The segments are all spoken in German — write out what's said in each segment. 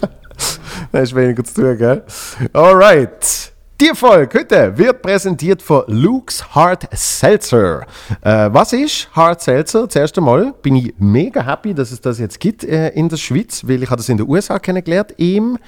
da ist weniger zu tun, gell? Alright. Die Folge heute wird präsentiert von Luke's Hard Seltzer. Äh, was ist Hard Seltzer? Zuerst einmal bin ich mega happy, dass es das jetzt gibt äh, in der Schweiz, weil ich habe das in den USA kennengelernt. Im,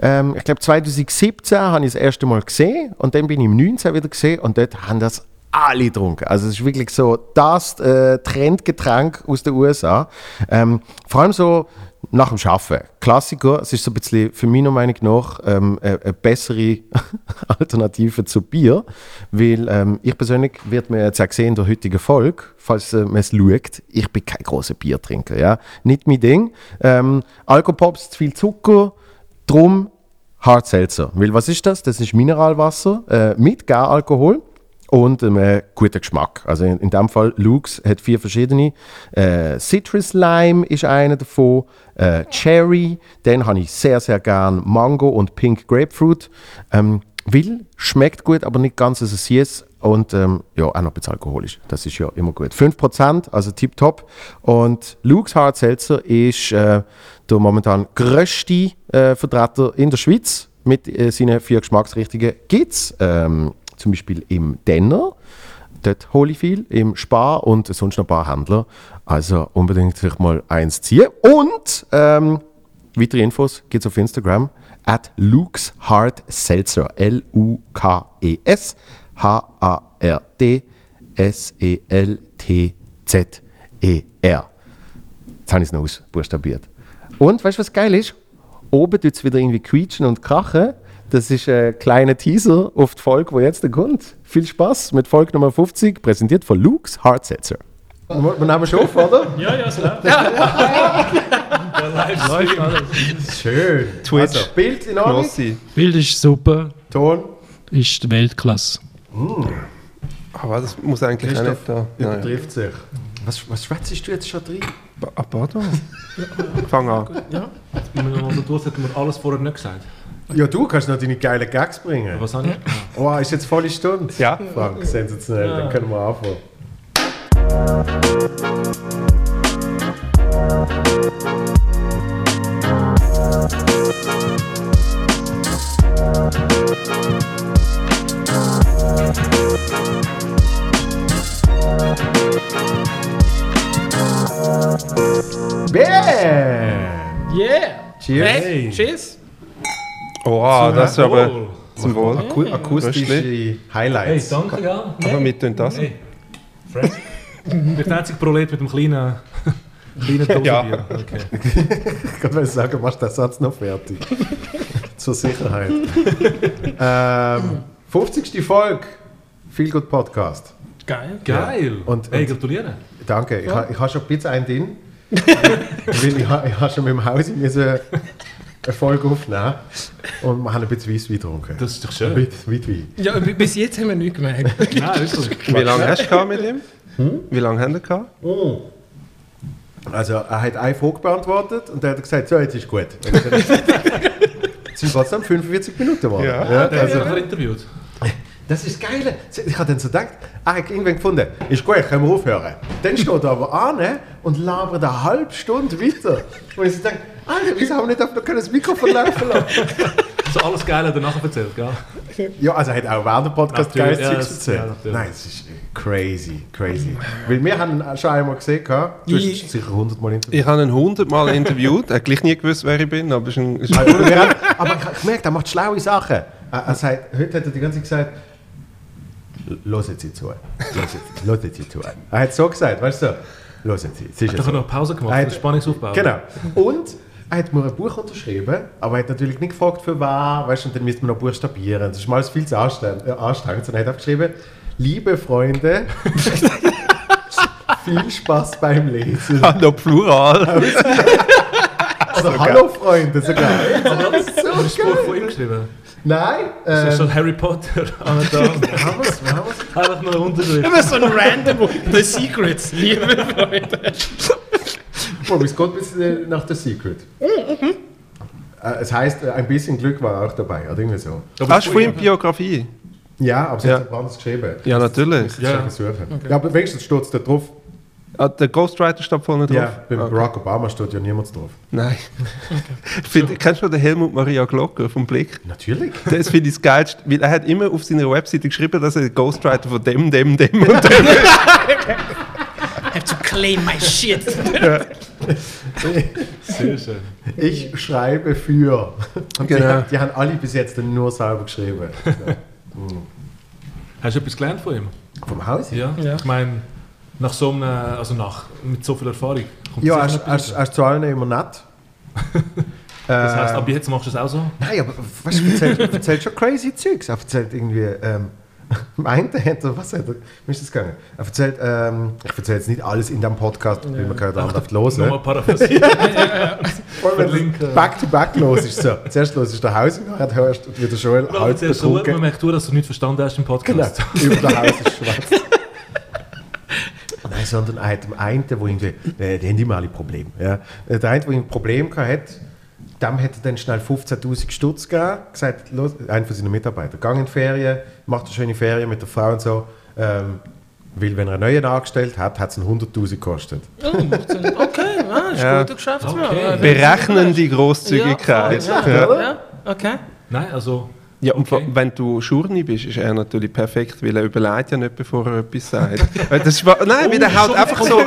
ähm, ich glaube 2017 habe ich das erste Mal gesehen und dann bin ich im 19 wieder gesehen und dort haben das alle getrunken. Also es ist wirklich so das äh, Trendgetränk aus den USA. Ähm, vor allem so nach dem Arbeiten. Klassiker, es ist so ein bisschen für meiner Meinung nach ähm, eine, eine, bessere Alternative zu Bier, weil ähm, ich persönlich, wird mir jetzt auch gesehen in der heutigen Folge, falls äh, man es schaut, ich bin kein großer Biertrinker, ja, nicht mein Ding. Ähm, Alkopops, zu viel Zucker, drum Hard Seltzer. Weil was ist das? Das ist Mineralwasser äh, mit Garalkohol und einem guten Geschmack. Also in, in dem Fall, Luke's hat vier verschiedene. Äh, Citrus Lime ist einer davon, äh, Cherry, den habe ich sehr, sehr gern, Mango und Pink Grapefruit. Ähm, will, schmeckt gut, aber nicht ganz so süß und ähm, ja, auch noch ein bisschen alkoholisch. Das ist ja immer gut. 5%, also tipptopp. Und Luke's Hard Seltzer ist äh, der momentan größte äh, Vertreter in der Schweiz mit äh, seinen vier Geschmacksrichtungen. Gibt es ähm, zum Beispiel im Denner. Dort hole ich viel, im Spar und sonst noch ein paar Händler. Also unbedingt sich mal eins ziehen. Und ähm, weitere Infos gibt es auf Instagram at Luke's Heart Seltzer. L-U-K-E-S H-A-R-D S-E-L-T-Z-E-R. Jetzt habe ich es noch ausbuchstabiert. Und weißt du, was geil ist? Oben tut es wieder irgendwie quietschen und krachen. Das ist ein kleiner Teaser auf die Folge, die jetzt kommt. Viel Spaß mit Folge Nummer 50, präsentiert von Luke's Hardsetzer. Wir nehmen schon auf, oder? Ja, ja, es läuft. Ja, ja. läuft alles. Schön. Twitch. Also, Bild in Ordnung? Bild ist super. Ton? Ist Weltklasse. Mm. Aber das muss eigentlich Christoph nicht da. Übertrifft sich. Was, was schwätzt du jetzt schon drin? Ah, pardon. Fang an. Ja. Jetzt bin ich noch mal so durch, hätten wir alles vorher nicht gesagt. Ja, du kannst noch deine geilen Gags bringen. Was habe ich? Oh, ist jetzt volle Stunde? Ja. Frank, sensationell. Ja. Dann können wir anfangen. Bam! Yeah! Cheers! Hey, cheers! Wow, das ist aber zum Wohl. Aku akustische Highlights. Hey, danke, ja. Aber wir tun das. Hey, Fred? ich einzige Prolet mit dem kleinen, kleinen Dosenbier. Ja. Okay. Ich kann sagen, machst den Satz noch fertig. Zur Sicherheit. ähm, 50. Folge. Viel gut Podcast. Geil. Geil. Und- hey, und- gratuliere. Danke. Ich, ha- ich habe schon ein bisschen einen drin. weil ich, ha- ich habe schon mit dem Haus Folge aufnehmen und wir haben ein bisschen Weisswein getrunken. Das ist doch schön. bisschen Weitwein. Ja, b- bis jetzt haben wir nichts gemerkt. Nein, wirklich. Wie lange hast du gehabt mit ihm? Wie lange haben wir gehabt? Also er hat eine Frage beantwortet und dann hat er gesagt, so, jetzt ist gut. Es sind trotzdem 45 Minuten geworden. Ja. Der hat also, also, interviewt. das ist geil. Ich habe dann so gedacht, ah, ich habe irgendwann gefunden, ist gut, können wir aufhören. Dann steht er aber an ne, und labert eine halbe Stunde weiter. Und ich so denke, Alter, wieso haben wir nicht einfach noch das Mikrofon laufen lassen? So alles Geile danach erzählt, gell? Ja, also er hat auch während dem Podcast geiles ja, Zeugs erzählt. ja. Nein, es ist crazy, crazy. Weil wir haben ihn schon einmal gesehen, du hast Ich- ihn sicher 100 Mal interviewt. Ich habe ihn 100 Mal interviewt. Er hat gleich nie gewusst, wer ich bin, aber es ist ein, ist haben, aber ich habe gemerkt, er macht schlaue Sachen. Er, er sagt, heute hat er die ganze Zeit gesagt, «Loset Sie zu, loset Sie zu.» Er hat so gesagt, weißt du, «Loset Sie, es ist Hat doch so.» noch Pause gemacht, Er hat- Spannungsaufbau. Genau. Und er hat mir ein Buch unterschrieben, aber er hat natürlich nicht gefragt, für wer, weißt du, und dann müsste man noch buchstabieren. Das ist mal alles viel zu anstrengend, äh, anstrengend sondern er hat einfach geschrieben, «Liebe Freunde, viel Spaß beim Lesen.» Noch plural. Oder «Hallo Freunde» sogar. Das ist so Hast du ein Buch von ihm geschrieben? Nein, Das ist ähm, schon Harry Potter. Ah, da. haben wir haben wir's. Einfach nur eine Unterschrift. Immer so ein random The Secrets, liebe Freunde. Oh, es geht ein bisschen nach The Secret. Äh, Es heißt, äh, ein bisschen Glück war auch dabei, oder irgendwie so. Hast du ihm Biografie? Ja, aber sie Ja. hat es anders geschrieben. Ja, natürlich. Ja, Ja. ja. Aber wenigstens steht es da drauf. Ah, der Ghostwriter steht vorne drauf? Ja, beim Okay. Barack Obama steht ja niemand drauf. Nein. Find, kennst du den Helmut Maria Glocker vom Blick? Natürlich. Das finde ich das Geilste, weil er hat immer auf seiner Webseite geschrieben, dass er der Ghostwriter von dem, dem, dem und dem ist. Claim my shit. Sehr schön. Ich schreibe für. Und die, Genau. die haben alle bis jetzt nur selber geschrieben. Hast du etwas gelernt von ihm? Vom Haus? Ja. Ja. Ich meine, nach so einem, also nach, mit so viel Erfahrung. kommt Ja, er ist- zu allen immer nett. Das heisst, Äh, ab jetzt machst du es auch so? Nein, aber weißt, du, er erzählt, er erzählt schon crazy Zeugs. Er erzählt irgendwie, ähm, am einen hat er, was hat er, wie ist das gegangen? Er erzählt, ähm, ich erzähle jetzt nicht alles in diesem Podcast, weil man ja dann oft hören. Nochmal paraphrasieren. Allem, wenn verlinken. es back-to-back los ist. So. Zuerst los ist der Hausinhalt, hörst du wieder Oder halb du, man betrunken. merkt, du, dass du nicht verstanden hast im Genau, Podcast. über der Haus ist schwarz. Nein, sondern er hat dem einen, wo irgendwie, äh, die haben immer alle Probleme. Ja. Äh, Der eine, der ein Problem hatte, dem hat er dann schnell 15'000 Stutz gegeben, gesagt, los, einer von seinen Mitarbeitern, gang in die Ferien, macht eine schöne Ferien mit der Frau und so. Ähm, weil wenn er einen neuen angestellt hat, hat es ihn 100'000 gekostet. Oh, okay, ja, ist Ja. guter Geschäftsmann. Okay. Ja, Berechnende Grosszügigkeit. Ja, Ja. ja, okay. Nein, also, Ja, und Okay. wenn du Schurni bist, ist er natürlich perfekt, weil er überlegt ja nicht, bevor er etwas sagt. Das ist, nein, weil der haut schon einfach so,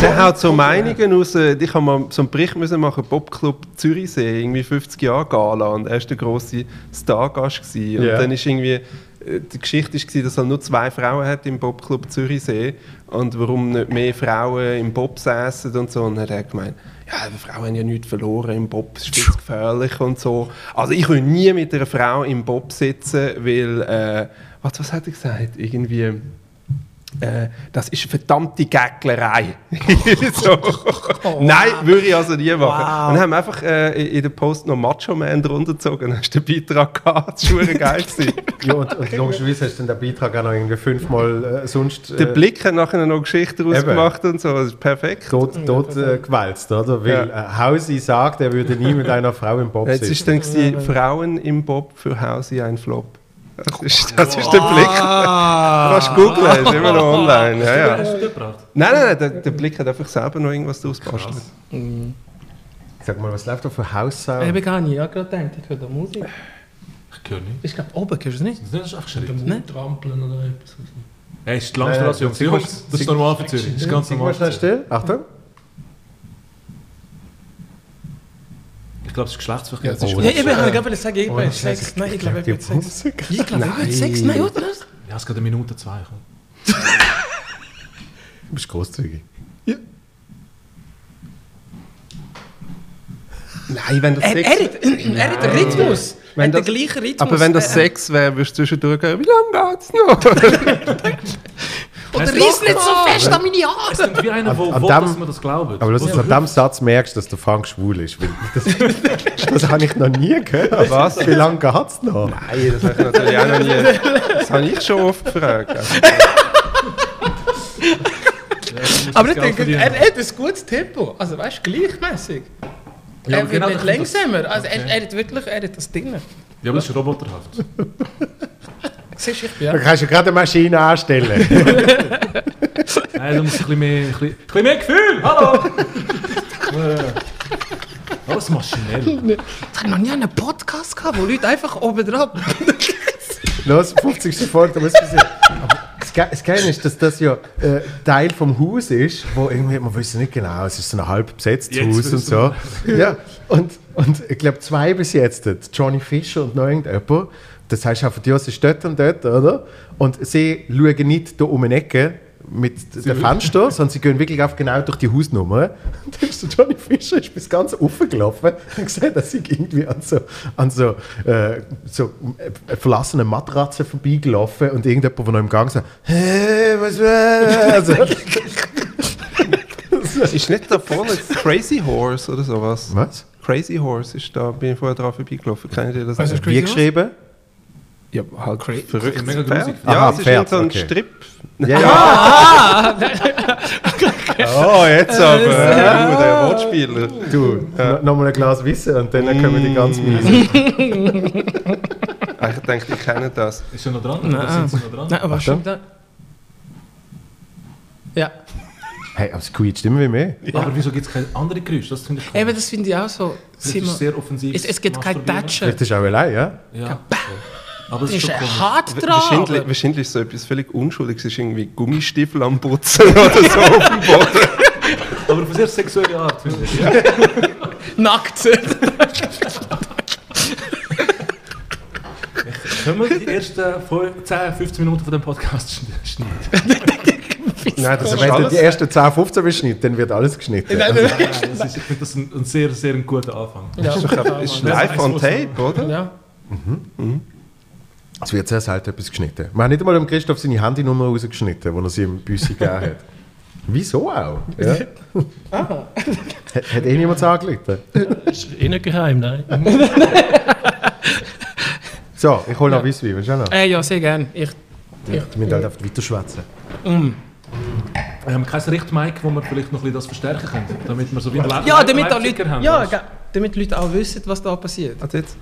der haut so. Meinungen raus. Ich habe mal so einen Bericht müssen machen, Popclub Zürichsee, irgendwie 50 Jahre Gala und er war der grosse Stargast. Gewesen. Und Ja. dann ist irgendwie, die Geschichte war, dass er nur zwei Frauen hat im Popclub Zürichsee und warum nicht mehr Frauen im Bob säßen und so. Und dann hat er gemeint, ja, die Frauen haben ja nichts verloren im Bob, es ist zu gefährlich und so. Also ich will nie mit einer Frau im Bob sitzen, weil, äh, was, was hat er gesagt? Irgendwie, äh, das ist eine verdammte Gäcklerei. so. Nein, würde ich also nie machen. Wow. Und dann haben wir einfach äh, in den Post noch Macho Man drunter gezogen. Dann hast du den Beitrag gehabt. Das war verdammt geil. gewesen. Ja, und, und logischerweise hast du den Beitrag auch noch irgendwie fünfmal äh, sonst Der äh, Blick hat nachher noch Geschichten ausgemacht und so. Das ist perfekt. dort, dort äh, gewälzt, oder? Weil Ja. äh, Hausi sagt, er würde nie mit einer Frau im Bob Jetzt sitzen. ist dann Frauen im Bob für Hausi ein Flop. Das ist, das ist der Blick. Du kannst googeln, ist immer noch online. Ja, ja. hast du das gebracht? Nein, nein, nein, der, der Blick hat einfach selber noch irgendwas draus bastelt. Sag mal, was läuft da für Haussau? Ich habe gar nicht ja, gerade gedacht, ich höre da Musik. Ich höre nicht. Ich glaube, oben hörst du es nicht. Das ist einfach Schritt. Nein. Trampeln oder etwas. Hey, ist die Langstrasse, Äh, Jungs. Das ist normal für Zürich. Das ist ganz Sag normal. mal schnell still. Achtung. Ich glaube, es ist Geschlechtsverkehr. Ja, es ist Oh, Ja, ich habe gerade sagen, ich bin das Sex. Nein, ich glaube, ich bin Sex. Ich glaube, ich bin Sex. Nein, oder? Ja, es geht eine Minute, zwei. komm. Du bist großzügig. Nein, wenn das Sex... er, hat, er hat den Rhythmus. Er Wenn das- gleichen Rhythmus. Aber wenn das Äh, Sex wäre, würdest du zwischendurch gehen, wie lange geht's noch? Oder Es reiss nicht so fest an meine Es Haare. klingt wie einer, an will, dem- dass man das glaubt. Aber dass du an diesem Satz merkst, dass der Frank schwul ist. Weil das, das habe ich noch nie gehört. Was? Wie lange geht es noch? Nein, das habe ich natürlich auch noch nie. Das habe ich schon oft gefragt. Aber ich denke, er hat ein gutes Tempo. Also weißt du, gleichmäßig. Ja, er wird genau nicht das- langsamer. Also er, er hat wirklich er hat das drin. Ja, aber das ist roboterhaft. Siehst du, ich bin ja. kannst du gerade eine Maschine anstellen. Nein, da muss ein bisschen mehr, ein bisschen, ein bisschen mehr Gefühl. Hallo! Äh, Alles maschinell. Ich habe noch nie einen Podcast gehabt, wo Leute einfach oben drauf. Los, 50. Folge, da muss man sehen. Das Ge- das Geile ist, dass das ja äh, Teil vom Haus ist, wo irgendwie, man weiß nicht genau, es ist so ein halb besetztes Jetzt Haus und so. Ja, und, und ich glaube zwei bis jetzt, Johnny Fischer und noch irgendjemand, das heißt einfach, die sind dort und dort, oder? Und sie schauen nicht da um eine Ecke mit den Fenstern, sondern sie gehen wirklich auf genau durch die Hausnummer. Und dann ist der Johnny Fischer ist bis ganz offen gelaufen und gesagt, dass sie irgendwie an so, an so, äh, so äh, verlassenen Matratzen vorbeigelaufen und irgendjemand, der noch im Gang sagt, hey, was war also, ist nicht da vorne Crazy Horse oder sowas? Was? Crazy Horse ist da, bin ich vorher drauf vorbeigelaufen. Kennt ihr das? Ist Wie geschrieben? Ja, halt verrückt. Mega grusig. Ja, Aha, es ist Pferd, so ein okay. Strip. Ja, ja. Oh, jetzt aber. Uh, der Wortspieler. Du, no- nochmal ein Glas Wissen und dann können wir die ganz miese. Ah, Ich denke, ich kenne das. Ist er noch dran? Nein. Sind sie noch dran? Nein, aber schon da. Ja. Hey, aber es quietscht immer wie mehr. Aber wieso gibt es keine anderen Geräusche? Das finde ich cool. Eben, das finde ich auch so. Das ist sehr offensiv. Es, es gibt kein Tatschen. Vielleicht ist auch allein, ja? Ja. Aber es Das ist ist schon komisch. hart dran. Wahrscheinlich, wahrscheinlich ist so etwas völlig Unschuldiges. Es ist irgendwie Gummistiefel am Putzen oder so auf dem Boden. Aber auf eine sehr sexuelle Art. Nackt. Können wir die ersten 10, 15 Minuten von dem Podcast schn- schneiden? Nein, das ist wenn du die ersten 10, 15 beschnittest, dann wird alles geschnitten. Nein, Also, nein, Nein, das ist, ich finde das ein, ein sehr, sehr ein guter Anfang. Ja, Das ist live on tape, oder? ja. Es wird sehr selten etwas geschnitten. Wir haben nicht einmal dem Christoph seine Handynummer rausgeschnitten, die er sie im Büssi gegeben hat. Wieso auch? Ja. Hat, hat eh niemand angerufen? ist eh nicht geheim, nein. So, ich hole noch Weisswein. Willst du auch noch? Äh, ja, sehr gerne. Ich, Wir müssen halt einfach weiter schwätzen. Wir haben kein Richtmic, wo wir vielleicht noch ein bisschen das verstärken können, damit wir so wie ein ja, damit auch Leute, haben. ja, weißt du? damit Leute auch wissen, was da passiert. Warte jetzt.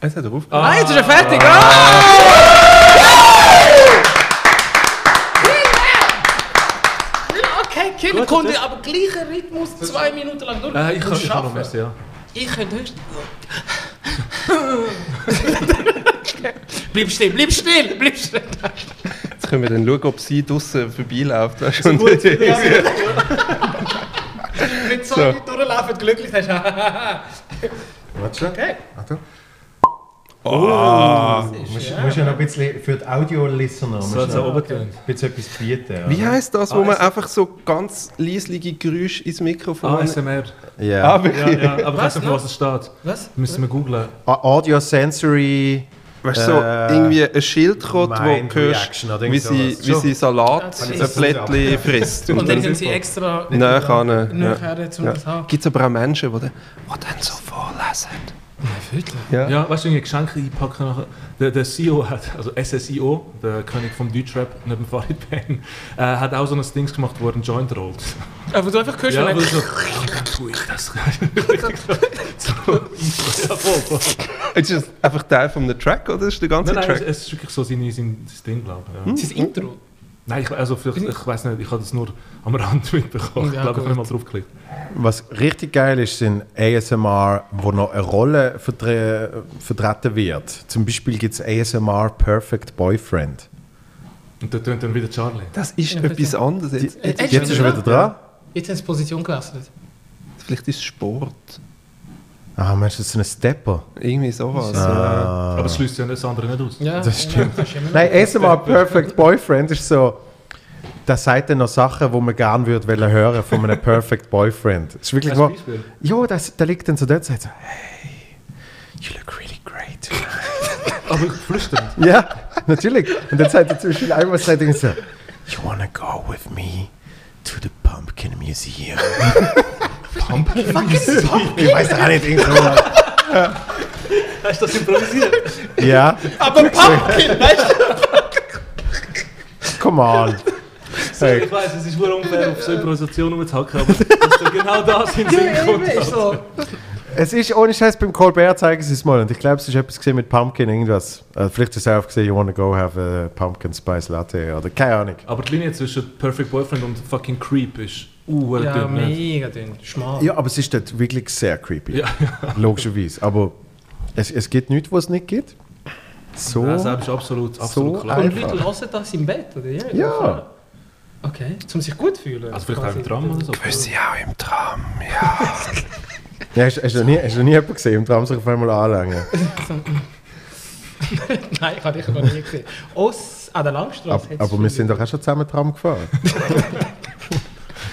Jetzt hat er aufgehört. Ah, jetzt ist er fertig. Ah! Okay, Kinder, konnte aber gleicher Rhythmus zwei Minuten lang durch. Äh, ich kann ich noch schaffen. merci, ja. Ich könnte höchstens. bleib still, bleib still, bleib still. Jetzt können wir dann schauen, ob sie draußen vorbeiläuft. Weißt du? Und Wenn so So. Leute durchlaufen, glücklich hast. Warte schon. okay. Achtung. Oh. Du musst, musst ja noch ein bisschen für die Audio-Listener So getönt. ein bisschen etwas bieten. Wie heisst das, wo man ASMR. einfach so ganz leislige Geräusche ins Mikrofon... ASMR. Ja. Ah, Ja, wirklich? ja, aber ich weiß nicht, noch? was es steht. Was? Müssen wir googlen. Audio Sensory. Weißt du, so Äh, irgendwie ein Schildkröte, wo du hörst, wie sie, sowas. wie sie Salat das ein ist- Blättchen frisst. Und dann dann haben sie extra nachher... nachher zum Ja. Gibt es aber auch Menschen, die dann, die dann so vorlesen. Wirklich? Ja. Ja, weißt du, irgendwie Geschenke einpacken nachher. Der, der CEO hat, also SSIO, der König vom Deutschrap, neben Farid Bang, äh, hat auch so ein Ding gemacht, wo er einen Joint rollt. Aber du einfach hörst Ja, dann- so, oh, dann tue ich das. so, ja, voll, voll. Ist das einfach Teil von einem Track oder ist der ganze Nein, nein, es, Track? es ist wirklich so sein, sein, sein Ding, glaube ich. Ja. Ist das Intro. Nein, ich, also vielleicht, ich weiß nicht, ich habe das nur am Rand mitbekommen. Ja, ich glaube, ich habe nicht mal draufgeklickt. Was richtig geil ist, sind ASMR, wo noch eine Rolle vertre vertreten wird. Zum Beispiel gibt es ASMR Perfect Boyfriend. Und da tönt dann wieder Charlie. Das ist Ja, etwas anderes. Jetzt, jetzt, Jetzt ist er wieder dran. Jetzt haben sie die Position gewechselt. vielleicht ist es Sport. Ah, meinst du, das ist ein Stepper? Irgendwie sowas. Ah. Aber es schließt ja das andere nicht aus. Ja, Das stimmt. Ja, das Nein, ASMR Perfect Boyfriend ist so, da sagt er noch Sachen, die man gerne würde wollen hören von einem Perfect Boyfriend. Es ist wirklich mal, ja, das, der liegt dann so dort und sagt so, hey, you look really great tonight. Aber flüstern. ja, natürlich. Und dann sagt er zum Beispiel einmal, sagt er so, you wanna go with me to the Pumpkin Museum? ich weiß doch auch nicht, irgend so. Hast du das improvisiert? Ja, Aber Pumpkin, weißt come on. Hey. Ich weiß, es ist wohl unfair, auf so Improvisation rumzuhacken, aber dass du genau das in den Sinn du? kommt. Ist so. Es ist ohne Scheiß beim Colbert zeigen sie es mal und ich glaube, es ist etwas gesehen mit Pumpkin irgendwas. Äh, vielleicht ist es auch gesehen, you wanna go have a Pumpkin Spice Latte oder keine Ahnung. Aber die Linie zwischen Perfect Boyfriend und fucking Creep ist uh, Ja, dünn. ne? mega dünn. Schmal. Ja, aber es ist dort wirklich sehr creepy. Ja, Logischerweise. Aber es, es gibt nichts, was es nicht gibt. So. Das ist absolut, absolut So klar. Und. Leute hören das im Bett, oder? Ja. Ja. Okay, um sich gut zu fühlen. Also vielleicht auch im Tram oder so. Sie auch im Tram, ja. Ja, hast, hast, du noch nie, hast du noch nie jemanden gesehen, im Tram sich auf einmal anlangen? Nein, ich habe dich noch nie gesehen. Aus an der Langstrasse. Aber, hat's aber wir sind doch auch schon zusammen Tram gefahren.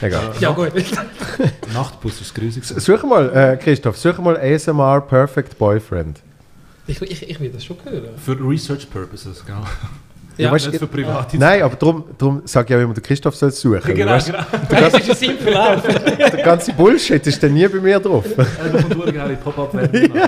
Egal. Ja, gut. Nachtbus ist grusig. Such mal, äh, Christoph, such mal ASMR Perfect Boyfriend. Ich, ich, ich will das schon hören. Für Research Purposes, genau. Ja, weißt, Nicht für private Nein, aber darum, darum sage ich auch immer, der Christoph soll es suchen. Genau, Weißt, genau. Das ist ein simpler Lauf. Der ganze Bullshit ist dann nie bei mir drauf. Also von durchgeile Pop-Up-Werbung.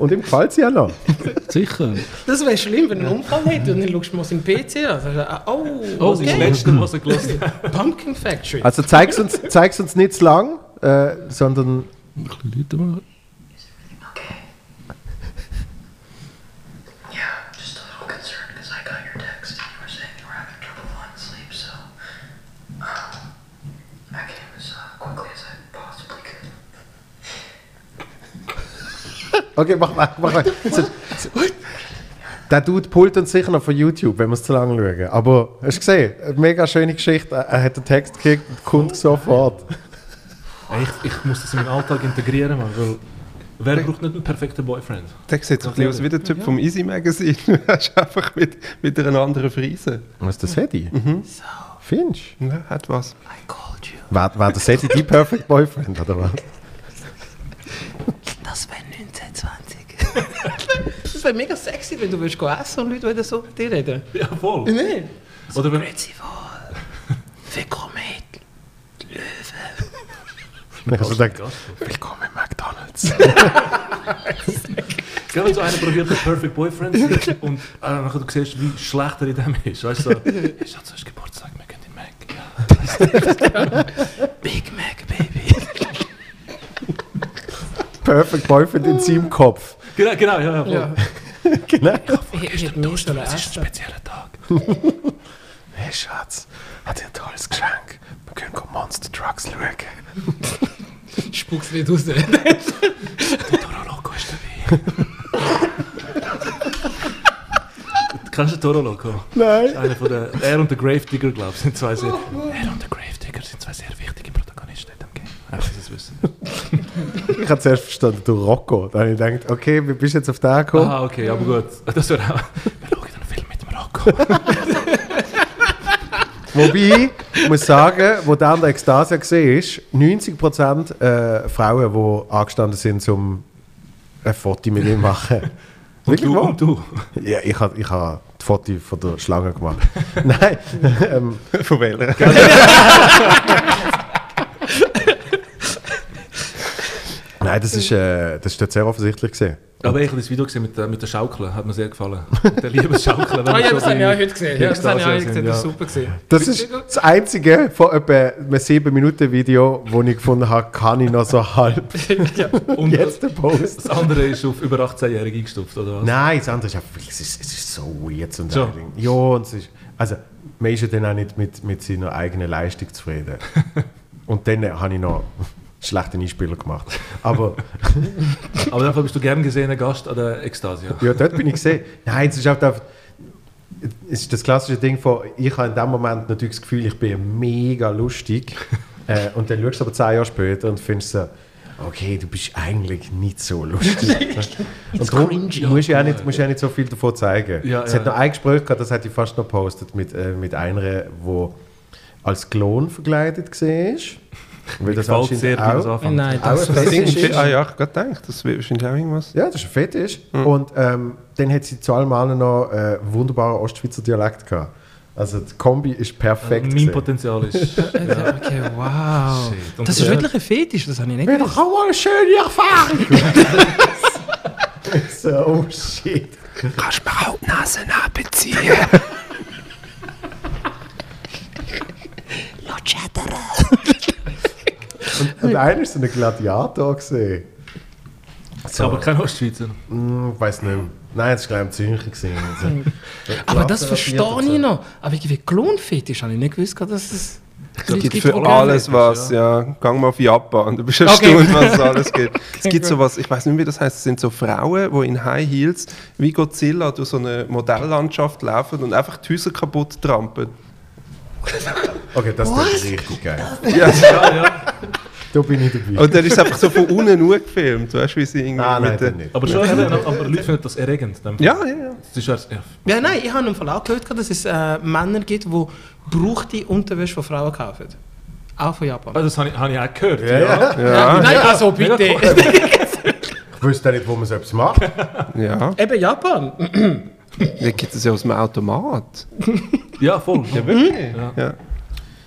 Und ihm gefällt sie ja noch. Sicher. Das wäre schlimm, wenn er einen Unfall hätte und dann schaust du mal seinen PC an. Oh, Oh, das ist das okay. Letzte, was er gelassen hat. Pumpkin Factory. Also zeig's uns, zeig's uns nicht zu lang, äh, sondern Ein bisschen lauter machen. Yeah, just a little concerned because I got your text and you were saying you were having trouble falling asleep, so Okay, mach, mach, mach. So, so. Der Dude pullt uns sicher noch von YouTube, wenn wir es zu lange schauen. Aber hast du gesehen? Eine mega schöne Geschichte. Er hat den Text gekriegt und kommt sofort. Ey, Ich, ich muss das in meinen Alltag integrieren, Mann, weil wer braucht nicht einen perfekten Boyfriend? Der sieht so ein bisschen aus wie der Typ vom Easy Magazine. Er ist einfach mit, mit einer anderen Frise. Was ist der Sedi? Mhm. Findest du? Ja, hat was. War, war der Sedi die Perfect Boyfriend, oder was? Das wäre 1920. das wäre mega sexy, wenn du willst gehen essen und Leute würden so mit dir reden. Ja, voll. Nein. Oder wenn, Grüezi wohl. Willkommen, Löwe. Ich habe so gedacht, Gast. willkommen im McDonalds. Gell, wenn so einer probiert, den Perfect Boyfriend zu sein und äh, nachher du siehst, wie schlecht er in dem ist. Weißt du, so, ich hatte zuerst Geburtstag, wir gehen in Mac. Big Mac, Perfect Boyfriend in seinem Kopf. Genau, genau, ja, ja. Genau. Ich, sollen Das ist ein spezieller Tag. Hey Schatz, hat dir ein tolles Geschenk. Wir können go Monster Trucks schauen. Spuck's nicht raus. Toro Loco ist dabei. Kennst du Toro Loco? Nein. Einer von der, er und der Gravedigger, glaube ich, sind zwei sehr, er und der Gravedigger sind zwei sehr wichtige Protagonisten in dem Game. Einfach, es wissen. Ich habe zuerst verstanden, du Rocco. Dann habe ich gedacht, okay, wie bist du jetzt auf den gekommen? Aha, okay, aber gut. Das wäre auch, wir schauen einen Film mit dem Rocco. Wobei, ich muss sagen, wo der an der Ekstase gesehen ist, 90% äh, Frauen, die angestanden sind, um ein Foto mit ihm machen. Und Wirklich du, wahr? und du. Ja, ich habe ich ha das Foto von der Schlange gemacht. Nein, ähm, Von welcher? Nein, das ist, äh, das ist dort sehr offensichtlich gesehen. Aber ich habe das Video gesehen mit, der- mit der Schaukeln, hat mir sehr gefallen. Der Liebesschaukeln. wenn Ah wir ja, das habe ich auch heute gesehen. Ja, das habe ich auch heute gesehen. Das ist super gesehen. Das ist das einzige von etwa einem 7-Minuten-Video, wo ich gefunden habe, kann ich noch so halb. ja. Und Jetzt der Post. das andere ist auf über 18-Jährige eingestuft, oder was? Nein, das andere ist einfach, es ist, es ist so weird zum So. Teil. Ja, und es ist, also man ist ja dann auch nicht mit, mit seiner eigenen Leistung zufrieden. und dann habe ich noch schlechte Einspieler gemacht. Aber Aber dafür bist du gern gesehener Gast an der Ekstasia. ja, dort bin ich gesehen. Nein, es ist auch einfach, es ist das klassische Ding von, ich habe in dem Moment natürlich das Gefühl, ich bin mega lustig. äh, und dann schaust du aber zehn Jahre später und findest so, okay, du bist eigentlich nicht so lustig. und darum cringy. musst du ja nicht, musst ja nicht so viel davon zeigen. Ja, es ja. hat noch ein Gespräch gehabt, das hätte ich fast noch gepostet, mit, äh, mit einer, die als Klon verkleidet war. Weil das Gefällt sehr, auch, anfängt. Nein, auch das ein Ding, ist. ah ja, ich gerade gedacht, das wird wahrscheinlich auch irgendwas. Ja, das ist ein Fetisch. Und ähm, dann hat sie zu allem anderen noch äh, einen wunderbaren Ostschweizer Dialekt gehabt. Also die Kombi ist perfekt. Mein gewesen. Potenzial ist. Okay, wow. Shit. Das ist wirklich ein Fetisch, das habe ich nicht gewusst. doch auch mal eine schöne Erfahrung. so, oh shit. Kannst du mir auch die Nase abziehen? Und einer war so ein Gladiator. Gewesen. So, Aber kein Ostschweizer. Hm, ich weiß nicht mehr. Nein, das war glaube ich im Zürcher. Gewesen. Also, Aber das verstehe ich noch. Aber irgendwie Klonfetisch habe ich nicht gewusst, dass es... Es gibt für alles was, ja. Gang mal auf Japan, du bist Okay. erstaunt, was es alles gibt. Es gibt sowas, ich weiß nicht, wie das heißt, es sind so Frauen, die in High Heels wie Godzilla durch so eine Modelllandschaft laufen und einfach die Häuser kaputt trampen. Okay, das ist richtig geil. Ja. Ja, ja. Da bin ich dabei. Und dann ist es einfach so von unten nur gefilmt, weißt du, wie sie irgendwie Ah, nein, mit der... nicht. Aber schon, aber Leute finden das erregend. Ja, ja, ja. Das ist erst, ja. Ja, nein, ich habe im Fall auch gehört, dass es äh, Männer gibt, die gebrauchte Unterwäsche von Frauen kaufen. Auch von Japan. Ah, Das habe ich, habe ich auch gehört. Ja, ja. Ja, Nein, also bitte. Ich wüsste nicht, wo man selbst macht. ja. Eben Japan. Da gibt es ja aus dem Automat. Ja, voll. Ja, wirklich? Ja. Ja.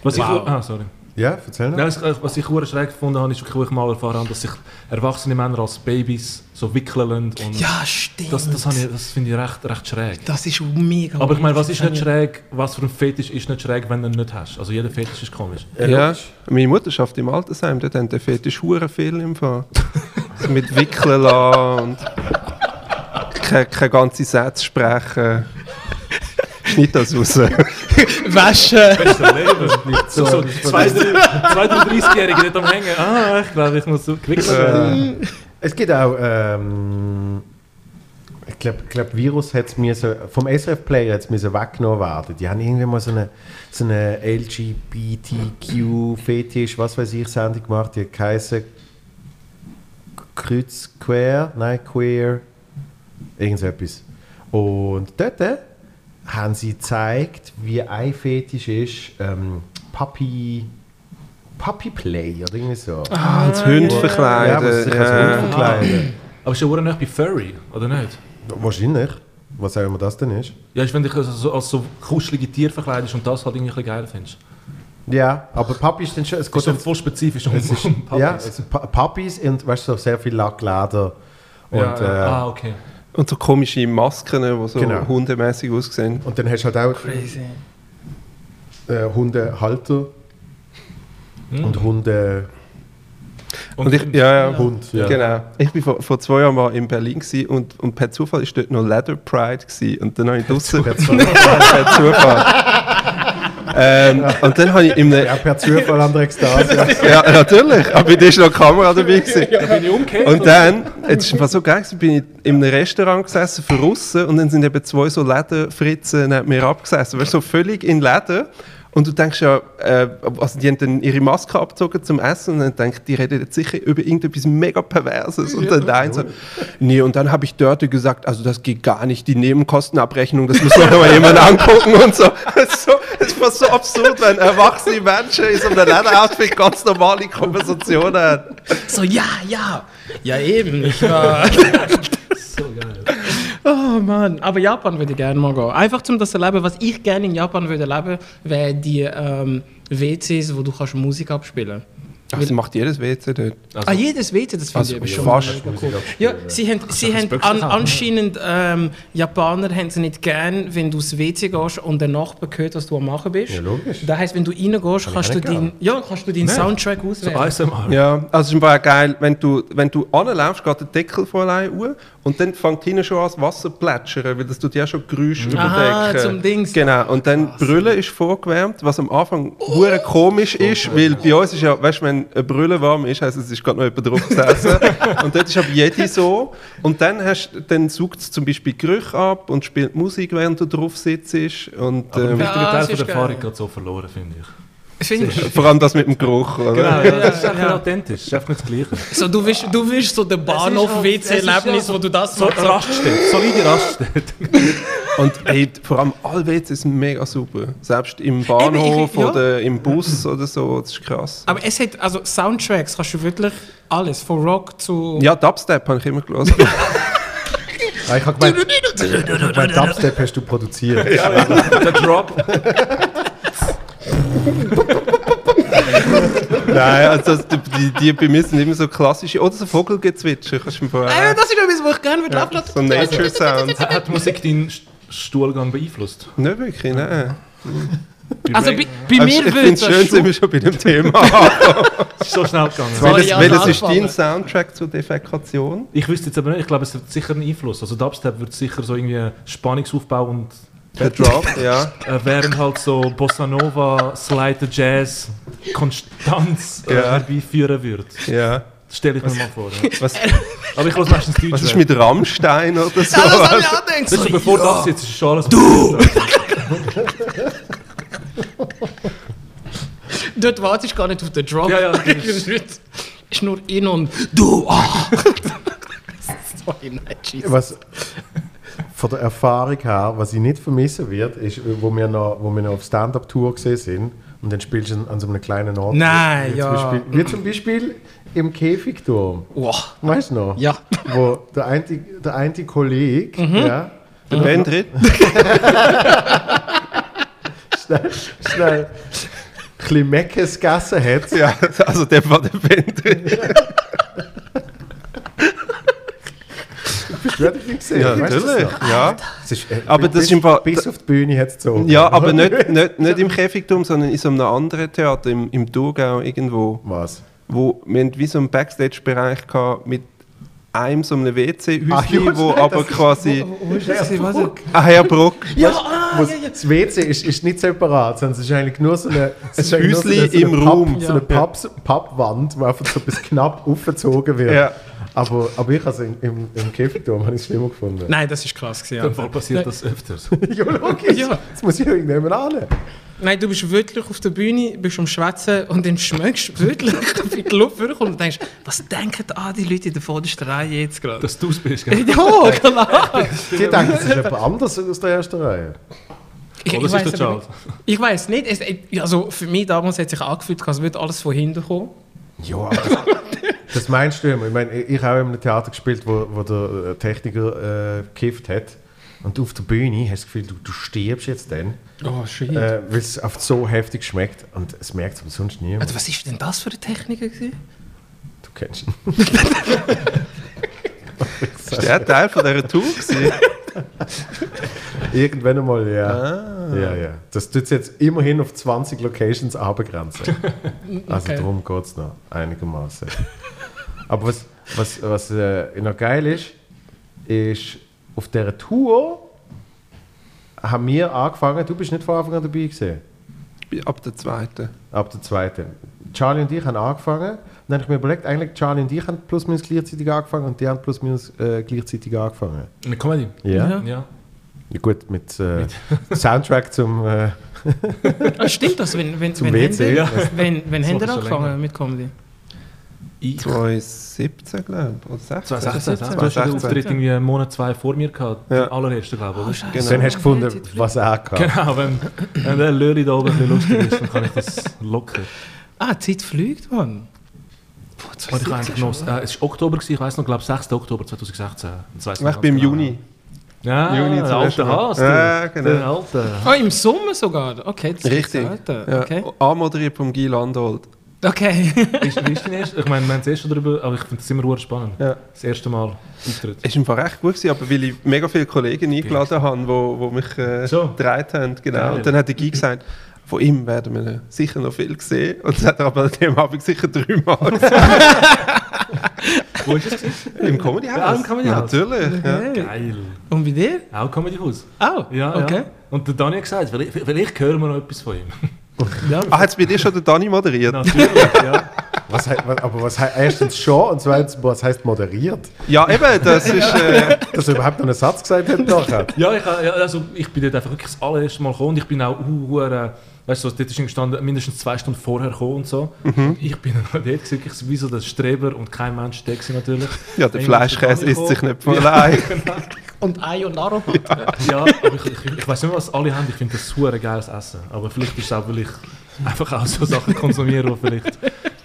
Was Wow. ich, ah, sorry. Ja, erzähl noch. Nein, was, ich- was ich hure schräg gefunden habe, ist wirklich, wo ich mal erfahren habe, dass sich erwachsene Männer als Babys so wickeln. Und Ja, stimmt. das, das, habe ich- das finde ich recht, recht schräg. Das ist mega Aber ich meine, was ist nicht schräg, was für ein Fetisch ist nicht schräg, wenn du ihn nicht hast? Also jeder Fetisch ist komisch. Ja, meine Mutter schafft im Altersheim, dort haben der Fetisch hure viel im Fall. mit Wickeln und keine, keine ganze Sätze sprechen. Schneid das raus. Leben. so, so zwei, drei- zwei, drei 30-Jährige nicht am Hängen. Ah, ich glaube, ich muss so gewickelt werden. Es gibt auch, ähm, ich glaube, glaub, Virus hat es so, vom SRF-Player hat es weggenommen werden. Die haben irgendwie mal so eine, so eine LGBTQ-Fetisch, was weiß ich, Sendung gemacht, die hat geheißen Kreuz, Queer, nein, Queer, irgend so etwas. Und dort äh, haben sie gezeigt, wie ein Fetisch ist, ähm, Puppy, Puppy Play oder irgendwie so. Ah, als Hund Ja, verkleiden. was sich als ja. Hund verkleiden. Aber ist ja auch nicht bei Furry, oder nicht? Wahrscheinlich. Was auch immer das denn ist. Ja, ist, wenn dich als so, als so kuschelige Tier verkleidest und das halt irgendwie ein geil findest. Ja, aber Papi ist dann schon. Es ist so dann, voll spezifisch um, es ist, um Puppies. ja, Puppies und weißt du, so sehr viel Lackleder. Und, ja, ja. äh, ah, okay. Und so komische Masken, die so Genau. hundemäßig aussehen. und dann hast du halt auch Crazy. äh, Hundehalter Hm. und Hunde. Und, ich, ja, ja. Hund, ja. Genau. Ich war vor, vor zwei Jahren mal in Berlin und, und per Zufall ist dort noch Leather Pride gewesen. und dann habe ich draussen Per Zufall. Ähm, und dann habe ich in einem, Ja, per Zufall an der Ekstase. ja natürlich, aber da ist noch eine Kamera dabei gewesen. Da bin ich umgekehrt. Und dann, jetzt ist einfach so geil, gewesen, bin ich in einem Restaurant gesessen für Russen und dann sind eben zwei so Lederfritzen neben mir abgesessen. Weißt du, so völlig in Leder. Und du denkst ja, äh, also die haben dann ihre Maske abgezogen zum Essen und dann denkst die reden jetzt sicher über irgendetwas mega Perverses. Und dann der eine so, nee, und dann habe ich dort gesagt, also das geht gar nicht, die Nebenkostenabrechnung, das muss noch mal jemand angucken und so. Es ist so, es war so absurd, wenn erwachsene Menschen in so einem Lederoutfit ganz normale Konversationen haben. So, ja, ja. Ja, eben. Ich war. so geil. Oh Mann, aber Japan würde ich gerne mal gehen. Einfach zum das zu erleben, was ich gerne in Japan würde erleben, wäre die ähm, WCs, wo du kannst Musik abspielen Ach, das macht jedes WC dort. Also, Ah, jedes WC, das finde Also ich schon fast cool. Ja, sie haben, sie haben an, anscheinend, ähm, Japaner haben sie nicht gern, wenn du ins WC gehst und der Nachbar hört, was du am machen bist. Ja, logisch. Das heisst, wenn du reingehst, kannst du, ja, kannst du deinen Nein. Soundtrack so auswählen. ASMR. Ja, also es ist einfach geil, wenn du, wenn du anläufst, geht der Deckel von allein auf und dann fängt hinten schon an, das Wasser zu plätschern, weil das tut ja schon Geräusche Aha, überdecken. zum Dings. Genau, und dann Brüllen ist vorgewärmt, was am Anfang oh, komisch ist, weil bei uns ist ja, weißt du, wenn eine Brille warm ist, heisst es, es ist gerade noch jemand drauf gesessen. und dort ist aber jede so. Und dann, hast, dann saugt es zum Beispiel Gerüche ab und spielt Musik, während du drauf sitzt. Und, Aber ein ähm, wichtiger Teil von ist der Erfahrung geht so verloren, finde ich. Vor allem das mit dem Geruch. Oder? Genau, ja, das ist Ja, einfach ja. authentisch. Das ist einfach nicht das Gleiche. So, du willst, du willst so den Bahnhof-WC-Erlebnis, wo du das So machst. So, Raststätte, solide Raststätte. Und ey, vor allem alle WCs sind mega super. Selbst im Bahnhof ich- ja. oder im Bus oder so, das ist krass. aber es hat, also Soundtracks kannst du wirklich alles, von Rock zu... Ja, Dubstep habe ich immer gelesen. Ah, ich habe gemeint, mein Dubstep hast du produziert. Der Drop. Nein, also das, die, die bei mir sind immer so klassische, oder so Vogelgezwitscher, kannst du mir Äh, vorher... das ist etwas, wo ich gerne würde laufen So Nature Sounds. Hat die Musik deinen St- Stuhlgang beeinflusst? Nicht wirklich, nein. Also bei, bei Aber mir ich würde finde es schön, sind schon... wir schon bei dem Thema. Es ist so schnell gegangen. Sorry, welches ja, welches ist dein Soundtrack zur Defekation? Ich wüsste jetzt aber nicht, ich glaube, es hat sicher einen Einfluss. Also Dubstep wird sicher so irgendwie Spannungsaufbau und Der Drop, ja. äh, während halt so Bossa Nova, Slider Jazz Konstanz äh, Ja. herbeiführen wird. ja. Das stelle ich mir mal vor. Ja. Was, Aber ich höre meistens Deutsch. was ist mit Rammstein oder so? Ja, das habe ich auch gedacht. Das ist So, so, bevor du absitzt, ist schon alles Du! Dort wartest du gar nicht auf den Drop. Ja, ja, das ist, ist nur in und du. Ah. Sorry, nein, Jesus. Was von der Erfahrung her, was ich nicht vermissen wird, ist, wo wir noch, wo wir noch auf Stand-Up-Tour gesehen sind und dann spielst du an so einem kleinen Ort. Nein, wie ja. Zum Beispiel, wie zum Beispiel im Käfigturm. Wow. Weißt du noch? Ja. Wo der eine, der eine Kollege, Mhm. ja, Der Bendrit? schnell, schnell ein bisschen Meckes gegessen hat. Ja, also der war der Bendrit. Du wirklich gesehen? Ja, das natürlich. Ja. Das ist, äh, Aber das bis, ist im Fall- bis auf die Bühne hat es gezogen. Ja, aber nicht, nicht, nicht im Käfigturm, sondern in so einem anderen Theater, im, im Thurgau irgendwo. Was? Wo, wir hatten wie so einen Backstage-Bereich gehabt mit einem so einem WC-Häuschen, Ah, ja, wo aber ist- quasi... Wo ist das? Nicht. Ah, Herr Bruck. Ja, ah, muss, ja, ja. Das WC ist, ist nicht separat, sondern es ist eigentlich nur so eine, es nur Häusli so eine, so eine im Papp, Raum. So eine Papp, Pappwand, wo einfach so bis knapp aufgezogen wird. Ja. Aber, aber ich also im, im, im Käfigturm habe ich es schlimmer gefunden. Nein, das ist krass. Gewesen, Im Fall passiert das öfters. ja, logisch. Ja. Das muss ich irgendjemand annehmen. Nein, du bist wirklich auf der Bühne, bist am Schwätzen und dann schmeckst du wirklich, wie die Luft vorkommt und denkst, was denken ah, die Leute in der vordersten Reihe jetzt gerade? Dass du es bist, gell? Ja, klar. Die denken, das ist jemand anders aus der ersten Reihe. Ich, Oder ich es ist weiß der Charles? ich weiß nicht. Es, also für mich damals hat sich angefühlt, als würde alles von hinten kommen. Ja, aber das, meinst du immer. Ich meine, ich habe auch in einem Theater gespielt, wo, wo der äh, Techniker äh, gekifft hat. Und auf der Bühne hast du das Gefühl, du, du stirbst jetzt dann, Oh, shit. äh, weil es oft so heftig schmeckt. Und es merkt aber sonst niemand. Also, was ist denn das für eine Techniker gewesen? Du kennst ihn. Ist der Teil von dieser Tour gewesen? Irgendwann einmal, ja. Ja, ja. Das tut jetzt immerhin auf 20 Locations abgrenzen. Also Okay. darum geht es noch einigermaßen. Aber was, was, was äh, noch geil ist, ist, auf dieser Tour haben wir angefangen, du bist nicht von Anfang an dabei gewesen, Ab der zweiten. ab der zweiten. Charlie und ich haben angefangen. Und dann habe ich mir überlegt, eigentlich Charlie und ich haben plus minus gleichzeitig angefangen und die haben plus minus äh, gleichzeitig angefangen. Eine Comedy? Ja. Ja. Ja, gut, mit, äh, Soundtrack zum... Äh, Ah, stimmt das? Wenn, wenn, Zum wenn WC, Haben, ja. wenn, wenn schon angefangen mit Comedy? Ich 2017, glaube ich. Oder 16. 2016. 2016. Du hast den 2016. Auftritt irgendwie einen Monat, zwei vor mir gehabt. Ja. Den allerersten, glaube ich? Scheiße. Genau. Dann hast du gefunden, was er kann. Genau, wenn, wenn der Löri da oben ein bisschen lustig ist, dann kann ich das locker. Ah, die Zeit fliegt, Mann. Boah, ich eigentlich noch, äh, es war Oktober, gewesen, ich weiß noch, glaube 6. Oktober 2016. Das Ich bin im ganz genau. Juni. Ja, Juni der alte. Haas. Ja, genau. Der alte. Ah, im Sommer sogar? Okay, das Richtig. Ja. Okay. Anmoderiert vom Guy Landolt. Okay. Ist, wie ist dein erster? Ich meine, wir haben das erste darüber, aber ich finde das immer spannend. Ja. Das erste Mal Auftritt. Es war im Fall recht gut, gewesen, aber weil ich mega viele Kollegen eingeladen habe, die wo, wo mich äh, So. gedreht haben. Genau. Und dann hat der Guy gesagt, von ihm werden wir sicher noch viel sehen. Und das hat er aber an dem Abend sicher dreimal gesagt. Wo ist es? Im Comedy House. Ja, im Comedy House. Natürlich. Ja. Geil. Und bei dir? Auch Comedy House. Auch? Ja, okay. ja. Und der Dani hat gesagt, vielleicht, vielleicht hören wir noch etwas von ihm. Ja. Ah, hat es bei dir schon der Dani moderiert? Natürlich, ja. Was, aber was heißt erstens schon und zweitens, was heißt moderiert? Ja, eben, das ist... Äh, Dass er überhaupt noch einen Satz gesagt hat nachher. Ja, ich, ja, also ich bin dort einfach wirklich das allererste Mal gekommen und ich bin auch uh, uh, weißt du, so, dort ist gestanden, mindestens zwei Stunden vorher gekommen und so. Und ich bin dann dort gewesen, wirklich so wie so der Streber und kein Mensch gewesen natürlich. ja, der Fleischkäse isst sich nicht von allein. Und Ei und Aromat. Ja, aber ich, ich, ich weiß nicht, was alle haben. Ich finde das super geiles Essen. Aber vielleicht ist es auch, weil ich einfach auch so Sachen konsumiere, die vielleicht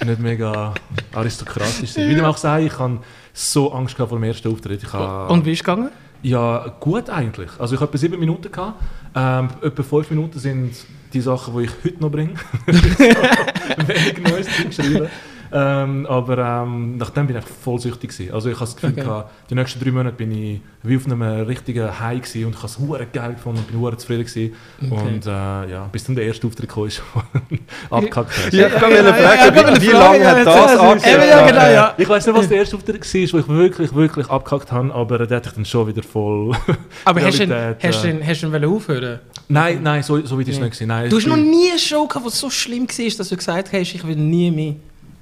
nicht mega aristokratisch sind. Wie dem auch sei, ich habe so Angst gehabt vor dem ersten Auftritt. Ich habe, Und wie ist es gegangen? Ja, gut eigentlich. Also ich habe etwa sieben Minuten gehabt. Ähm, etwa fünf Minuten sind die Sachen, die ich heute noch bringe. Wenig Neues geschrieben. Ähm, aber ähm, nachdem bin ich voll süchtig gewesen. Also ich habe das Gefühl Okay. gehabt, die nächsten drei Monate bin ich wie auf einem richtigen High gewesen und ich habe es hure geil gefunden und bin hure zufrieden gewesen. Okay. Und äh, ja, bis dann der erste Auftritt kam, ist abgekackt. hast. Ja, ich kann ja, mich ja, ja, fragen, ja, wie, lange hat das angefangen? Ich weiß nicht, was der erste Auftritt war, wo ich wirklich, wirklich abgekackt habe, aber der hat ich dann schon wieder voll... Aber hast du ihn, Realität, hast du äh, ihn, hast du ihn wollen aufhören Nein, nein, so, so weit ist es nicht. Nein, Du hast noch nie eine Show gehabt, die so schlimm war, dass du gesagt hast, ich will nie mehr.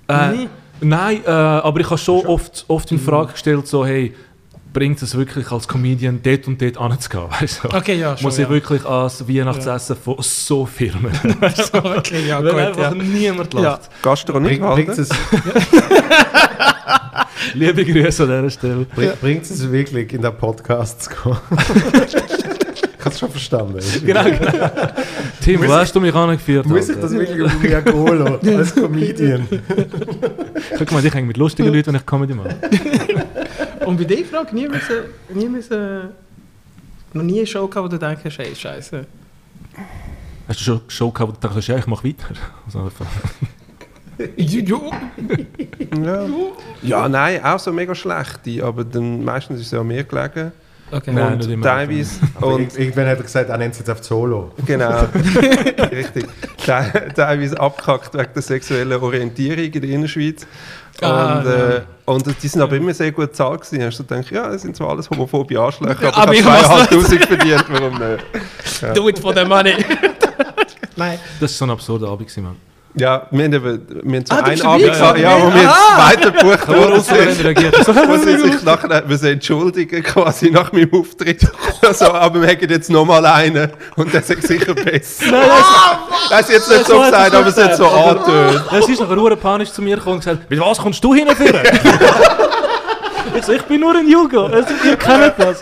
Äh, Nie? nein, äh, aber ich habe schon oft, oft in Frage gestellt, so, hey, bringt es wirklich als Comedian dort und dort anzugehen? Weißt du? Okay, ja, schon. Muss ich ja. wirklich als Weihnachtsessen von so Firmen? so, okay, ja, Weil gut, einfach ja. niemand lacht. Gastro nicht Bring, es, Liebe Grüße an dieser Stelle. bring, bringt es wirklich, in den Podcast zu kommen? Ich habe es schon verstanden. Genau, genau. Tim, wo hast du mich angeführt? Muss ich das wirklich auf mich holen, als Comedian? Guck mal, ich hänge mit lustigen Leuten, wenn ich Comedy mache. Und bei dir, Frage, nie müssen, nie müssen, noch nie eine Show gehabt, wo du denkst, hey, scheiße. Hast du schon eine Show gehabt, wo du dachtest, ja, ich mache weiter? Also Ja. ja, nein, auch so mega schlechte. Aber dann, meistens ist es ja an mir gelegen. Okay. Nein, und nicht immer. teilweise. Und irgendwann hat er gesagt, er nennt es jetzt auf Solo. Genau, richtig. Te teilweise abgekackt wegen der sexuellen Orientierung in der Innerschweiz. Ah, und, äh, und die sind aber immer sehr gut bezahlt gewesen. Hast du gedacht, ja, das sind zwar alles homophobe Arschlöcher, aber, Aber ich habe mach's zweieinhalbtausend verdient, warum nicht? Do it for the money. Nein. Das war so ein absurder Abend, gewesen, Mann. Ja, wir haben, wir haben so Ah, einen Abend gehabt, ja, wo wir jetzt Ah! weiter gebucht Aber worden unsouverän sind. Wo sie sich nachher müssen entschuldigen quasi nach meinem Auftritt. Also, aber wir hätten jetzt nochmal einen und der sagt sicher besser. Nein, das ist jetzt nicht so gesagt, er aber es hat so angetönt. Es ist nachher nur panisch zu mir gekommen und gesagt, mit was kommst du hinführen? ich so, ich bin nur ein Jugo. Also, ihr kennt das.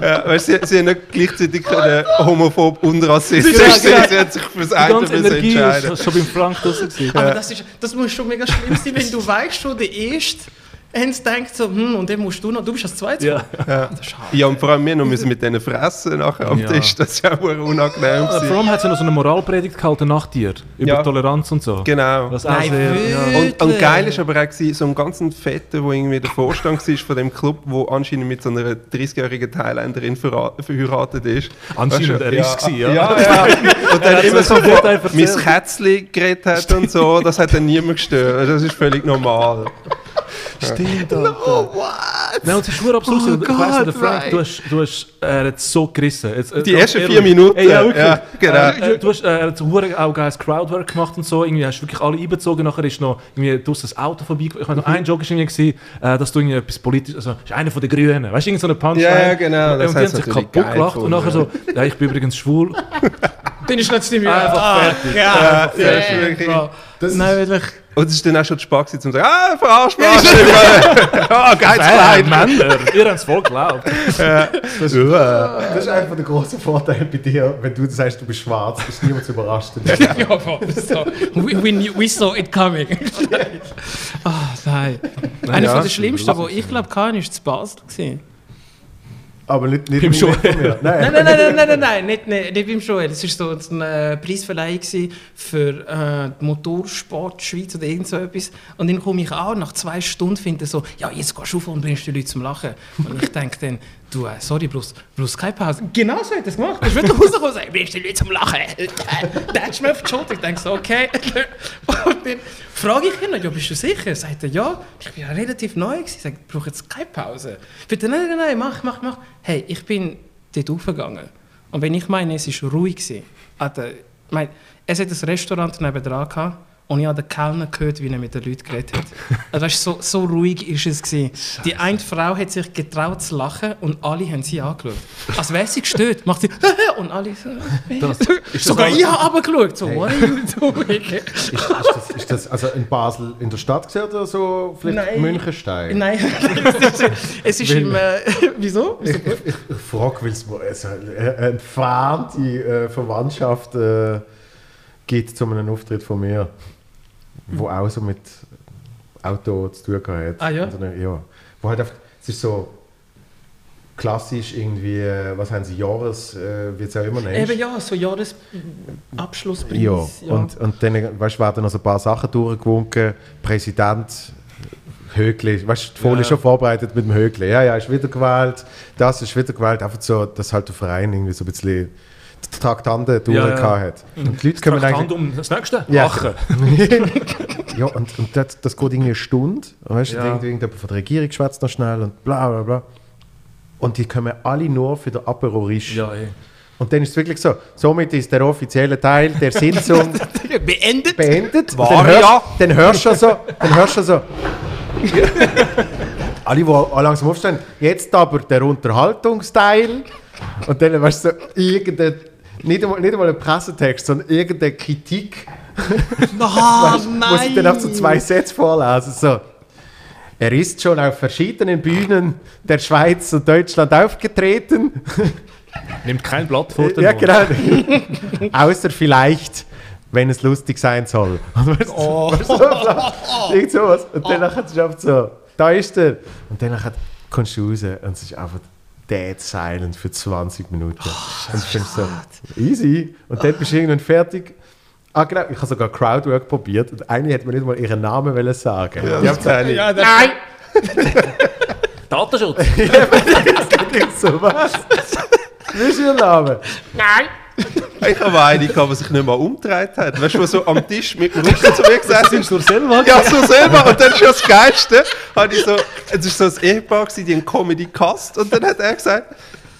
Ja, weißt, sie, sie haben nicht gleichzeitig können homophob und rassistisch sein. genau. Sie haben sich fürs eine Energie entscheiden. ist schon beim Frank draussen gewesen. Aber das, ist, das muss schon mega schlimm sein, wenn du weißt, schon der Erste Hans denkt so, hm, und dann musst du noch, du bist als Zweites. Ja. Ja. Das ja, und vor allem wir noch müssen mit denen fressen nachher am Ja. Tisch. Das ist ja auch unangenehm. Vor allem hat sie noch so eine Moralpredigt gehalten nach dir. Über Ja. Toleranz und so. Genau. Was auch Nein, sehr, ja. Und, und geil ist aber auch so ein ganz fetter, wo irgendwie der Vorstand war von dem Club, wo anscheinend mit so einer 30-jährigen Thailänderin verheiratet ist. Anscheinend er ist es, ja. Ja, ja. Und dann hat immer so mein. Kätzchen geredet hat und so, das hat dann niemand gestört. Das ist völlig normal. Stimmt, Alter. Oh, what? Nein, und es ist nur absurd. Oh ich weiss nicht, Frank, right. du hast, du hast äh, er hat so gerissen. Jetzt, äh, Die ganz ersten vier Minuten, Ey, ja, wirklich. ja, genau. Äh, du hast, äh, er hat auch geiles Crowdwork gemacht und so. Irgendwie hast du wirklich alle einbezogen. Nachher ist noch irgendwie draussen das Auto vorbei. Ich meine, noch ein Joke war irgendwie, äh, dass du irgendwie etwas politisch, also, ist einer von den Grünen. Weißt du, irgend so eine Punchline. Ja, ja, genau, das Und die haben sich kaputt gelacht. Und nachher so, ja, ich bin übrigens schwul. Dann ist nicht zu dem Einfach fertig. Ja, Ja, ja, ist wirklich- Das Nein, wirklich. Und es ist dann auch schon Spaß gewesen, um zu sagen, ah, verarscht mich. Ah, geiles Kleid. Männer, ihr habt es voll geglaubt. Das ist einfach der große Vorteil bei dir, wenn du sagst, du bist schwarz, ist niemand überrascht. Ja, aber so. we, we, knew- we saw it coming. Ah, nein. Einer ja. von den schlimmsten, wo ich glaube, kann, ist zu Basel. Gewesen. Aber nicht, nicht Beim nicht Joel. Nein. Nein, nein, nein, nein, nein, nein, nein, nicht, nicht, nicht beim Joel. Es war so eine äh, Preisverleihung für äh, die Motorsport Schweiz oder irgend so etwas. Und dann komme ich an, nach zwei Stunden finde ich so, ja, jetzt gehst du auf und bringst die Leute zum Lachen. Und ich denke dann, du, äh, sorry, bloß, bloß keine Pause. Genau so hat er es gemacht. Du bist wirklich rausgekommen und sagst, bringst die Leute zum Lachen. Der hat mir auf die Schulter. Ich denke so, okay. Und dann frage ich ihn, ja, bist du sicher? Er sagt er, ja. Ich bin ja relativ neu. Ich sage, ich brauche jetzt keine Pause. Ich bitte, nein, nein, nein, mach, mach, mach. Hey, ich bin dort aufgegangen. Und wenn ich meine, es war ruhig, gewesen, ich meine, es hat ein Restaurant nebenan gehabt und ich habe den Kellner gehört, wie er mit den Leuten geredet hat. Also, weißt, so, so ruhig ist es. Gewesen. Die eine Frau hat sich getraut zu lachen und alle haben sie angeschaut. Als wäre sie gestört. Macht sie und alle so. Das, Sogar das ich habe runtergeschaut. So, what are you doing? Ist, ist, das, ist das also in Basel in der Stadt gesehen oder so vielleicht Nein. Münchenstein? Nein, es ist im. Äh, wieso? Ich, ich, ich, ich frage, weil es also, eine entfernte äh, Verwandtschaft äh, gibt zu einem Auftritt von mir, wo auch so mit Auto zu tun hat. Ah, ja? Also, ja. Wo halt einfach, es ist so klassisch irgendwie, äh, was haben sie, Jahres, äh, wie es auch immer nennst. Eben ja, so Jahresabschlusspreis. Ja, Und, und dann weißt, werden noch so ein paar Sachen durchgewunken. Präsident Högli, weißt du, die Folie Ja. schon vorbereitet mit dem Högli. Ja, ja, ist wieder gewählt, das ist wieder gewählt. Einfach so, dass halt der Verein irgendwie so ein bisschen die Traktanten durchgehabt ja. hat. Und die Leute kommen eigentlich. Traktantum, das nächste? Ja. Lachen. Ja, und, und das, das geht irgendwie eine Stunde. Weißt du, Ja. irgendjemand von der Regierung schwätzt noch schnell und bla bla bla. Und die kommen alle nur für den Apero Riche. Ja, ey. Und dann ist es wirklich so. Somit ist der offizielle Teil der Sitzung Beendet. beendet. War dann hörst, ja. dann hörst du so, dann hörst du so. alle, die langsam aufstehen, jetzt aber der Unterhaltungsteil. Und dann weißt du, so, irgendein, nicht einmal, nicht einmal ein Pressetext, sondern irgendeine Kritik, Oh, weißt, nein. muss ich dann auch so zwei Sätze vorlesen. So. Er ist schon auf verschiedenen Bühnen der Schweiz und Deutschland aufgetreten. Nimmt kein Blatt vor den Ja, Mund. genau. Außer vielleicht, wenn es lustig sein soll. Und weißt Oh. weißt du, so, irgend sowas. Und dann es einfach so, da ist er. Und dann kommst du raus und es ist einfach dead silent für 20 Minuten. Oh, und ich finde so, easy. Und dann bist du irgendwann fertig. Ah, genau, ich habe sogar Crowdwork probiert und eigentlich hätte man nicht mal ihren Namen wollen sagen. Ja, das ist eine. Ja, das Nein! Das Datenschutz! so was. Wie ist Ihr Name? Ich habe eine, gehabt, die sich nicht mal umgedreht hat. Weißt du, die so am Tisch mit dem Rücken zu mir gesessen Sind du selber? Ja, so selber. Und dann ist ja das Geilste. Habe ich so, es war so ein Ehepaar, die einen Comedy cast Und dann hat er gesagt,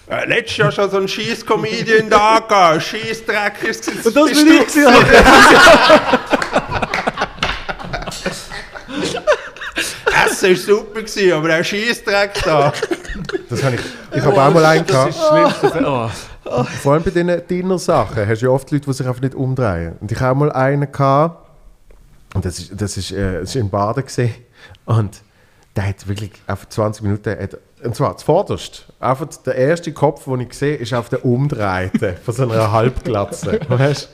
äh, letztes Jahr schon so ein Scheiß-Comedian da gehabt. Scheiß-Dreck ist es. Und das bin ich gewesen. Essen war super, gewesen, aber der Scheiß-Dreck da. Das habe ich. Ich habe auch mal einen Das gehabt. ist das Schlimmste. Oh. Vor allem bei diesen Dinner-Sachen hast du ja oft Leute, die sich einfach nicht umdrehen. Und ich habe mal einen gehabt, und das ist, das ist, äh, das ist in Baden gesehen. Und der hat wirklich auf 20 Minuten, hat, und zwar zuvorderst, einfach der erste Kopf, den ich sehe, ist auf der Umdrehte von so einer Halbglatze. Weißt?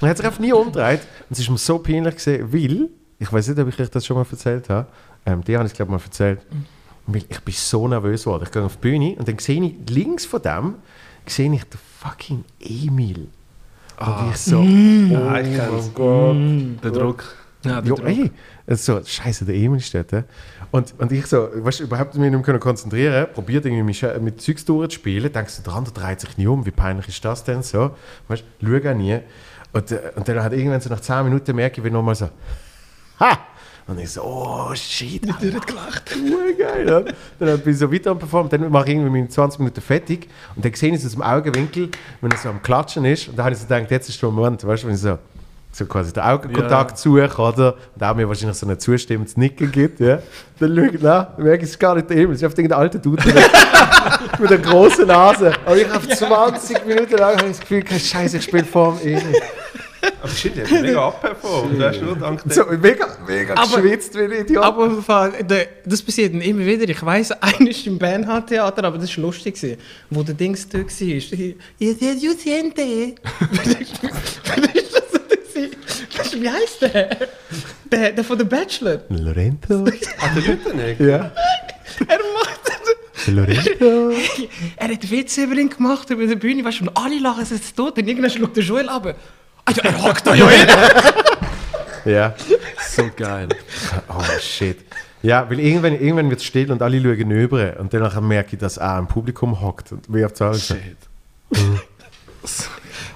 Er hat sich einfach nie umgedreht. Und es ist mir so peinlich gesehen, weil, ich weiß nicht, ob ich euch das schon mal erzählt habe, ähm, die habe ich glaube mal erzählt, weil ich bin so nervös geworden. Ich gehe auf die Bühne und dann sehe ich links von dem, sehe ich den fucking Emil. Und ich so, oh mein Gott. Der Druck. Ja, Jo, ey, also so, scheiße, der Emil ist dort. äh. Und, und ich so, weißt du, überhaupt mich nicht mehr konzentrieren, probiert irgendwie mit, Sche- mit Zeugs durchzuspielen, denkst du, der andere dreht sich nicht um, wie peinlich ist das denn so? Weißt du, schau auch nie. Und, äh, und dann hat irgendwann so nach 10 Minuten merke ich, wie nochmal so, ha! Und ich so, oh shit, Alter. nicht gelacht. geil, ja. Dann bin ich so weiter am Performen, dann mache ich irgendwie meine 20 Minuten fertig und dann sehe ich es aus dem Augenwinkel, wenn er so am Klatschen ist und dann habe ich so gedacht, jetzt ist der Moment, weißt du, wenn ich so, so quasi den Augenkontakt Ja. suche, oder? Und auch mir wahrscheinlich so ein zustimmendes Nicken gibt, ja. Dann schaue ich nach, dann merke ich, es ist gar nicht Himmel, es ist einfach irgendein alter Dude mit einer- mit großen Nase. Aber ich habe 20 Minuten lang das Gefühl, kein Scheiße, ich spiele vor dem Emil. Aber shit, der hat mega abperformt. Weißt du, dank dem. So, mega, mega Aber- geschwitzt wie ein Idiot. Aber das passiert immer wieder. Ich weiss, einer ist im Bernhard-Theater, aber das war lustig, gewesen, wo der Dings da war. Ihr seht Jusiente. Wie heißt der? der? Der von The Bachelor. Lorenzo? Ah, der Lüttenegg? Ja. Er macht. Lorenzo? Er hat Witze über ihn gemacht, über die Bühne, weißt du, und alle lachen sich jetzt tot. Und irgendwann schaut der Joel ab. Ja, er hockt da ja hin. Ja. So geil. Oh shit. Ja, weil irgendwann, irgendwann wird es still und alle schauen rüber und dann merke ich, dass auch im Publikum hockt und wie auf die Shit.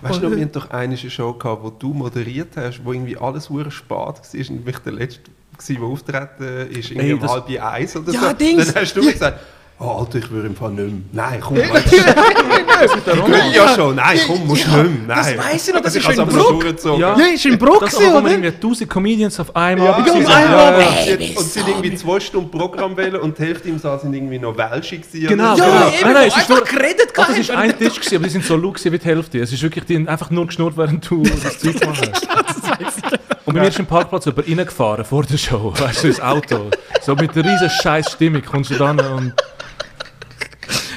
Weißt du noch, wir hatten doch eine Show gehabt, wo du moderiert hast, wo irgendwie alles hure spät war und mich der letzte war, der auftreten ist, irgendwie Ey, um halb eins oder Ja, so. Dings. Dann hast du mir gesagt, oh, Alter, ich würde im Fall nicht mehr. Nein, komm, weißt du, ich ja schon. Nein, komm, musst Ja, nicht mehr. das Nein. weiss ich noch, das Also ist ich schon aber Bruck. Ja. Ja, ist in Bruck, Das gewesen, wir oder? irgendwie 1000 Comedians auf einmal Ja, ja, sind. einmal. ja, Ey, und sie- wie und sind irgendwie zwei Stunden Programm wählen und die Hälfte im Saal sind irgendwie noch Welsch gewesen. Genau. Ja, genau. eben, Nein, nein, es ist einfach nur- geredet Oh, das war ein Tisch, gewesen, aber die sind so low gewesen wie die Hälfte. Es ist wirklich, die haben einfach nur geschnurrt, während du das Zeug gemacht hast. Und bei mir ist im Parkplatz über reingefahren vor der Show, weißt du, ins Auto. So mit einer riesen scheiß Stimmung kommst du dann und...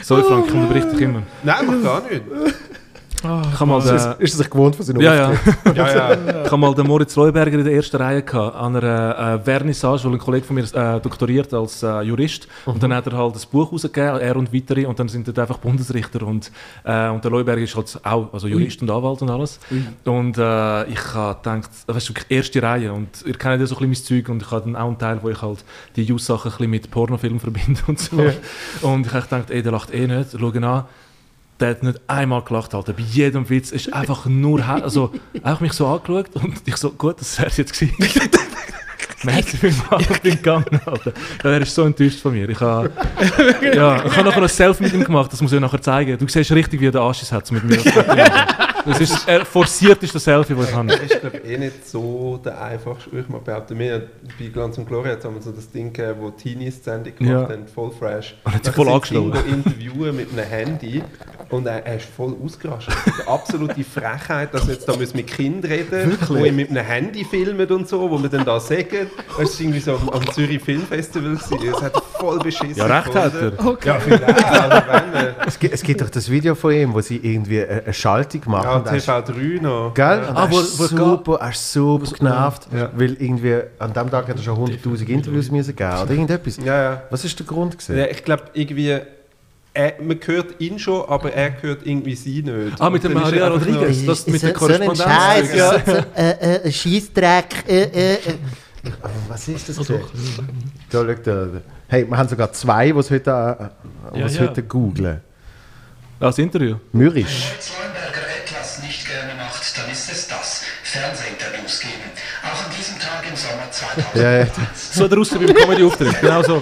Sorry Frank, ich unterbreche dich immer. Nein, mach gar nicht. Ich habe mal den, Ist, ist er sich gewohnt von seinem ja, ja. Auftritt? Ja, ja. Ich habe mal den Moritz Leuberger in der ersten Reihe gehabt, an einer äh, Vernissage, weil ein Kollege von mir äh, doktoriert als äh, Jurist. Und dann hat er halt das Buch rausgegeben, er und weitere, und dann sind dort einfach Bundesrichter. Und, äh, und der Leuberger ist halt auch also Jurist und Anwalt und alles. Und äh, ich habe gedacht, weißt du, wirklich erste Reihe. Und ihr kennt ja so ein bisschen mein Zeug. Und ich habe dann auch einen Teil, wo ich halt die Jus-Sachen ein bisschen mit Pornofilm verbinde und so. Und ich habe gedacht, ey, der lacht eh nicht, schau ihn an. Der hat nicht einmal gelacht, Alter. Bei jedem Witz ist einfach nur, also, einfach mich so angeschaut und ich so, gut, das wär's jetzt gewesen. Merci vielmals, ich bin gegangen, Alter. Ja, er ist so enttäuscht von mir. Ich habe ja, ich habe nachher ein Selfie mit ihm gemacht, das muss ich nachher zeigen. Du siehst richtig, wie er den Arsch hat, mit mir. Das ist, er forciert ist das Selfie, das ich habe. Das ist, glaube ich, eh nicht so der einfachste, ich mal behaupten. Wir bei Glanz und Gloria haben wir so das Ding gegeben, wo Teenies die Sendung gemacht Ja. haben, voll fresh. Und hat sie voll angeschlagen. interviewen mit einem Handy und er, er ist voll ausgerastet. Die absolute Frechheit, dass wir jetzt da müssen mit Kindern reden wo ihn mit einem Handy filmen und so, wo wir dann da sagen, es ist irgendwie so am, am Zürich Filmfestival. Es hat voll beschissen Ja, recht hat er. Okay. Ja, vielleicht. Also wenn, äh, Es, gibt, es gibt doch das Video von ihm, wo sie irgendwie eine, eine Schaltung machen. ja, und er ist- TV3 noch. Gell? Und Ah, er wo- ist wo er super, er ist super genervt, Ja. weil irgendwie an dem Tag hat er schon 100'000 Interviews müssen geben oder irgendetwas. Ja, ja. Was ist der Grund gewesen? Ja, ich glaube, irgendwie. Er, man hört ihn schon, aber er hört irgendwie sie nicht. Ah, mit dem Maria er Rodriguez, das mit der so, so ein Korrespondenz. Scheiß, Ja. so, so, äh, äh, Scheissdreck, äh, äh, äh. Was ist das? gewesen? Da schaut der, Hey, wir haben sogar zwei, die es heute, äh, Ja, was ja. heute googlen. Das Interview. Mürrisch. Leuenberger etwas nicht gerne macht, dann ist es das. Fernsehinterviews geben. Auch an diesem Tag im Sommer 2000 Ja, ja. So draußen beim Comedy-Auftritt. Genau so.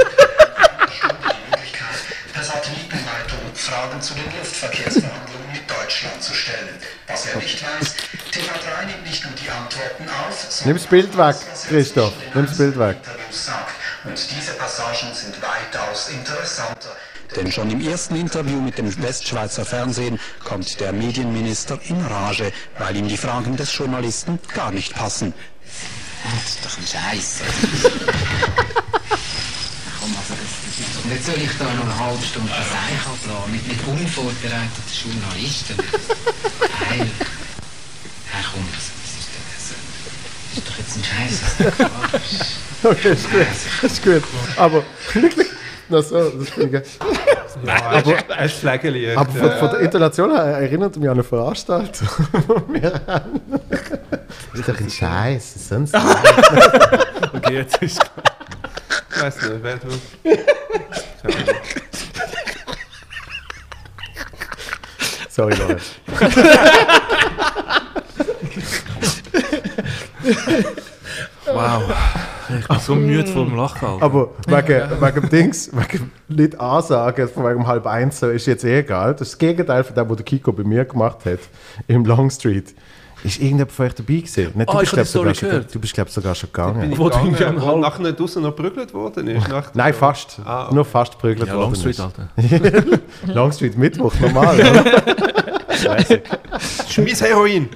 Fragen zu den Luftverkehrsverhandlungen mit Deutschland zu stellen. Was er nicht weiß, TV3 nimmt nicht nur die Antworten auf, sondern Nimm das Bild weg, Christoph. zu den Nimm das Bild weg. Und diese Passagen sind weitaus interessanter. Denn schon im ersten Interview mit dem Westschweizer Fernsehen kommt der Medienminister in Rage, weil ihm die Fragen des Journalisten gar nicht passen. Das ist doch ein Scheiß. Also, das, das nicht soll ich da noch eine halbe Stunde Seich ablassen, mit, mit unvorbereiteten Journalisten. Heil. Ja, komm, das, das, ist, das, das ist doch jetzt ein Scheiß. was da Quatsch. Okay, ist gut. Ist gut. Aber wirklich, na so, das finde ich geil. Aber ein Flägeli. Aber von, von der Intonation her erinnert mich an eine Veranstaltung. Wir haben. Das ist doch ein Scheiß. Sonst. Okay, jetzt ist Ich weiß nicht, wer du. Sorry, Leute. Wow. Ich bin so müde vom Lachen. Alter. Aber wegen, wegen dem Dings, wegen nicht Ansagen von wegen halb eins, so, ist jetzt eh egal. Das ist das Gegenteil von dem, was der Kiko bei mir gemacht hat, im Long Street. Ist irgendjemand von euch dabei gewesen? Nicht, du Ah, bist, ich sogar schon, du bist, glaube sogar schon Bin gegangen. ich Wo du gegangen, irgendwie wo nachher draußen noch geprügelt worden ist. Nein, fast. Ah, okay. Nur fast prügelt ja, worden. Long Street, ist. Alter. Long Street, Mittwoch, normal. oder? Schmiss Heroin!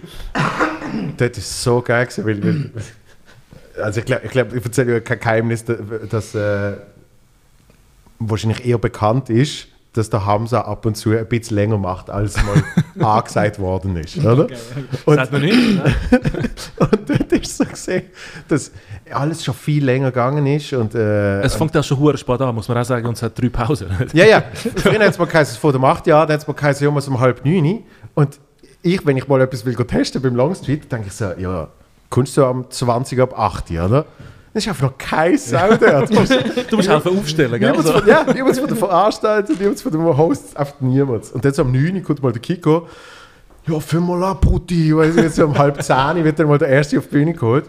Dort ist so geil gewesen, weil, weil also ich glaube, ich, glaub, ich erzähle ja kein Geheimnis, dass äh, wahrscheinlich eher bekannt ist, dass der Hamza ab und zu ein bisschen länger macht, als mal angesagt worden ist, oder? Und, Sagt man nicht? ne? und dort ist so gesehen, dass alles schon viel länger gegangen ist und äh, Es fängt auch schon hure spät an, muss man auch sagen, und es hat drei Pausen. ja, ja. Früher hat es mal geheißen, vor dem 8 Jahren, dann hat es mal geheißen, ja, um halb neun. Und ich, wenn ich mal etwas will testen beim Longstreet, denke ich so, ja, kommst du am 20 ab 8, oder? Das ist einfach noch kein Sau dort. Du musst helfen aufstellen, gell? Niemand Also, von, ja, niemand von der Veranstalter, niemand von dem Host, einfach niemand. Und dann so am 9 kommt mal der Kiko, ja, für mal ab, Brutti. Weißt du, jetzt so um halb 10 wird dann mal der Erste auf die Bühne geholt.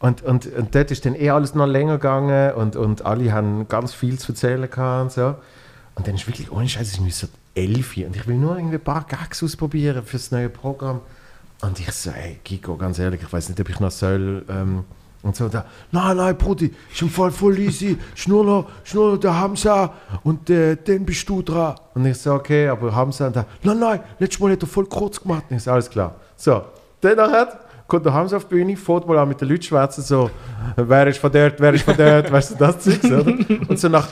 Und, und, und dort ist dann eh alles noch länger gegangen und, und alle haben ganz viel zu erzählen gehabt und so. Und dann ist wirklich, ohne Scheiß, es ist so 11 Uhr und ich will nur irgendwie ein paar Gags ausprobieren für das neue Programm. Und ich so, ey, Kiko, ganz ehrlich, ich weiß nicht, ob ich noch soll. Ähm, und so, da, nein, nein, Brutti, ist im Fall voll easy, nur noch der Hamza und äh, dann bist du dran. Und ich so, okay, aber Hamza, und da, nein, nein, letztes Mal hat er voll kurz gemacht. Und ich so, alles klar. So, dann nachher kommt der Hamza auf die Bühne, fährt mal an mit den Leuten schwätzen, so, wer ist von dort, wer ist von dort, weißt du, das Zeug, oder? Und so nach,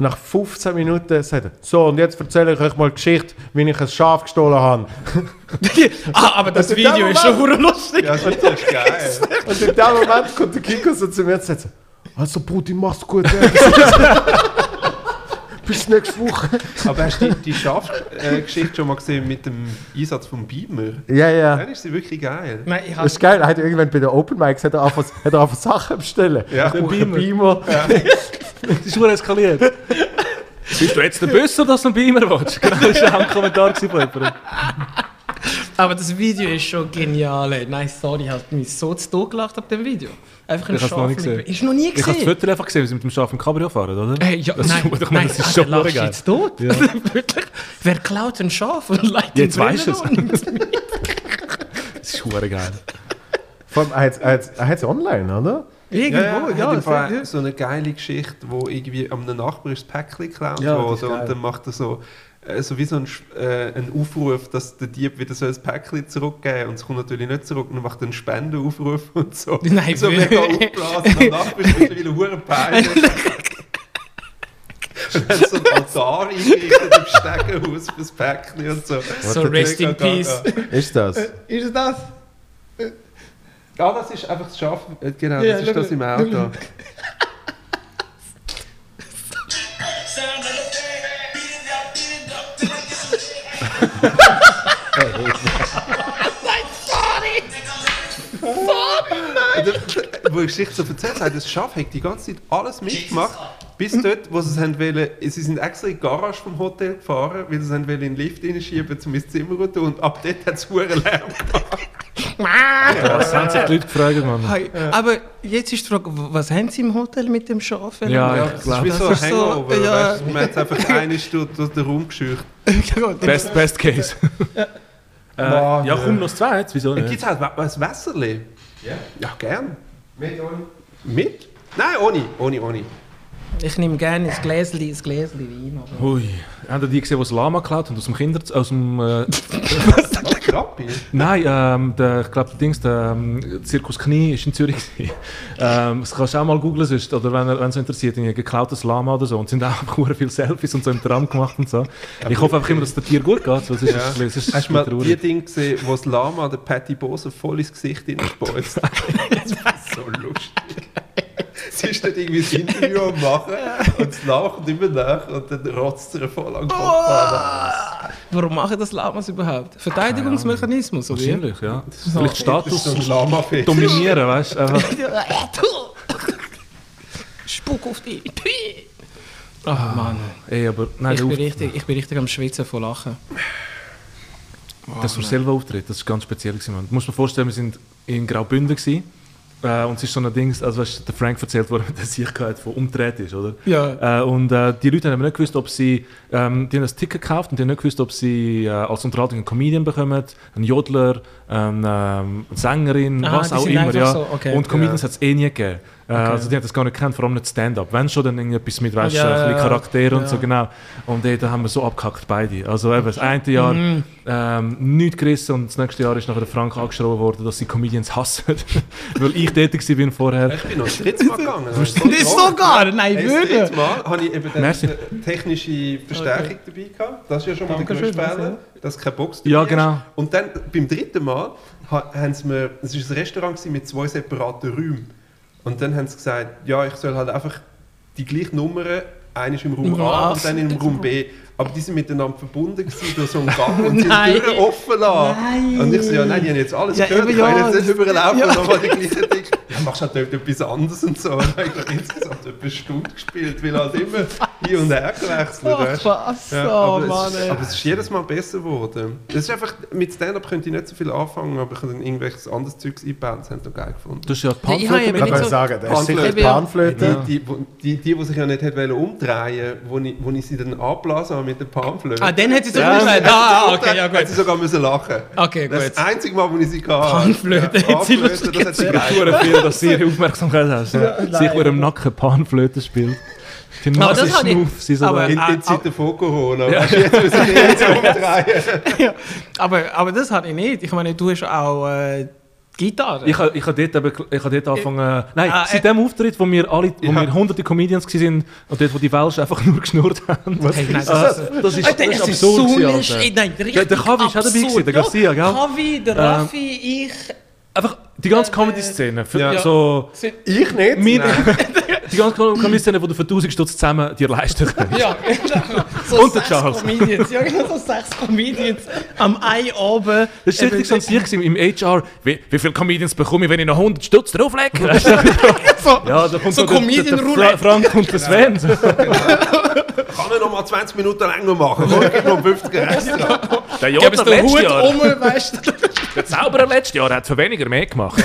nach 15 Minuten sagt er, so, und jetzt erzähle ich euch mal die Geschichte, wie ich ein Schaf gestohlen habe. ah, aber das dem Video ist schon Moment- lustig. Ja, das ist geil. Und in dem Moment kommt der Kiko so zu mir und sagt so, also Bruder, mach's gut. ja. Bis nächste Woche. Aber hast du die, die Schafgeschichte schon mal gesehen mit dem Einsatz vom Beamer? Ja, ja. Dann ist sie wirklich geil. Nein, ich Das ist geil. Er hat irgendwann bei den Open Mics hat er einfach, hat er einfach Sachen bestellen. Ja. ich brauche einen Beamer. das ist schon eskaliert. Bist du jetzt der Böse, dass du einen Beamer willst? Genau, das war ein Kommentar von jemandem. Aber das Video ist schon genial. ey. Nein, sorry, ich habe mich so zu Tod gelacht ab dem Video. Einfach ein Ich hab's noch mit- gesehen. Ist noch nie Ich habe das gesehen. Foto einfach gesehen, wie sie mit dem Schaf im Cabrio fahren, oder? Hey, ja, Das ist nein, schon- ich meine, nein, das ist ah, schon der lacht geil. jetzt tot. Ja. Wer klaut ein Schaf und leitet Jetzt und nimmt mit? Das ist hure geil. Vor allem, er hat es online, oder? Irgendwo, ja, ja. ja, hat ja, Fall so eine geile Geschichte, wo irgendwie am Nachbar ist das Päckchen geklaut Ja, ist worden und dann macht er so, äh, so wie so ein, äh, ein Aufruf, dass der Dieb wieder so ein Päckchen zurückgeben und es kommt natürlich nicht zurück und dann macht er einen Spendenaufruf und so. Nein, so mega aufgeblasen. Am Nachbar ist mittlerweile hure peinlich. Und hat so einen Altar eingerichtet im Stegenhaus für das Päckchen und so. So rest in peace. Ist das? Ist es das? Ja, das ist einfach das Schaf. äh, Genau, Ja, das ist das im. Auto. wo die Geschichte so erzählt hat, das Schaf hat die ganze Zeit alles mitgemacht, bis dort, wo sie es haben wollen, sie sind extra in die Garage vom Hotel gefahren, weil sie es haben wollen in den Lift reinschieben, um ins Zimmer zu tun, und ab dort hat es Lärm gemacht. Das haben sich die Leute gefragt, Mann. Hey, aber jetzt ist die Frage, was haben Sie im Hotel mit dem Schaf? Ja, Ja, ich das ist glaube. wie so ein Das ist so, Hangover, ja. weißt man hat es einfach eine Stunde durch den Raum geschüchtert. Best, best case. äh, ja, komm, noch zweites, wieso Gibt nicht? es halt wa- ein Wässerli? Ja. Ja, gern. Mit ohne. Mit? Nein, ohne, ohne, ohne. Ich nehme gerne ein Gläschen, ein Gläschen Wein. aber- Ui, haben ihr die gesehen, die das Lama geklaut haben aus dem Kinder... aus dem... Äh, Krappi? nein, ähm, der, ich glaube, der Dings, der ähm, Zirkus Knie ist in Zürich ähm, Das kannst du auch mal googeln, sonst, oder wenn es interessiert, ein geklautes Lama oder so. Und sind auch verdammt viele Selfies und so im Tram gemacht und so. Ich hoffe einfach immer, dass der Tier gut geht, sonst ist es, es ist Hast du mal traurig. die Dinge gesehen, wo das Lama der Patty Bose voll ins Gesicht hineinspeuzt? das war so lustig. Sie ist dann irgendwie das Interview am machen und es lacht immer nach und dann rotzt ihr voll an den Kopf an. Warum machen das Lamas überhaupt? Verteidigungsmechanismus, oder? Wahrscheinlich, ja. Vielleicht Das ist Status so dominieren, weißt du? einfach- Spuck auf dich. Ach Mann, Ey, aber nein, ich bin, richtig, ich bin richtig am Schwitzen von Lachen. das war selber Auftritt, das war ganz speziell. Gewesen, man. Du musst dir vorstellen, wir sind in Graubünden gewesen, äh, und es ist so ein Ding, also weißt, der Frank erzählt, wo er mit der Sicherheit von umgedreht ist, oder? Ja. Äh, und äh, die Leute haben nicht gewusst, ob sie, ähm, die haben das Ticket gekauft und die haben nicht gewusst, ob sie äh, als Unterhaltung einen Comedian bekommen, einen Jodler, ähm, ähm, eine Sängerin, Aha, was auch immer. Ja. so, okay. Und Comedians hat es eh nie gegeben. Äh, Also die haben das gar nicht gekannt, vor allem nicht Stand-up. Wenn schon, dann irgendetwas mit, weißt, Ja, ein bisschen ja, Charakter und ja. so, genau. Und da haben wir so abgehackt, beide. Also eben, das eine Jahr Mhm. ähm, nichts gerissen und das nächste Jahr ist nachher der Frank angeschrieben worden, dass sie Comedians hassen. Weil ich tätig war bin vorher. Ich bin noch Mal gegangen. Das ist sogar, nein, Hey, würde. Mal habe ich eben eine technische Verstärkung dabei gehabt. Das ist ja schon mal der Dankeschön, größte Fehler, dass kein Box Ja, dabei ist. genau. Und dann beim dritten Mal ha- haben sie mir, es war ein Restaurant mit zwei separaten Räumen. Und dann haben sie gesagt, ja, ich soll halt einfach die gleiche Nummer, eine ist im Raum A und dann im Raum B. Aber die sind miteinander verbunden gewesen durch so einen Gang und sind Nein. Türen offen lassen. Und ich so, ja, nein, die haben jetzt alles Ja, gehört, ich kann ja, jetzt nicht überlaufen ja. und nochmal die gleichen Dinge. Ja, machst halt dort etwas anderes und so. Und dann habe ich insgesamt etwa eine Stunde gespielt, weil halt immer hin und her gewechselt Ach was, Ja, oh aber, Mann, es aber es ist jedes Mal besser geworden. Es ist einfach, mit Stand-Up könnte ich nicht so viel anfangen, aber ich habe dann irgendwelches anderes Zeugs eingebaut, das haben sie geil gefunden. Das ist ja Ja, ich Panflöte eben Ich mit- kann so- sagen, das ist sicher Panflöte. die Panflöte. Die, die, wo- die, die, die sich ja nicht hätte wollen umdrehen wo ich, wo ich sie dann abblasen habe mit den Panflöten. Ah, dann hat sie so Ja, gesagt, ah, okay, ja Hat sie gut. sogar müssen lachen. Okay, Das gut. ist das einzige Mal, wo ich sie hatte. Panflöte Ja, Panflöte, das hat sie geil. Hure viel, dass sie ihre Aufmerksamkeit hast. Ja. Sie vor im Nacken Panflöte spielt. Die Aber Nase das habe ich- schnuff, sie so aber- In, in Zeiten von Corona. Weißt jetzt müssen wir jetzt umdrehen. Ja, aber, aber das hatte ich nicht. Ich meine, du hast auch äh, Gitarre. Ich habe ich ha dort, ich ha dort angefangen. Nein, Ah, seit dem Auftritt, wo wir alle, wo Ja. wir hunderte Comedians waren und dort, wo die Welsh einfach nur geschnurrt haben. Hey, nein, das, Ah, das, das ist, Alter, das ist absurd. so gewesen, Alter. Nein, Der- der Kavi ist auch dabei gewesen, der Garcia, gell? Kavi, der Ähm, Raffi, ich. Einfach die ganze Comedy-Szene. für- Ja. So, Ich nicht. wir, die ganze Comedy-Szene, die du für 1000 Stutz zusammen dir leisten kannst. ja, so Und der sechs Charles. Comedians. Ja, genau, so sechs Comedians am Ei oben. Das war richtig so ein im HR. Wie, wie viele Comedians bekomme ich, wenn ich noch 100 Stutz drauflege? so, ja, da kommt So der- der, der, Comedian-Roulette. Fra Frank und der Sven. So. Kann er noch mal 20 Minuten länger machen? Ich gebe noch 50 extra. Der Ich Jodler den letztes Hut um, weißt du. Der Zauberer letztes Jahr hat für weniger mehr gemacht.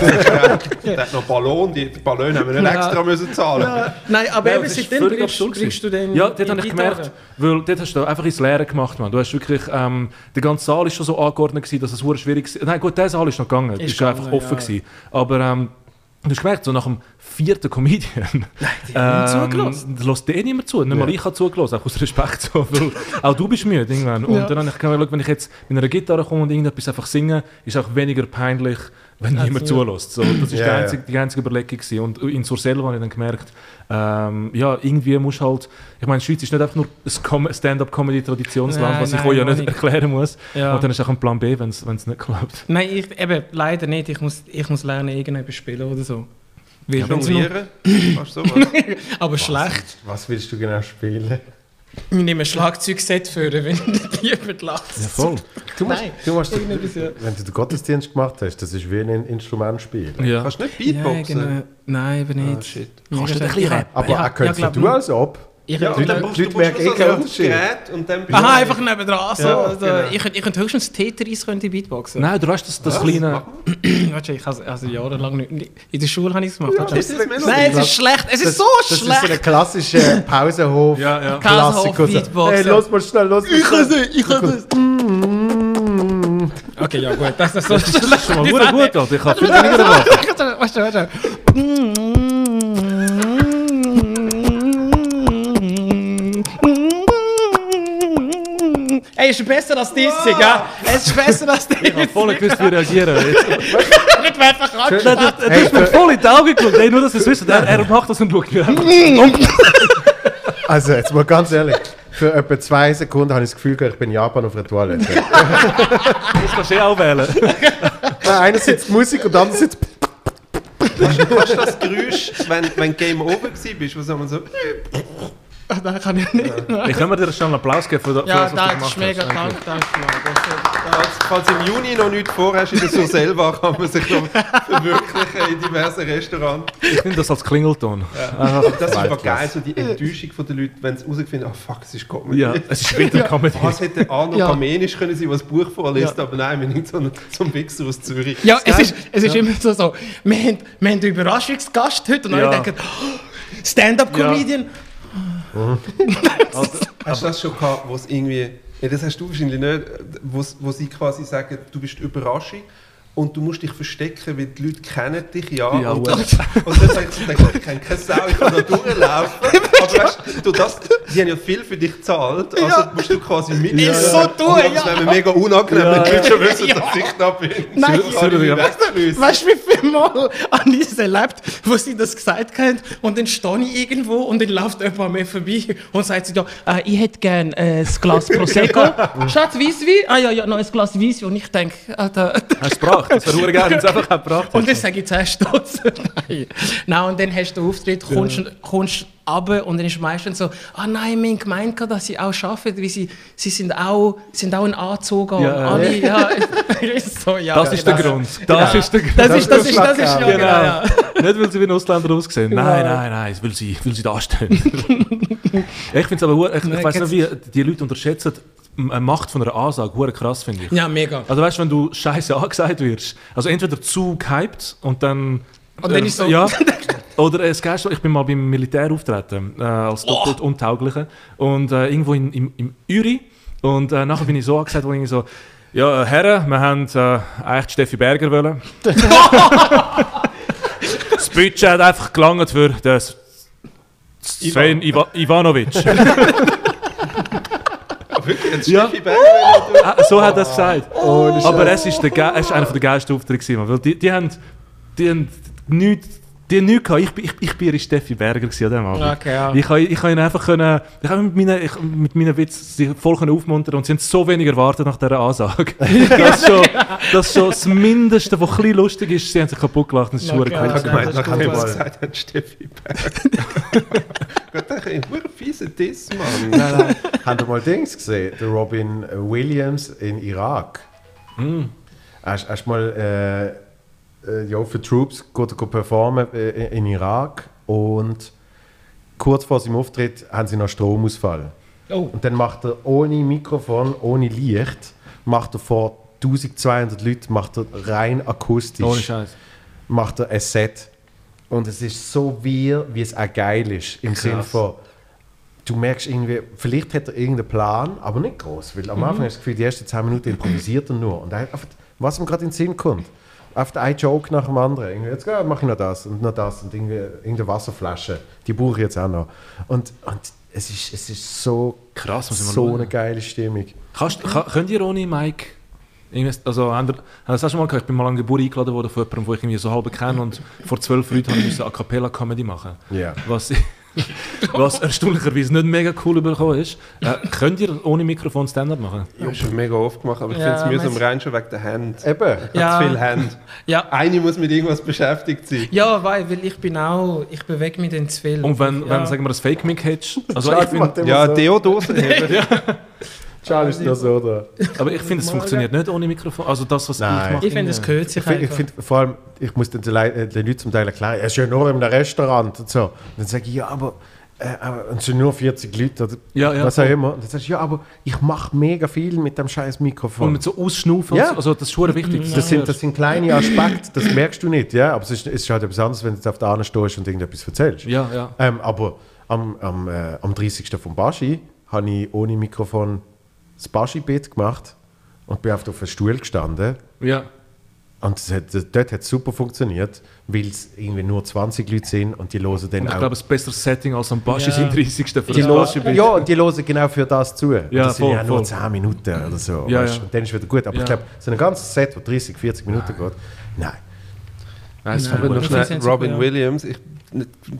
Der hat noch Ballon, die Ballon haben wir nicht Ja. extra müssen zahlen. Ja, nein, aber Ja, eben das ist seitdem bringst, bringst du den Ja, dort habe ich gemerkt, weil dort hast du einfach ins Leere gemacht, man. Du hast wirklich, ähm, der ganze Saal ist schon so angeordnet gewesen, dass es hure schwierig war. Nein, gut, der Saal ist noch gegangen, Ist ist, ist einfach gegangen, offen ja. gewesen. Aber ähm, du hast gemerkt, so nach dem vierten Comedian, die haben nicht zugelassen. da lässt eh niemand zu. Nicht mal ich habe zugelassen, auch aus Respekt. So, weil auch du bist müde irgendwann. Und Ja. dann habe ich gemerkt, wenn ich jetzt mit einer Gitarre komme und irgendetwas einfach singe, ist auch weniger peinlich, wenn niemand ja. zulässt. So, das war Ja, die, ja. einzige, die einzige Überlegung. Gewesen. Und in Surselva habe ich dann gemerkt, ähm, ja, irgendwie muss halt, ich meine, die Schweiz ist nicht einfach nur ein Com- Stand-up-Comedy-Traditionsland, Nein, was ich euch ja nicht nicht. erklären muss. Ja. Und dann ist auch ein Plan B, wenn es nicht klappt. Nein, ich, eben, leider nicht. Ich muss, ich muss lernen, irgendetwas spielen oder so. Jonglieren? Kannst du sowas? aber schlecht. Was willst du genau spielen? Ich nehme ein Schlagzeugset für, wenn jemand lacht. Ja, voll. Du musst, Nein, du musst, ja. wenn du den Gottesdienst gemacht hast, das ist wie ein Instrument spielen. Ja. Kannst du nicht Ja, Beatboxen? genau. Nein, eben nicht. Ah, shit. Kannst du nicht ein bisschen rappen? Aber Ja, er könnte ja, nicht. als ob. Ich Ja, ich- und dann Leute brauchst du merken Unterschied. Gerät und dann Aha, einfach nebendran. So, Ja, also, genau. ich, könnte, ich könnte höchstens Tetris könnte ich Beatboxen. Nein, du hast das, das Was? kleine. Warte, ich habe also jahrelang nicht, in der Schule habe ich es gemacht. Ja, das ist. Nein, es ist schlecht. Es ist so Das ist so schlecht. ein klassischer Pausenhof. Ja, ja. Klassiker. So, Beatbox, Hey, los mal schnell, los mal schnell. ich kann es. Okay, ja gut, das ist so Das ist schon mal gut. Ich habe viel weniger. Warte, warte. Ey, ist besser als das, gell? Es ist besser als das. Ich habe voll gewusst, wie reagieren. Nicht mehr einfach anschauen. du, hast mir voll in die Augen geschaut. Ey, nur, dass es wisst. Er, er macht das und schaut mir an. Also, jetzt mal ganz ehrlich. Für etwa zwei Sekunden habe ich das Gefühl, ich bin in Japan auf einer Toilette. Das kannst du eh auch wählen. Nein, einerseits die Musik und andererseits... Kannst du das Geräusch, wenn, wenn Game Over war, was man so... Ah, Nein, kann ich nicht. Ich kann mir dir schon einen Applaus geben für, für Ja, das, was du das gemacht ist mega hast. krank, danke mal. Falls, falls im Juni noch nichts vorhast in der Surselva, kann man sich noch verwirklichen in diversen Restaurants. Ich nehme das als Klingelton. Aber das ist aber geil, so die Enttäuschung von den Leuten, wenn sie herausfinden, ah fuck, es ist Comedy. Ja, es ist Wintercomedy. Was hätte Arno Ja. Kamenisch können sein, was das Buch vorliest, aber nein, wir nehmen so einen, so einen Wichser aus Zürich. Ja, es ist, es ist immer so, so wir, haben, wir haben einen Überraschungsgast heute und alle Ja. denken, oh, Stand-up-Comedian. Hast du das schon gehabt, wo es irgendwie, ja, das hast du wahrscheinlich nicht, wo, sie quasi sagen, du bist Überraschung und du musst dich verstecken, weil die Leute kennen dich ja. Ja, und, dann, und dann sagst du, ich kenne keine Sau, ich kann da durchlaufen. Aber weißt du, das, die haben ja viel für dich gezahlt, also Ja. musst du quasi mit. Ist so tun, Und das ja. wäre mir mega unangenehm, wenn die Leute schon wissen, dass ich da bin. Nein, ich ja. Weißt du, wie viel Mal an es erlebt, wo sie das gesagt haben und dann stehe ich irgendwo und dann läuft jemand an mir vorbei und sagt sie, ja, äh, ich hätte gerne äh, ein Glas Prosecco. Schatz, Weisswein? Ah ja, ja, noch ein Glas Weisswein. Und ich denke, Alter... Hast du gebracht? Das wäre geil, wenn einfach gebracht Und dann hast. sage ich 10 Stutz. Nein. Nein, und dann hast du den Auftritt, kommst, kommst runter und dann ist meistens so, ah nein, haben gemeint, dass sie auch arbeiten, weil sie, sie sind auch, sind auch ein Anzug an. Ja, alle, ja, ist so, ja. Das ist der Grund. Das ist der Grund. Das ist, das ist, das ist, ja, Genau. genau, ja. Nicht, weil sie wie ein Ausländer aussehen. Nein, nein, nein, weil sie, weil sie da stehen. ich finde es aber, ich, ich weiß nicht, wie die Leute unterschätzen Macht von einer Ansage. Hure krass, finde ich. Ja, mega. Also weißt wenn du scheiße angesagt wirst, also entweder zu gehypt und dann... Und dann ist so- Ja, oder es Geilste, ich bin mal beim Militär auftreten, äh, als Oh. doppelt Untaugliche und äh, irgendwo in, im, im Uri und äh, nachher bin ich so angesagt, wo ich so, ja, äh, Herren, wir haben äh, eigentlich Steffi Berger wollen. das Budget hat einfach gelangt für das Sven Iva Ivanovic. Wirklich, jetzt Ja. Ah, so hat er es gesagt. Aber es ist, der, ist einer der geilsten Auftritte die, die haben, die haben nichts, die haben nichts gehabt. Ich, bin- ich, ich bin Steffi Berger an dem Abend. Okay, ja. Ich habe ich ihn einfach können, ich habe mit meinen, ich, mit meinen Witzen sie voll können aufmuntern und sie haben so wenig erwartet nach dieser Ansage. das, ist schon, das ist schon das Mindeste, was ein bisschen lustig ist. Sie haben sich kaputt gelacht und es ist Okay, okay, Ich habe gemeint, sie gesagt haben, Steffi Berger. Gott, das ist ein fieser Diss, Mann. Habt ihr mal Dings gesehen? Der Robin Williams in Irak. Hast hast du mal äh, ja, für Troops geht, geht performen äh, in Irak und kurz vor seinem Auftritt haben sie noch Stromausfall. Oh. Und dann macht er ohne Mikrofon, ohne Licht, macht er vor 1200 Leuten macht er rein akustisch Ohne Scheiß. macht er ein Set. Und es ist so wir, wie es auch geil ist. Im Sinne von, du merkst irgendwie, vielleicht hat er irgendeinen Plan, aber nicht groß. Weil am Anfang hast du das Gefühl, die ersten 10 Minuten improvisiert er nur. Und er hat einfach, was ihm gerade in den Sinn kommt. Einfach ein Joke nach dem anderen. Irgendwie, jetzt ja, mache ich noch das und noch das und irgendwie irgendeine Wasserflasche. Die brauche ich jetzt auch noch. Und, und es, ist, es ist so Krass, so eine geile Stimmung. Kannst, kann, könnt ihr ohne Mike also, ihr das schon mal gehört? Ich bin mal an Geburt eingeladen worden von jemandem, den ich irgendwie so halb kenne und vor zwölf Leuten habe ich A Cappella Comedy machen. Ja. Was, Was erstaunlicherweise nicht mega cool übergekommen ist. Äh, könnt ihr ohne Mikrofon Stand-up machen? Ich habe schon mega oft gemacht, aber ich Ja, finde es mühsam rein schon wegen der Hand. Eben. Ich Ja. habe zu viel Hand. Ja. Eine muss mit irgendwas beschäftigt sein. Ja, weil, weil ich bin auch, ich bewege mich dann zu viel. Und wenn, ja. wenn sagen wir, das Fake-Mic hättest, also ich find, macht immer Ja, Charles ist nur so da. aber ich finde, es funktioniert nicht ohne Mikrofon. Also das, was Nein. ich mache. ich finde, es gehört sich Ich finde, ich find, vor allem, ich muss den, äh, Leuten zum Teil erklären, er ist ja nur in einem Restaurant und so. Und dann sage ich, ja, aber, äh, aber es sind nur 40 Leute oder Ja, ja, was auch immer. Und dann sagst du, ja, aber ich mache mega viel mit dem scheiß Mikrofon. Und mit so Ausschnaufen, Ja. also das ist schon wichtig. dass das, sind, das sind kleine Aspekte, das merkst du nicht, ja. Aber es ist, es ist halt etwas anderes, wenn du jetzt auf der anderen stehst und irgendetwas erzählst. Ja, ja. Ähm, aber am, am, äh, am 30. von Baschi habe ich ohne Mikrofon das Baschi-Bit gemacht und bin auf einem Stuhl gestanden. ja. Und das hat, das, dort hat es super funktioniert, weil es irgendwie nur 20 Leute sind und die hören dann Und ich auch. glaube, es ist ein besseres Setting als am Baschi Ja. sind 30. für die das Baschi-Bit. ja, und die hören genau für das zu. Und Ja, das sind voll, ja nur voll. 10 Minuten oder so. Ja, weißt, ja. Und dann ist wieder gut. Aber Ja. ich glaube, so ein ganzes Set, das 30, 40 Minuten geht, nein. Nein, Nein. Ich Robin. Williams. Ich,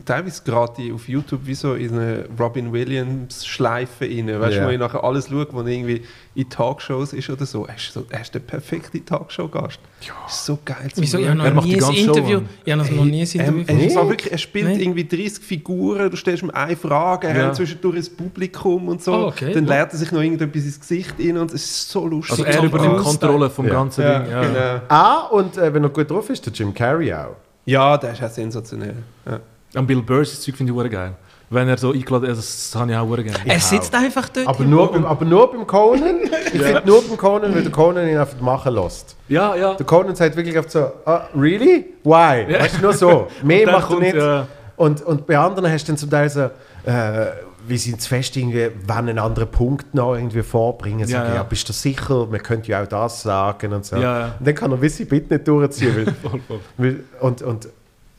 teilweise gerade die auf YouTube wie so in eine Robin Williams Schleife rein. Weißt du, Ja. wo ich nachher alles schaue, wo er irgendwie in Talkshows ist oder so. Er ist, so, er ist der perfekte Talkshow-Gast. Ja. Ist so geil zu Wieso? Er macht die ein ganze Show Interview. an. Ich habe noch nie ein Interview. Ähm, er, ist Nee. auch wirklich, er spielt Nee. irgendwie 30 Figuren, du stellst ihm eine Frage, er Ja. hat zwischendurch ins Publikum und so. Oh, okay. Dann lernt er sich noch irgendetwas ins Gesicht rein und es ist so lustig. Also er übernimmt. Kontrolle vom Ja. ganzen Ja, Ding. Ja. genau. Ah, und äh, wenn er gut drauf ist, der Jim Carrey auch. Ja, der ist auch sensationell. Ja. Und Bill Burrs das Zeug finde ich geil. Wenn er so eingeladen ist, das habe ich auch gerne. Er sitzt einfach dort. Aber nur, beim, aber nur beim Conan. Ich finde nur beim Conan, weil der Conan ihn einfach machen lässt. Ja, ja. Der Conan sagt wirklich oft so, ah, really? Why? Weißt du, nur so. Mehr macht er kommt, nicht. ja. Und, und bei anderen hast du dann zum Teil so, äh, wie sie zu fest irgendwie, wenn einen anderen Punkt noch irgendwie vorbringen, sagen, ja, ja. bist du sicher, man könnte ja auch das sagen und so. Ja, ja. Und dann kann er gewisse Bitte nicht durchziehen. Weil, Voll, voll. weil, und und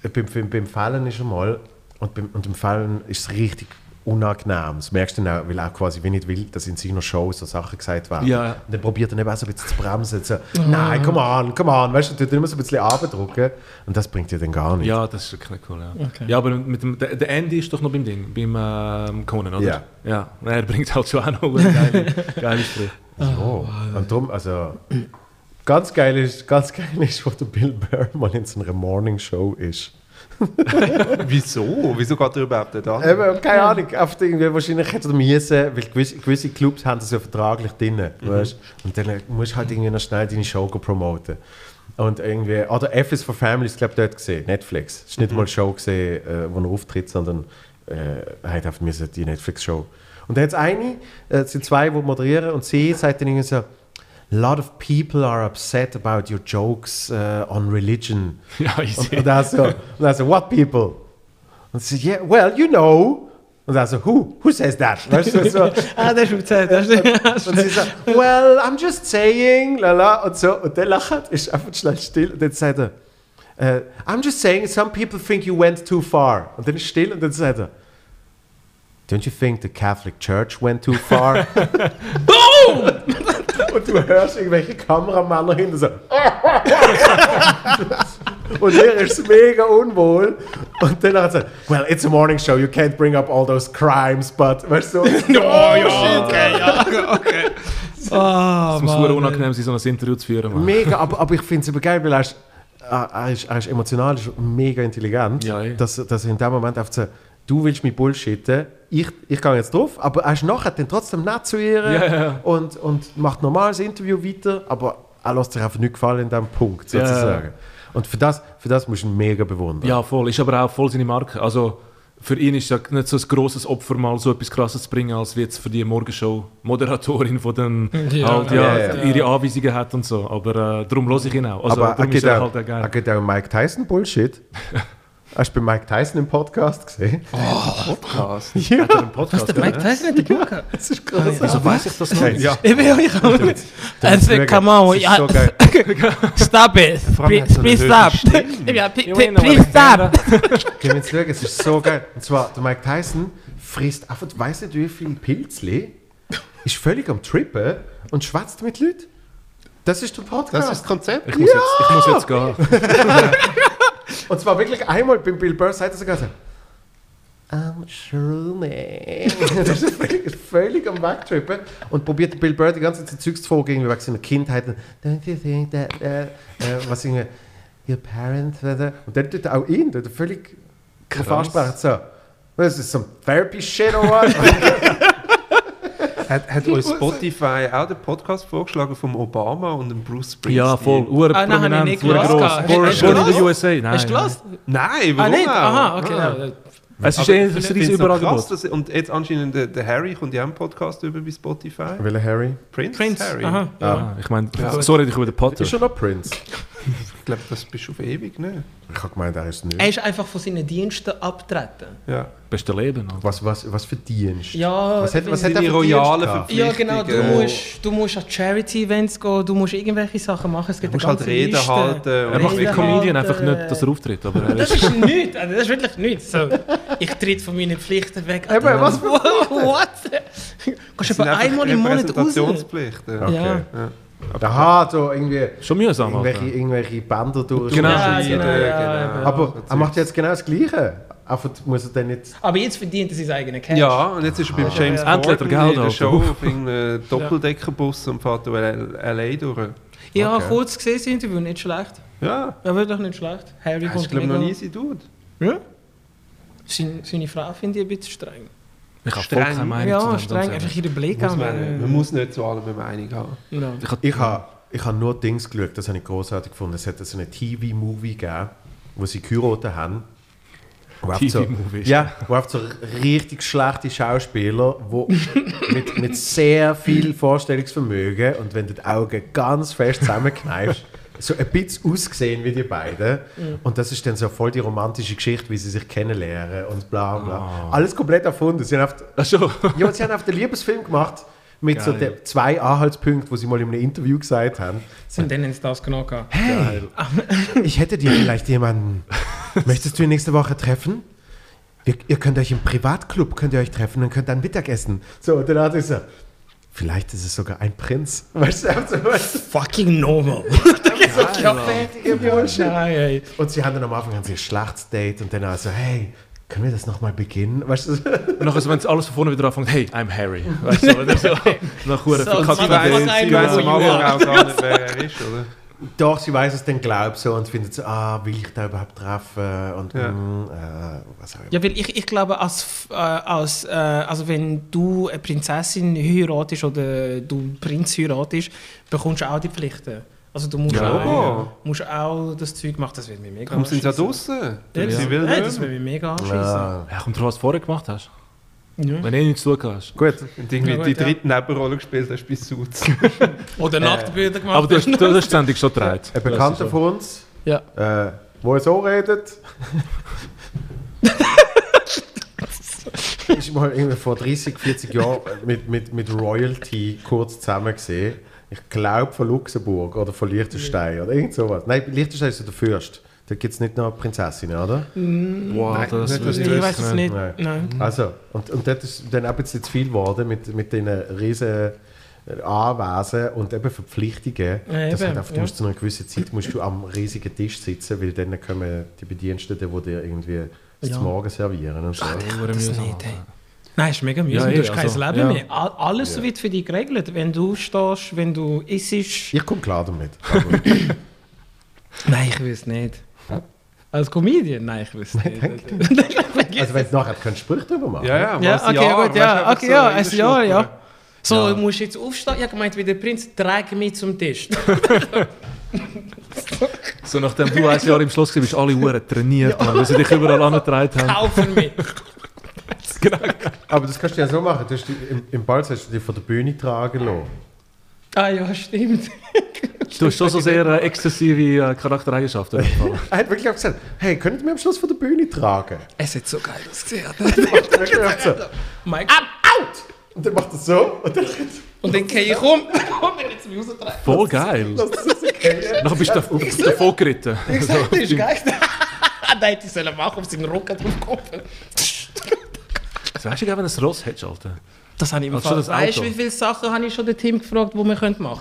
äh, beim, beim, beim Fallen ist er mal, und beim, und beim Fallen ist es richtig unangenehm. Das merkst du dann auch, weil er quasi wie nicht will, dass in seiner Show so Sachen gesagt werden. Ja. Und dann probiert er eben auch so ein bisschen zu bremsen. So, Nein, come on, come on. Weißt du, tut immer so ein bisschen abdrücken. Und das bringt dir dann gar nichts. Ja, das ist wirklich cool, ja. Ja, aber mit dem, der, der Andy ist doch noch beim Ding, beim ähm, Conan, oder? Ja. Ja, er bringt halt schon auch noch geile, geile Sprüche. Oh, und darum, also, ganz geil ist, ganz geil ist, wo der Bill Burr mal in so einer Morning Show ist. Wieso? Wieso geht er überhaupt nicht an? Eben, keine Ahnung, oft irgendwie, wahrscheinlich hätte er müssen, weil gewisse, gewisse Clubs haben das ja vertraglich drin, weißt? Und dann musst du halt irgendwie noch schnell deine Show promoten. Und irgendwie, oder F is for Families, glaube ich, dort gesehen, Netflix. Es ist nicht mal eine Show gesehen, äh, wo er auftritt, sondern äh, er hat einfach die Netflix-Show. Und da hat es eine, äh, es sind zwei, die moderieren, und sie sagt dann irgendwie so, A lot of people are upset about your jokes uh, on religion. Ja, Und, easy. und und er so, what people? Und sie, yeah, well, you know. Und er so, who? Who says that? Weißt du, so. Ah, der ist gesagt. das ist- Und sie so, well, I'm just saying, lala, und so. Und der lacht, ist einfach schnell still. Und dann sagt er, äh, I'm just saying, some people think you went too far. Und dann ist still und dann sagt er, Don't you think the Catholic Church went too far? Boom! und du hörst irgendwelche Kameramänner hinter so. und er ist mega unwohl. Und dann hat er gesagt, well, it's a morning show, you can't bring up all those crimes, but, weißt du, so, oh, ja, okay, ja. Ah, Es muss super unangenehm sein, so ein Interview zu führen. Mann. Mega, aber, aber ich finde es aber geil, weil er ist, er ist, er ist emotional, er ist mega intelligent, Ja, dass, dass er in dem Moment einfach so, du willst mich bullshitten, ich, ich gehe jetzt drauf, aber er ist nachher dann trotzdem nett zu ihr Ja, ja. Und, und macht normal das Interview weiter, aber er lässt sich einfach nicht gefallen in diesem Punkt, Ja, ja. sozusagen. Und für das, für das musst du ihn mega bewundern. Ja, voll. Ist aber auch voll seine Marke. Also für ihn ist es ja nicht so ein grosses Opfer, mal so etwas Krasses zu bringen, als wie jetzt für die Morgenshow-Moderatorin, die dann Ja, halt ja, ja, ja. ihre Anweisungen hat und so. Aber äh, darum höre ich ihn auch. Also, aber er geht, auch, halt auch er geht auch Mike Tyson Bullshit. Hast du bei Mike Tyson im Podcast gesehen? Podcast. Ja, Was, der Mike Tyson hat den gemacht? das ist krass. Wieso weiß ich das noch? Ja. Ich bin euch auch nicht. Also, come on. Das ist ja, so geil. Stop it. hat Please, stop. Ja, please stop. Gehen wir jetzt schauen, es ist so geil. Und zwar, der Mike Tyson frisst einfach, weiß nicht wie viele Pilzli, ist völlig am Trippen und schwätzt mit Leuten. Das ist der Podcast. Das ist das Konzept. Ich muss, jetzt, ich muss jetzt gehen. Und zwar wirklich einmal beim Bill Burr sagt er sogar so, I'm shrooming. das ist völlig, völlig am Wegtrippen und probiert Bill Burr die ganze Zeit Zeugs zu irgendwie wegen seiner Kindheit. Don't you think that, uh, uh, was irgendwie, your parents, uh, und dann tut er auch ihn, tut er völlig drauf ansprechen, so, was ist some therapy shit or what? Hat, hat euch Spotify auch den Podcast vorgeschlagen vom Obama und dem Bruce Springsteen? Ja, voll. Ur Ah, nein, habe ich nicht gehört. Born in the gehört? USA. Nein. Hast du nein. gelassen? Nein, Ah, warum nicht? auch? Aha, okay. Ah. Ja. Es ist riesiges noch krass, Überangebot. Und jetzt anscheinend der, der Harry kommt ja auch einen Podcast über bei Spotify. Welcher Harry? Prince, Prince. Harry. Aha. Ja. Ah, ich meine, Ja. so rede ich über den Potter. Ist schon noch Prince? Ich glaube, das bist du auf ewig, ne? Ich habe gemeint, er ist nicht. Er ist einfach von seinen Diensten abgetreten. Ja. Beste Leben. Alter. Was, was, was für Dienst? Ja, Was hat, was hat royalen Dienst gehabt? ja genau. Du Verpflichtungen. musst, du musst an Charity-Events gehen, du musst irgendwelche Sachen machen. Es gibt Du musst eine halt ganze Reden Liste. halten. Er macht wie Comedian, einfach nicht, dass er auftritt. Aber er Das ist, nichts, also das ist wirklich nichts. So, ich tritt von meinen Pflichten weg. Eben, was für- What? Gehst Das du einmal im Monat raus? Repräsentationspflichten. Okay. Ja. Aha, so irgendwie schon mühsam. irgendwelche, Alter. irgendwelche Bänder durch. Genau. Ja, genau, ja, genau. Aber er macht jetzt genau das Gleiche. Einfach muss er dann nicht. Aber jetzt verdient er sein eigenes Cash. Ja, und jetzt ist er beim James ja. Endlich er Corden Geld, in der. Show auf irgendeinem Doppeldeckerbus und fährt durch L.A. durch. Ich habe Okay. kurz gesehen, das Interview, nicht schlecht. Ja, Ja, wirklich nicht schlecht. Harry das ist kommt glaube ich noch mega- nie sein Dude. Ja? Seine, seine Frau finde ich ein bisschen streng. Ich habe voll Streng. keine Meinung zu Ja, streng. Einfach ihren Blick Muss an. man, man muss nicht zu allem eine Meinung haben. Ja. Ich hab- Ich habe ich hab nur Dings geschaut, das habe ich großartig gefunden. Es hat so einen TV-Movie gegeben, wo sie geheiratet haben. Oft so, TV-Movies. ja, wo oft so richtig schlechte Schauspieler, wo mit, mit sehr viel Vorstellungsvermögen und wenn du die Augen ganz fest zusammenkneifst, so ein bisschen ausgesehen wie die beiden. Und das ist dann so voll die romantische Geschichte, wie sie sich kennenlernen und bla bla. Alles komplett erfunden. Sie haben Ach schon. ja, sie haben auf den Liebesfilm gemacht mit so Geil. den zwei Anhaltspunkten, wo sie mal in einem Interview gesagt haben. Und dann haben sie das genau gehabt. Hey, ich hätte dir vielleicht jemanden. Möchtest du ihn nächste Woche treffen? Wir, ihr könnt euch im Privatclub könnt ihr euch treffen und könnt dann Mittagessen. So, und dann hat er so, vielleicht ist es sogar ein Prinz. Weißt du, also, weißt du, Fucking normal. so ja, fertige Bullshit. Nein. Und sie haben dann am Anfang haben sie ein schlechtes Date und dann also, hey, können wir das nochmal beginnen? Weißt du, Und nachher, wenn es alles von vorne wieder anfängt, hey, I'm Harry. Weißt du, oder so. Nach Hure So, verkackte sie weiß- am you Anfang auch gar nicht, wer er ist, oder? Doch, sie weiß es dann, glaubt so und findet so, ah, will ich da überhaupt treffen? Und Ja. mm, äh, was auch immer. Ja, weil ich, ich glaube, als, äh, als, äh, also wenn du eine Prinzessin heiratest oder du einen Prinz heiratest, bekommst du auch die Pflichten. Also du musst, Ja, auch, ja. musst auch das Zeug machen, das wird mir mega Darum sind sie ja draußen. Ja, Nein, das wird mich mega anschießen. Ja. Ja, kommt drauf, was du vorher gemacht hast. Ja. Wenn du eh nichts zu tun hast. Gut, Und irgendwie Ja, gut, die ja. dritte Nebenrolle gespielt hast bei Suits. Oder Nacktbilder gemacht. Aber du hast, du hast die Sendung schon gedreht. ein Bekannter von uns, Ja. äh, wo er so redet, ist mal irgendwie vor 30, 40 Jahren mit, mit, mit Royalty kurz zusammen gesehen. Ich glaube von Luxemburg oder von Liechtenstein oder irgend sowas. Nein, Liechtenstein ist ja der Fürst. Da gibt es nicht noch Prinzessinnen, oder? Wow, Nein, das nicht, du ich weiß es nicht. Nein. Nein. Also, und, und das ist dann auch jetzt viel geworden mit, mit den riesen äh, Anwesen und eben Verpflichtungen. Ja, das eben, hat einfach, du ja. musst zu einer gewissen Zeit musst du am riesigen Tisch sitzen, weil dann kommen die Bediensteten, die dir irgendwie das Ja. zum Morgen servieren und so. Hure Das mühsam, nicht, ey. Nein, ist mega mühsam. Ja, du eh, hast kein also, Leben ja. mehr. Alles wird für dich geregelt. Wenn du stehst, wenn du isst. Ich komme klar damit. Aber Nein, ich will es nicht. Als Comedian? Nein, ich es nicht. also wenn du nachher keinen Sprüche darüber machen Ja, ja, Ja, okay, Jahr, gut, ja, okay, so ja, in ein Jahr, ja. So, Ja. musst du jetzt aufstehen? Ich habe gemeint, wie der Prinz, trage mich zum Tisch. So, nachdem du ein Jahr im Schloss warst, bist du alle Uhren trainiert, Mann, weil sie dich überall angetragen haben. Kaufen mich. Aber das kannst du ja so machen. Du hast dich, im, Im Ball hast du dich von der Bühne tragen lassen. Ah ja, stimmt. Du hast schon so sehr äh, exzessive äh, Charaktereigenschaften. im. Er hat wirklich auch gesagt, hey, könnt ihr mich am Schluss von der Bühne tragen? Es hat so geil ausgesehen. So. Mike. Und dann macht er so und dann Und dann gehe ich um. Jetzt mich. Voll geil. Nachher bist du auf- auf davon geritten. Ich sag, das ist geil. Nein, hätte ich sollen machen, auf seinen Rücken drauf kommen. Also, weißt du, wenn du ein Ross hättest, Alter? Das habe ich im Also Fall. das Weißt du, wie viele Sachen habe ich schon den Team gefragt, die wir machen können?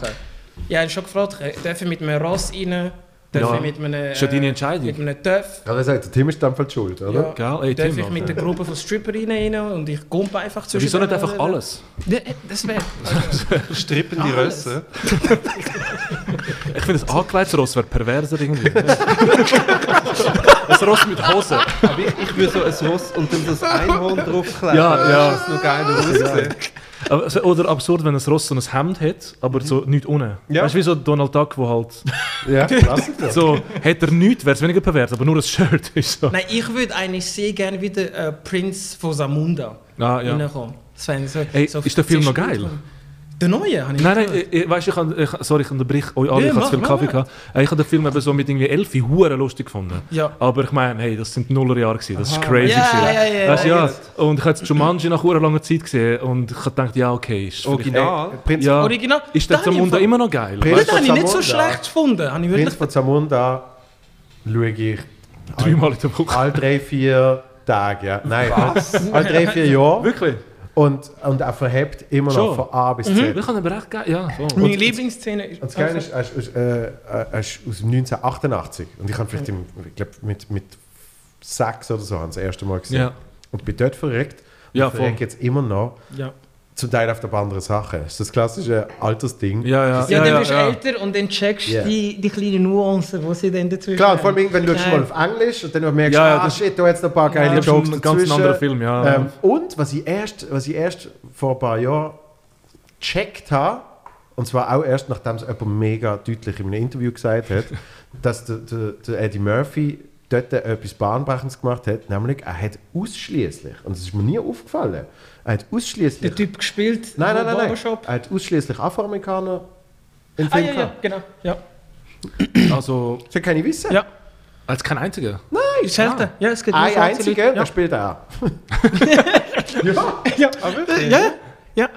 Ja, ich habe schon gefragt, dürfen wir mit einem Ross rein Darf Ja. ich mit einem... Ja deine äh, Entscheidung. Mit einem Töff. Ja, er sagt, der Tim ist dann voll schuld, oder? Ja. Gell? Ey, Darf Tim, ich mit der Gruppe von Stripperinnen rein und ich gumpe einfach zwischen Wieso nicht einfach oder? alles? Ja, Das wäre... Strippende Alles. Rösse. Ich finde, ein angelegtes Ross wäre perverser irgendwie. ein Ross mit Hose. Aber ich, ich würde so ein Ross und dann das Einhorn draufkleben. Ja, ja. Das ist noch geiler aussehen. Aber, so- oder absurd, wenn ein Ross so ein Hemd hat, aber so nicht unten. Ja. Weißt du, wie so Donald Duck, wo halt Ja, Klassiker. so, hat er nichts, wäre es weniger pervers, aber nur ein Shirt ist so. Nein, ich würde eigentlich sehr gerne wieder äh, Prince von Samunda Ah, ja. reinkommen. So, Ey, so ist der Film noch geil? Der neue? habe ich Nein, nein, ich, ich, weißt, ich, kann- ich, sorry, ich unterbrich euch alle, Ja, ich habe zu viel Kaffee gehabt. Äh, Ich habe den Film eben so mit irgendwie elf Huren lustig gefunden. Ja. Aber ich meine, hey, das sind die Nullerjahre gewesen, das ist crazy. Ja, gewesen. ja, ja, weißt, ja. ja. Und ich habe jetzt Jumanji nach einer langer Zeit gesehen und ich habe gedacht, ja, okay, ist Original. Prinz, Ja, Original? ist der habe Zamunda im immer noch geil? Prinz- weißt Das habe ich nicht so schlecht gefunden. Habe ich Prinz von Zamunda schaue ich? Dreimal in der Woche. alle drei, vier Tage. Ja. Nein, alle drei, vier Jahre. Wirklich? Und, und er verhebt immer noch von A bis Z. Ich habe aber echt geil. Ja, voll. Meine Lieblingsszene ist. Und das Geile ist, er ist, aus, äh, er ist aus 1988. Und ich habe vielleicht im, ich glaub, mit, mit sechs oder so das erste Mal gesehen. Ja. Und bin dort verreckt. Und Ja, voll. jetzt immer noch. Ja. Zum Teil auf der anderen Sache. Das ist das klassische Altersding. Ja, ja. Ja, dann ja, bist du ja. älter und dann checkst du Ja. die, die kleinen Nuancen, die sie dann dazwischen Klar, vor allem, wenn du mal auf Englisch und dann merkst, Ja, ja, ah das- shit, da jetzt noch ein paar geile Das ist Jokes ein ganz anderer Film, ja. Ähm, und was ich, erst, was ich erst vor ein paar Jahren gecheckt habe, und zwar auch erst nachdem es jemand mega deutlich in einem Interview gesagt hat, dass der, der, der Eddie Murphy dort etwas Bahnbrechendes gemacht hat, nämlich er hat ausschließlich, und das ist mir nie aufgefallen, er hat ausschließlich. Der Typ gespielt. Nein, nein, nein, nein. Barbershop. Er hat ausschließlich Afroamerikaner im Ah, Film ja, ja, gehabt. genau. Ja. Also, Das kann ich wissen. Ja. als kein einziger. Ist selten. Ja, es gibt nur Ein schwarze einziger, Leute. der spielt er. Ja. ja. ja, ja.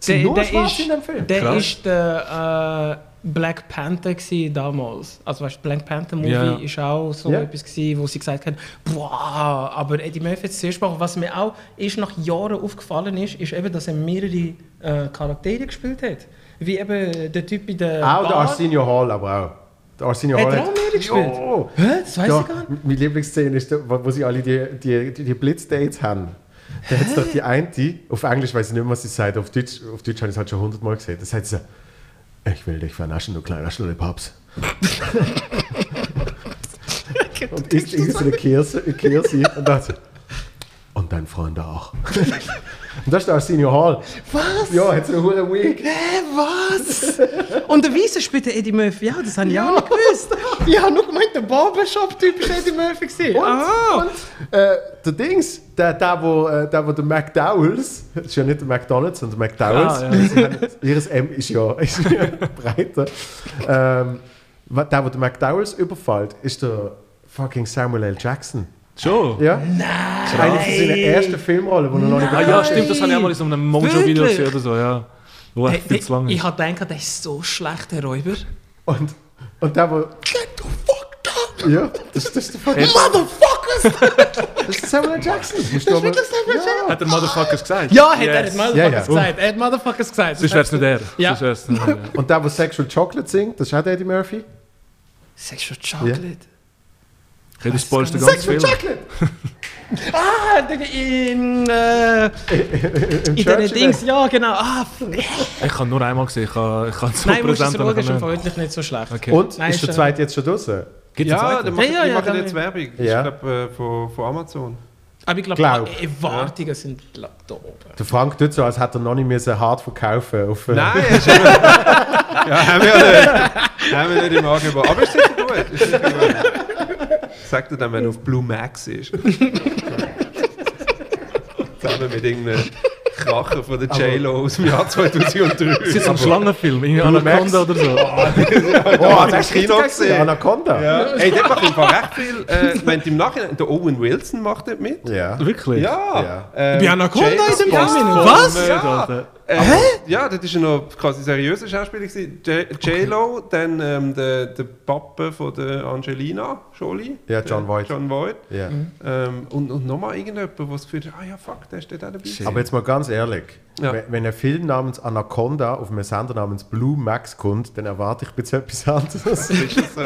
sind nur der Schwarze ist, in dem Film. Der Krass. ist der äh, Black Panther gsi damals. Also weißt, du, Black Panther Movie ja. ist auch so Ja. etwas gsi, wo sie gesagt haben, boah, aber Eddie Murphy hat zuerst gemacht. Was mir auch erst nach Jahren aufgefallen ist, ist eben, dass er mehrere äh, Charaktere gespielt hat. Wie eben der Typ in der Auch der. Arsenio Hall, aber auch. Der Arsenio Hat Hall er auch mehrere gespielt? Jo. Hä? Das weiß Ja, ich gar nicht. Meine Lieblingsszene ist, wo wo sie alle die, die, die, die Blitzdates haben. Da hat es doch die eine, auf Englisch weiß ich nicht mehr, was sie sagt, auf Deutsch, auf Deutsch habe ich es halt schon hundertmal gesehen. Da sagt sie, ich will dich vernaschen, du kleiner Schnullipaps. und isst so eine Kirse, eine Kirse und so, und dein Freund auch. und das ist der Arsenio Hall. Was? Ja, so eine hohe Wig. Hä, was? Und der Weiße spielt der Eddie Murphy. Ja, das habe ich auch nicht gewusst. Ich habe nur gemeint, der Barbershop-Typ ist Eddie Murphy. gewesen. Und, Aha. und äh, der Dings, der, der, wo, äh, der, wo der McDowells, das ist ja nicht der McDonalds, sondern der McDowells, Ah, ja. ihres M ist ja, ist ja breiter. Ähm, der, wo der McDowells überfällt, ist der fucking Samuel L. Jackson. Schon? Ja? Nein! Das ist eine von seinen ersten Filmrollen, die er noch nicht Ah ja, stimmt, das habe ich auch mal in so einem Mojo-Video Wirklich? gesehen oder so, ja. Wo Hey, echt viel zu lang ich ist. habe gedacht, der ist so schlecht, der Räuber. Und, und der, wo... Get the fuck down! Ja, das, das ist der fucking... Motherfuckers! Das ist Samuel L. Jackson. Das musst du mal- ja. Hat der Motherfuckers gesagt? Ja, hat er hat Motherfuckers Ja, ja. gesagt. Er hat Motherfuckers gesagt. Sonst wäre es nicht er. Ja. Sonst wär's nicht er. Und der, wo Sexual Chocolate singt, das ist auch der Eddie Murphy. Sexual Chocolate. Okay, du spoilst den ganzen Film. Chocolate! Ah, in, äh, in den Churchill. Dings, ja genau. Ah, Ich habe nur einmal gesehen, ich habe, ich habe so Nein, musst du es schauen, ist nicht. vermutlich nicht so schlecht. Okay. Und Nein, ist der zweite jetzt schon draußen? Gibt's Ja, die machen, Ja, die ja, machen jetzt Werbung. Ja. Ich glaube, äh, von, von Amazon. Aber ich glaube, Glaub. Erwartungen sind glaub, da oben. Der Frank tut so, als hätte er noch nicht müssen hart verkaufen auf, äh, Nein, ist eben, ja, haben wir ja nicht, haben wir nicht im Angebot. Aber ist sicher gut. Ist sicher gut. Sag dir dann, wenn er auf Blue Max ist. Zusammen mit irgendeinem Kracher von der J-Lo aus dem Jahr 2003. Es ist ein Schlangenfilm, irgendwie Blue Max. Anaconda oder so. Oh, das ist Kino gesehen. Anaconda? Ja. Hey, der macht im Fall recht viel. Äh, wenn im Nachhinein, der Owen Wilson macht dort mit. Ja. Wirklich? Ja. Ja. Ähm, Bei Anaconda ist im. Film. Was? Ja. Äh, ja, das war noch quasi seriöser Schauspieler. J-Lo, dann ähm, der, der Pappe von der Angelina Jolie. Ja, John Voight. John Voight. Ja. Ähm, und, und nochmal irgendjemand, der das Gefühl hat, ah ja, fuck, der ist dort auch dabei. Aber jetzt mal ganz ehrlich, Ja. wenn, wenn ein Film namens Anaconda auf einem Sender namens Blue Max kommt, dann erwarte ich bitte etwas anderes. Ist das so?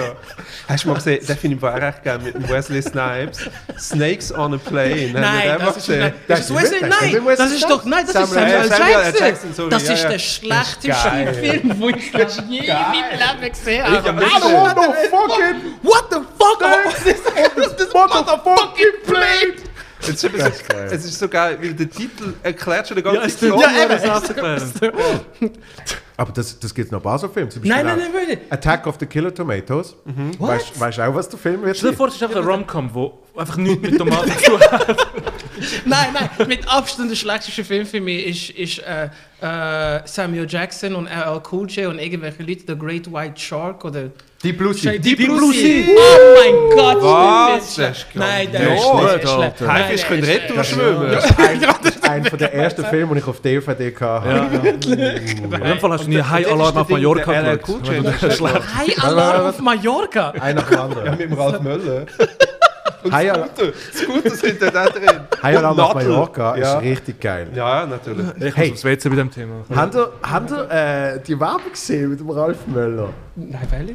Hast du mal gesehen, den finde ich auch recht gerne mit dem Wesley Snipes. Snakes on a Plane. Nein, das ist, nein, Das das ist ist Wesley, nicht- das ist nein, das ist doch, nein, das ist Samuel- Samuel, Samuel Jackson. Jackson, sorry, das ja, ist ja. der schlechteste. Film, den ich je in meinem Leben gesehen habe. hab nicht gesehen. no fucking What the fuck? Das? Das motherfucking plate! Es ist, eben so, es ist so geil, weil der Titel erklärt schon den ganzen Ja, tut ja, eben, das. Aber das, das gibt es noch ein paar so Filme. Zum Nein, nein, nein, nein. Attack of the Killer Tomatoes. Weißt weißt du auch, was der Film wird? Stell dir vor, es ist einfach ein Rom-Com, wo einfach nichts mit Tomaten zu hat. Nein, nein, mit Abstand der schlechteste Film für mich ist, ist äh, äh, Samuel Jackson und LL Cool J und irgendwelche Leute, The Great White Shark oder Die Blue Sea. Deep Deep Blue Sea. Oh mein Gott, Was? der Das ist Nein, der Ja, ist schlecht. Haifisch können schlecht. schwimmen. Das ist einer der ersten Filme, die ich auf DVD hatte. Ja. In dem Fall hast du nie High Alarm auf Mallorca geschaut. High Alarm auf Mallorca. Einer nach dem anderen. Ja, mit dem Ralf Möller. Scooter. Scooter sind auch drin. Und auf Nadel. Ja. Ist richtig geil. Ja, natürlich. Ich Hey. muss aufs WC bei dem Thema. Habt ihr, habt ihr äh, die Werbung gesehen mit dem Ralf Möller? Nein, weil Äh,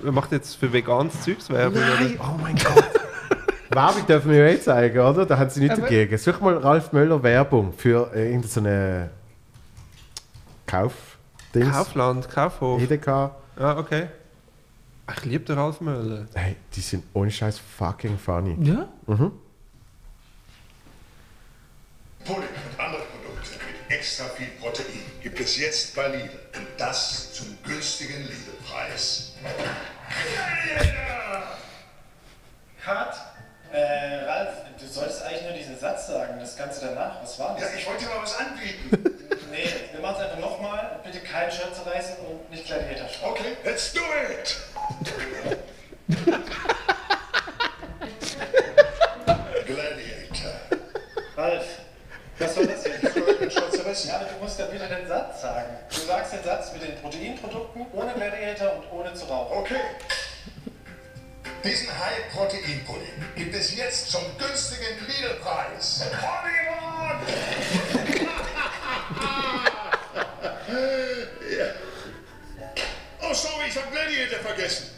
Wer macht jetzt für veganes Zeugs Werbung? Nein, oh mein Gott. Werbung dürfen wir ja eh zeigen, oder? Da haben sie nichts Aber- dagegen. Such mal Ralf Möller Werbung für äh, irgendeine Kauf. Dings. Kaufland, Kaufhof. Edeka. Ah, okay. Ich liebe den Ralf Möller. Hey, die sind ohne Scheiß fucking funny. Ja? Mhm. Pudding und andere Produkte mit extra viel Protein gibt es jetzt bei Lidl. Und das zum günstigen Lidl-Preis. Cut. Äh, Ralf, du solltest eigentlich nur diesen Satz sagen, das Ganze danach. Was war das? Ja, ich wollte dir mal was anbieten. Nee, wir machen es einfach nochmal. Bitte keinen Shirt zerreißen und nicht Gladiator schreiben. Okay, let's do it. Gladiator. Ralf, was soll das jetzt? Ja, aber du musst ja bitte den Satz sagen. Du sagst den Satz mit den Proteinprodukten, ohne Gladiator und ohne zu rauchen. Okay. Diesen High-Protein-Pudding gibt es jetzt zum günstigen Lidl-Preis. Hollywood! Oh, sorry, ich hab Gladiator vergessen.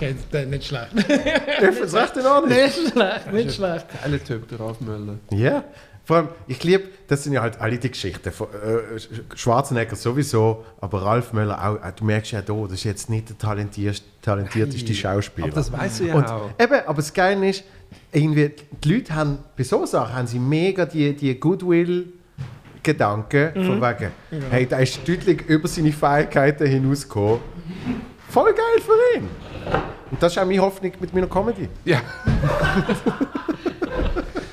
Okay, das ist nicht schlecht. Ich es recht in Ordnung. Nicht schlecht, nicht schlecht. Geiler Typ, der Ralf Möller. Ja. Vor allem, ich liebe, das sind ja halt alle die Geschichten. Von, äh, Schwarzenegger sowieso, aber Ralf Möller auch. Äh, Du merkst ja da, das ist jetzt nicht der talentiertste, talentierteste Schauspieler. Aber das weißt du ja Und auch. eben, aber das Geile ist, irgendwie, die Leute haben bei so Sachen haben sie mega die, die Goodwill-Gedanken von wegen, hey, der ist deutlich über seine Fähigkeiten hinausgekommen. Voll geil für ihn. Und das ist auch meine Hoffnung mit meiner Comedy. Ja.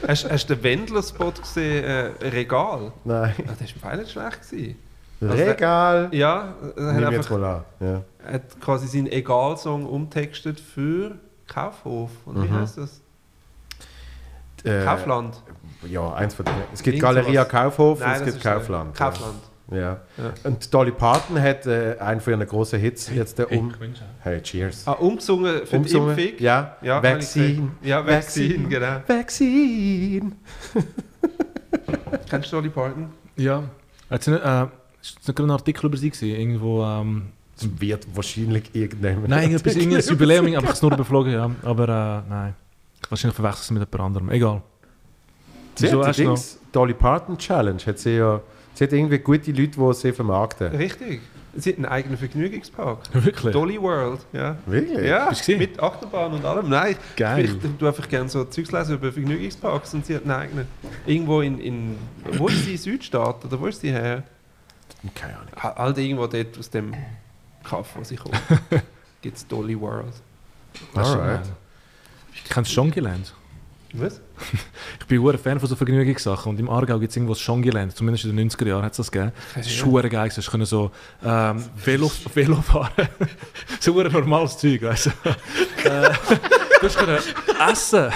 hast, hast du den Wendler-Spot gesehen? Äh, Regal? Nein. Ah, das war nicht schlecht. Gewesen. Also Regal. Ja, er hat, einfach. Ja. hat quasi seinen Egal-Song umtextet für Kaufhof. Und wie heißt das? Äh, Kaufland. Ja, eins von denen. Es gibt Galeria. Kaufhof Nein, und es gibt Kaufland. Kaufland. Ja. Ja. Und Dolly Parton hat äh, einen von ihren großen Hits jetzt äh, um. Hey, cheers. Ah, umgesungen für Umgesungen? die Impfung? Ja. ja Vaccine. Ja, Vaccine, genau. Vaccine. Kennst du Dolly Parton? Ja. Hat sie nicht, äh, ist nicht gerade ein Artikel über sie gewesen? Irgendwo, ähm, Es wird wahrscheinlich irgendjemand. nein, irgendetwas, irgendein Jubiläum, aber ich es nur überflogen, ja. Aber äh, nein. Wahrscheinlich verwechselt es mit jemand anderem. Egal. Sie Wieso hat hast die du Dings, Dolly Parton Challenge. Hat sie, ja, sie hat irgendwie gute Leute, die sie vermarkten. Richtig. Sie hat einen eigenen Vergnügungspark. Wirklich? Dolly World, ja. Wirklich? Ja, Bist du gesehen? mit Achterbahn und allem. Nein, Geil. ich, tue einfach gerne so Zeugs lesen über Vergnügungsparks und sie hat einen eigenen. Irgendwo in, in wo ist sie, Südstaat oder wo ist sie her? Keine Ahnung. Ha- Halt irgendwo dort aus dem Kaff, wo sie kommt. gibt es Dolly World. Alright. Ich kenne Shongiland. Was? Ich bin ein Fan von so Vergnügungssachen. Und im Aargau gibt es irgendwo das Shongiland. Zumindest in den 90er Jahren hat es das gegeben. Das ist schwer geil. Du können so ähm, Velo, Velo fahren. so ein normales Zeug, weißt du. Du hast können essen.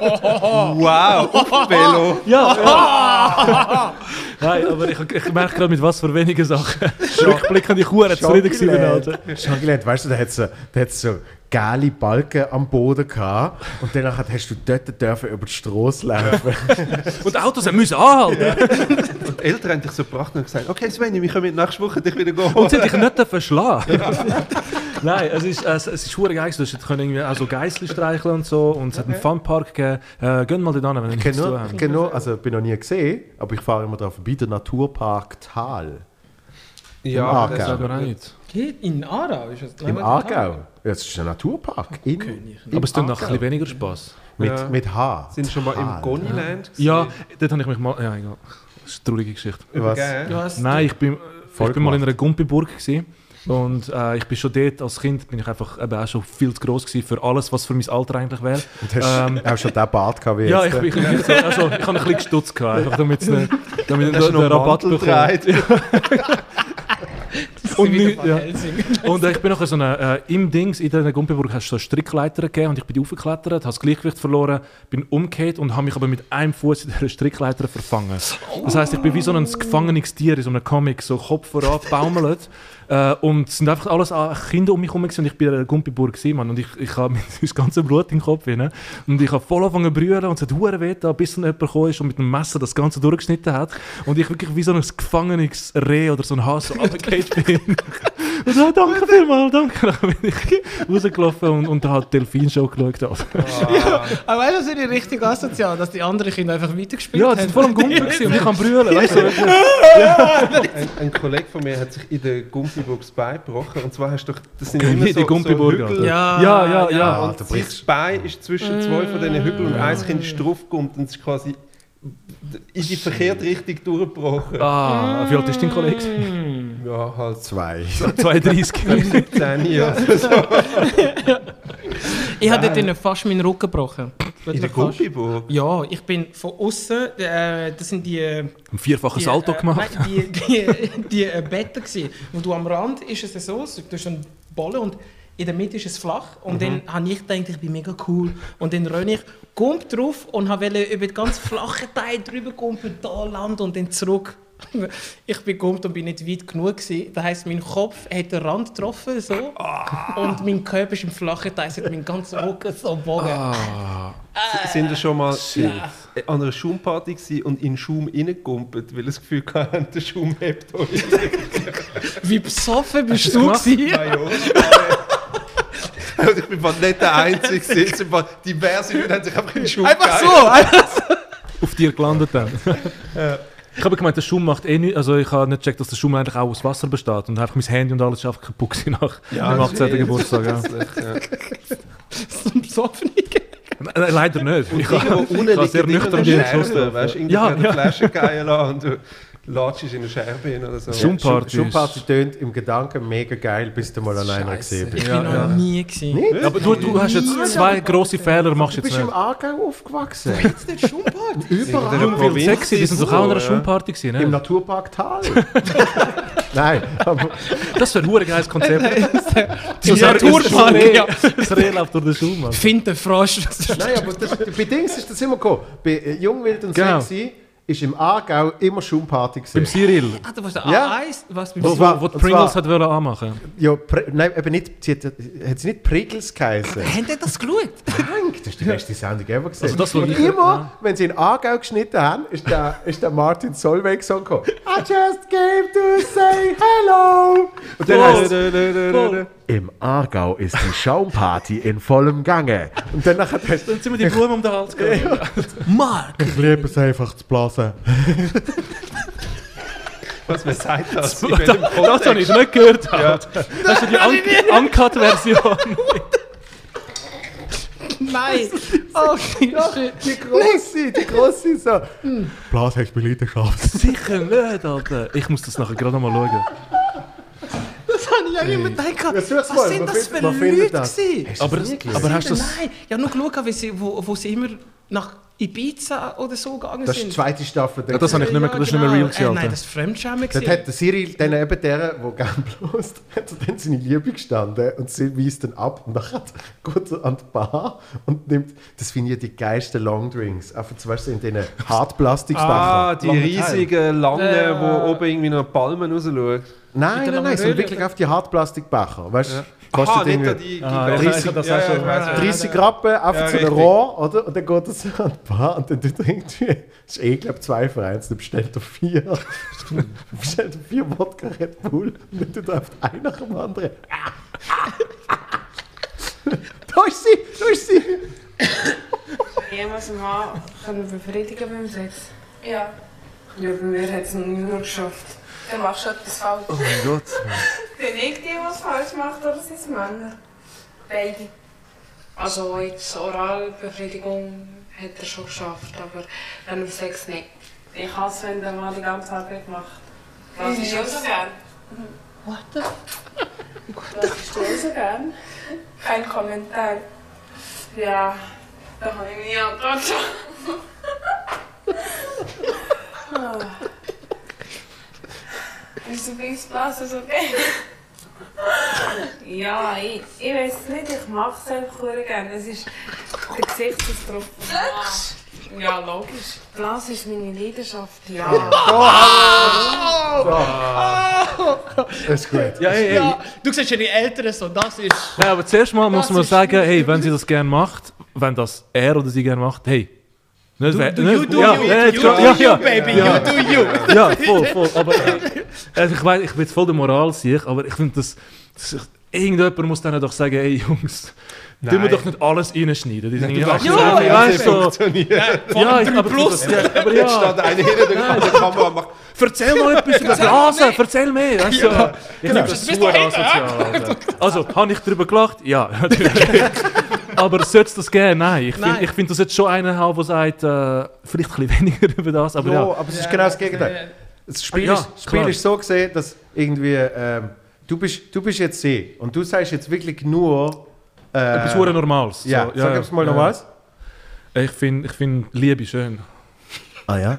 Wow, Velo. Ja, ja. Nein, aber ich, ich merke gerade, mit was für wenigen Sachen. Rückblickend, ich war zufrieden gewesen, Alter. Schon gelernt, weißt du, da hat es so, da so geile Balken am Boden gehabt und danach hast du dort dürfen über die Straße laufen. Und Autos müssen anhalten. Und die Eltern haben dich so gebracht und gesagt, okay Svenny, wir können nächste Woche dich wieder gehen. Und sie dich nicht verschlagen. Nein, es ist, es, es ist hure geil. Du hast können irgendwie auch so Geißel streicheln und so. Und es hat einen Funpark gegeben. Äh, gehen mal dort hin, wenn ihr nichts zu genau, habt. genau, also bin noch nie gesehen, aber ich fahre immer drauf vorbei, der Naturpark Tal. Ja, Das ist aber auch nicht. Geht in Aarau? Ist das Im Aargau. Ja, Es ist ein Naturpark. In, Aber es tut noch ein bisschen weniger Spaß. Mit, Ja. mit H. sind schon mal im. Goniland gewesen. Ja, dort habe ich mich mal. Ja, egal. Das ist eine traurige Geschichte. Was? Was? Nein, ich bin, ich bin mal in einer Gumpiburg gewesen. Und äh, ich bin schon dort, als Kind bin ich einfach eben auch schon viel zu groß gewesen für alles, was für mein Alter eigentlich wäre. Und hast Ähm, auch schon den Bart gehabt wie Ja, jetzt. ich, bin- ich, bin- also, ich habe ein bisschen gestutzt, gehabt, einfach damit es nicht- damit ich den noch Rabatt getragen? Und, nicht, ja. Und äh, ich bin nachher so eine, äh, im Dings, in dieser Gumpiburg hast du so Strickleiter gegeben und ich bin die aufgeklettert, habe das Gleichgewicht verloren, bin umgekehrt und habe mich aber mit einem Fuß in dieser Strickleiter verfangen. Das heisst, ich bin wie so ein gefangenes Tier in so einem Comic, so Kopf voran, baumelt. Äh, und es sind einfach alles Kinder um mich herum und ich bin in der Gumpiburg gewesen, Mann. Und ich, ich habe das ganze Blut im Kopf rein. Und ich habe voll angefangen zu brüllen und es hat hure weh da, bis dann jemand gekommen ist und mit einem Messer das Ganze durchgeschnitten hat. Und ich wirklich wie so ein gefangenes Reh oder so ein Hase so runtergefallen bin. Und so, danke vielmals, danke. Dann bin ich rausgelaufen und, und habe die Delfin-Show geschaut. Also. Aber weißt du, das ist ja richtig asozial, dass die anderen Kinder einfach weitergespielt Ja, haben. die sind voll am Gumpen gewesen und ich kann brüllen. Weißt du? Ein, ein Kollege von mir hat sich in der Gumpiburg das Bein gebrochen. Und zwar hast du doch, das sind ja immer Die so, Gumpiburg, so Hügel. Ja, Ja, ja, ja. Ah, Und sein brichst Bein ist zwischen zwei von diesen Hügeln und eins Kind ist draufgekommen und es ist quasi in die verkehrte Richtung durchgebrochen. Ah, wie alt ist dein Kollege? Ja, halt Zwei. 32. 17 Jahre. Ich habe dort fast meinen Rücken gebrochen. In der. Gumpiburg? Ja, ich bin von außen, äh, das sind die... Ein vierfaches die, Salto äh, gemacht. Nein, die, die, die äh, Betten gewesen. Und du am Rand ist es so, du hast einen Ballen und in der Mitte ist es flach. Und dann habe ich gedacht, ich bin mega cool. Und dann renne ich, gump drauf und wollte über den ganz flachen Teil drüber gumpen, da landen und dann zurück. Ich bin gumpt und bin nicht weit genug gewesen. Das heisst, mein Kopf hat den Rand getroffen, so. Und mein Körper ist im flachen Teil, hat meinen ganzen Rücken so gebogen. Sind wir schon mal an einer Schaumparty gewesen und in den Schaum reingekumpelt, weil wir das Gefühl hatten, der Schaum hebt euch. Wie besoffen bist Hast du du das gewesen? Ja, ja. Und ich bin fast nicht der Einzige. gewesen. Es Diverse Leute haben sich einfach in den Schaum Einfach so, einfach so. auf dir gelandet dann. Ich habe gemeint, der Schaum macht eh nichts. Also ich habe nicht gecheckt, dass der Schaum eigentlich auch aus Wasser besteht. Und einfach mein Handy und alles ist einfach kaputt nach dem 18. Geburtstag. Ja. So ein Besoffener. Leider nicht. Ich habe sehr nüchtern die Schluss weißt du, irgendwie Ja, eine ja. Flasche geilen und du latschst in eine Scherbe hin oder so. Schaumparty ist- tönt im Gedanken mega geil, bis du mal an einer gesehen bist. Ich Ja, bin noch ja. nie gewesen. Aber du, du hast jetzt zwei grosse Fehler, machst Du du jetzt bist im nicht. Aargau aufgewachsen. Der Schumparty. Überall. Sexy, die sind doch auch an einer. Schumparty gewesen, Im? Naturpark Tal. Nein, aber Das wäre ein geiles Konzept. Die Naturparty. Ja. Das Reh läuft durch den Schaum, Mann. Find den Frosch. Nein, aber das, bei Dings ist das immer gekommen. Bei äh, Jungwild und Genau. Sexy ist im Aargau immer Schaumparty Beim gewesen. Cyril. Ah, du warst der Ja. A1? Was beim zwar- wo, wo die Pringles zwar- hat wollen anmachen. Ja, nein, eben nicht, sie hat, hat sie nicht Prickles geheißen. Haben die das geschaut? Dank, das ist die beste Sendung ever gesehen. Also das, und ich- immer, wenn sie in Aargau geschnitten haben, ist der, ist der Martin Solveig Song gekommen. I just came to say hello. Und dann heißt es, im Aargau ist die Schaumparty in vollem Gange. Und danach hat er Dann sind wir die Blumen um den Hals gegangen. Mark! ich liebe es einfach zu blasen. Was man sagt, das Das, welchem das habe ich nicht gehört. Alter. Das ist ja die Un Uncut-Version. Nein! Oh, shit. Die grosse, die grosse so. Blas hast du bei Leidenschaft. Sicher nicht, Alter. Ich muss das nachher gerade noch mal schauen. Das habe ich auch immer gedacht. Ja, Was mal, sind das für Leute das? gewesen? Aber, aber hast du das... Nein, ich habe nur geschaut, wo, wo sie immer nach Ibiza oder so gegangen Das ist die sind. zweite Staffel. Ja, das habe ich nicht mehr, das ist nicht mehr real gewesen, Äh, nein, das war Fremdschämen. Dort hat der Cyril dann eben der, der gerne bloßt, hat dann seine Liebe gestanden und sie weist dann ab und dann geht er an die Bar und nimmt, das finde ich die geilsten Longdrinks, einfach zum Beispiel in diesen Hartplastikbecher. Ah, die Lange riesigen, langen, Ja. wo oben irgendwie noch Palmen rausschauen. Nein, nein, nein, langen so Röhre, wirklich auf die Hartplastikbecher. Weißt du, Ja. Kostet Aha, nicht irgendwie da die, die Ah, ja, hab das ja, auch ja, ja. 30 Rappen, einfach Ja, zu richtig. Rohr, oder? Und dann geht er so an die Bar und dann er irgendwie, das ist eh, glaube zwei für eins, dann bestellt er vier. dann bestellt er vier Wodka Red Bull und dann tut er auf einen nach dem anderen. da ist sie, da ist sie. Jemals einen Mann können befriedigen beim Sex? Ja, Ja, bei mir hat es noch nie nur geschafft. Dann machst du etwas falsch. Oh mein Gott. Bin ich die, was falsch macht, oder sind es Männer? Beide. Also jetzt Oralbefriedigung hat er schon geschafft, aber dann im Sex nicht. Ich hasse, wenn der Mann die ganze Arbeit macht. Was ist auch so gern? What the? Was ist du auch so gern? Kein Kommentar. Ja, da habe ich nie Antwort. Ah. Bist du Spaß, ist okay? Ja, ich, ich weiß es nicht, ich mache es einfach sehr gerne. Es ist der Gesichtsausdruck. Ja, logisch. Glas ist meine Leidenschaft. Ja. Das ist gut. Ja, hey, hey. Ja, du siehst ja die Älteren so, das ist... Ja, aber zuerst mal muss Das man sagen, hey, wenn sie das gerne macht, wenn das er oder sie gerne macht, hey. Du, nicht- you do ja, you, ja, you ja, do ja, you, ja. baby, ja. you do you. Ja, voll, voll. Aber äh, ich weiß, ich bin voll der Moral aber ich finde, das, das irgendjemand muss dann doch sagen, hey Jungs, tun wir Nein. doch nicht alles reinschneiden. Die sind du irgendwie weißt, 18, ja, ja, weißt du, so. Ja, ich, aber, Plus. Ja, aber Jetzt steht ja. einer hinter der Kamera macht Erzähl mal etwas über Blasen, erzähl mehr. Weißt du? Ich Genau. finde das super asozial. Also, habe ich darüber gelacht? Ja, natürlich. Aber sollst du das gerne? Nein. Ich finde find, du solltest schon einen haben, der sagt, äh, vielleicht ein bisschen weniger über das. Aber Ja, ja. aber es ist genau das Gegenteil. Das Spiel, Ja, ist, das Spiel ist so gesehen, dass irgendwie, ähm, du, bist, du bist jetzt sie und du sagst jetzt wirklich nur... Äh, Etwas Normales. Ja, So, sag jetzt mal noch was. Ich finde ich find Liebe schön. Ah ja?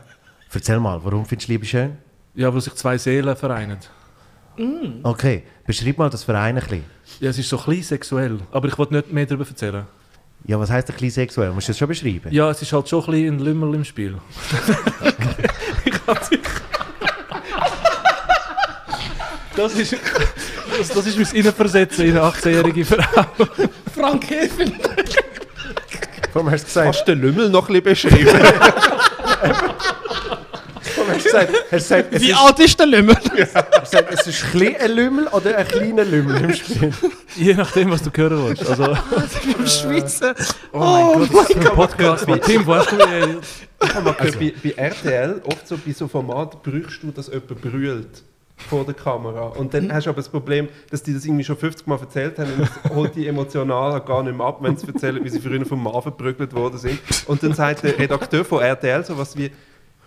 Erzähl mal, warum findest du Liebe schön? Ja, wo sich zwei Seelen vereinen. Okay, beschreib mal das Verein ein bisschen. Ja, es ist so ein bisschen sexuell. Aber ich wollte nicht mehr darüber erzählen. Ja, was heisst ein bisschen sexuell? Musst du das schon beschreiben? Ja, es ist halt schon ein bisschen ein Lümmel im Spiel. ich hab dich. Das ist, das, das ist mein Innenversetzen in eine 18-jährige Frau. Frank, mir. Warum hast du gesagt, Hast du den Lümmel noch ein bisschen beschrieben? hast du gesagt, es, Wie ist, alt ist der Lümmel? hast du gesagt es ist ein, Lümmel oder ein kleiner Lümmel im Spiel? Je nachdem, was du hören willst. Also, Im Schweizer. oh mein Gott, das ist ein Podcast. Mann. Tim, hast du... Ich habe mal gehört, bei, bei RTL, oft so bei so Formaten, brauchst du, dass jemand brüllt vor der Kamera. Und dann hast du aber das Problem, dass die das irgendwie schon 50 Mal erzählt haben und es holt die emotional gar nicht mehr ab, wenn sie erzählen, wie sie früher vom Mann verprügelt worden sind. Und dann sagt der Redakteur von RTL sowas wie,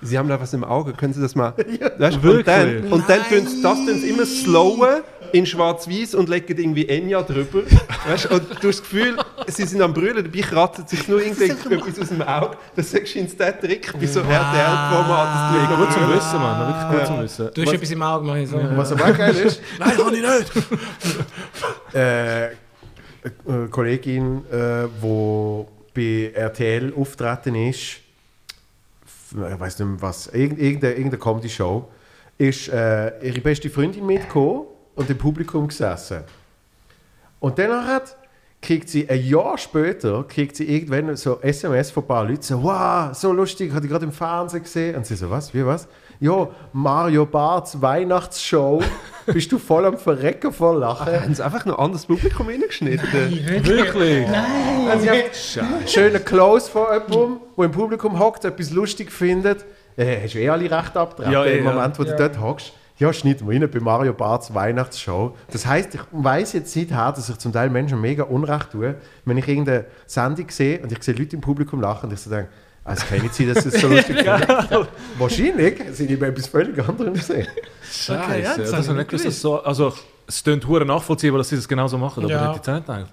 Sie haben da was im Auge, können Sie das mal... Weißt, du, und dann, und dann tun sie das tun sie immer slowen in schwarz-weiß und legen irgendwie Enya drüber. Weißt, und du hast das Gefühl, sie sind am Brüllen, dabei kratzt sich nur irgendetwas aus dem Auge. Das ist scheinbar der Trick bei so RTL-Formaten. ja, gut zum Wissen, Mann. Wirklich gut zum Wissen. Du hast etwas im Auge, mach ich so. Was aber auch geil ist, Nein, kann ich nicht. äh, eine Kollegin, äh, die bei RTL auftreten ist, ich weiß nicht mehr was, irgend- irgendeine, irgendeine Comedy-Show, ist äh, ihre beste Freundin mitgekommen und im Publikum gesessen. Und dann hat kriegt sie ein Jahr später kriegt sie irgendwann so SMS von ein paar Leuten so wow so lustig hatte ich gerade im Fernsehen gesehen und sie so was wie was ja Mario Barts Weihnachtsshow bist du voll am Verrecken vor Lachen Haben sie einfach noch ein anderes Publikum reingeschnitten? Wirklich? Also, ich habe schönen Close von jemandem, der im Publikum hockt, etwas lustig findet. Äh, hast du eh alle recht abgetragen Ja, eh, im ja. Moment, wo du dort hockst. Ja, schneiden wir rein bei Mario Barts Weihnachtsshow. Das heisst, ich weiß jetzt seither, dass ich zum Teil Menschen mega Unrecht tue, wenn ich irgendeine Sendung sehe und ich sehe Leute im Publikum lachen und ich so denke, es kann nicht sein, dass es so lustig finden. Wahrscheinlich sind die bei etwas völlig anderem gesehen. Scheiße. Okay, ja, das ist ich nicht gewusst, nicht so, also, es klingt hure nachvollziehbar, dass sie das genauso machen, aber Ja. nicht die Zehn Teile.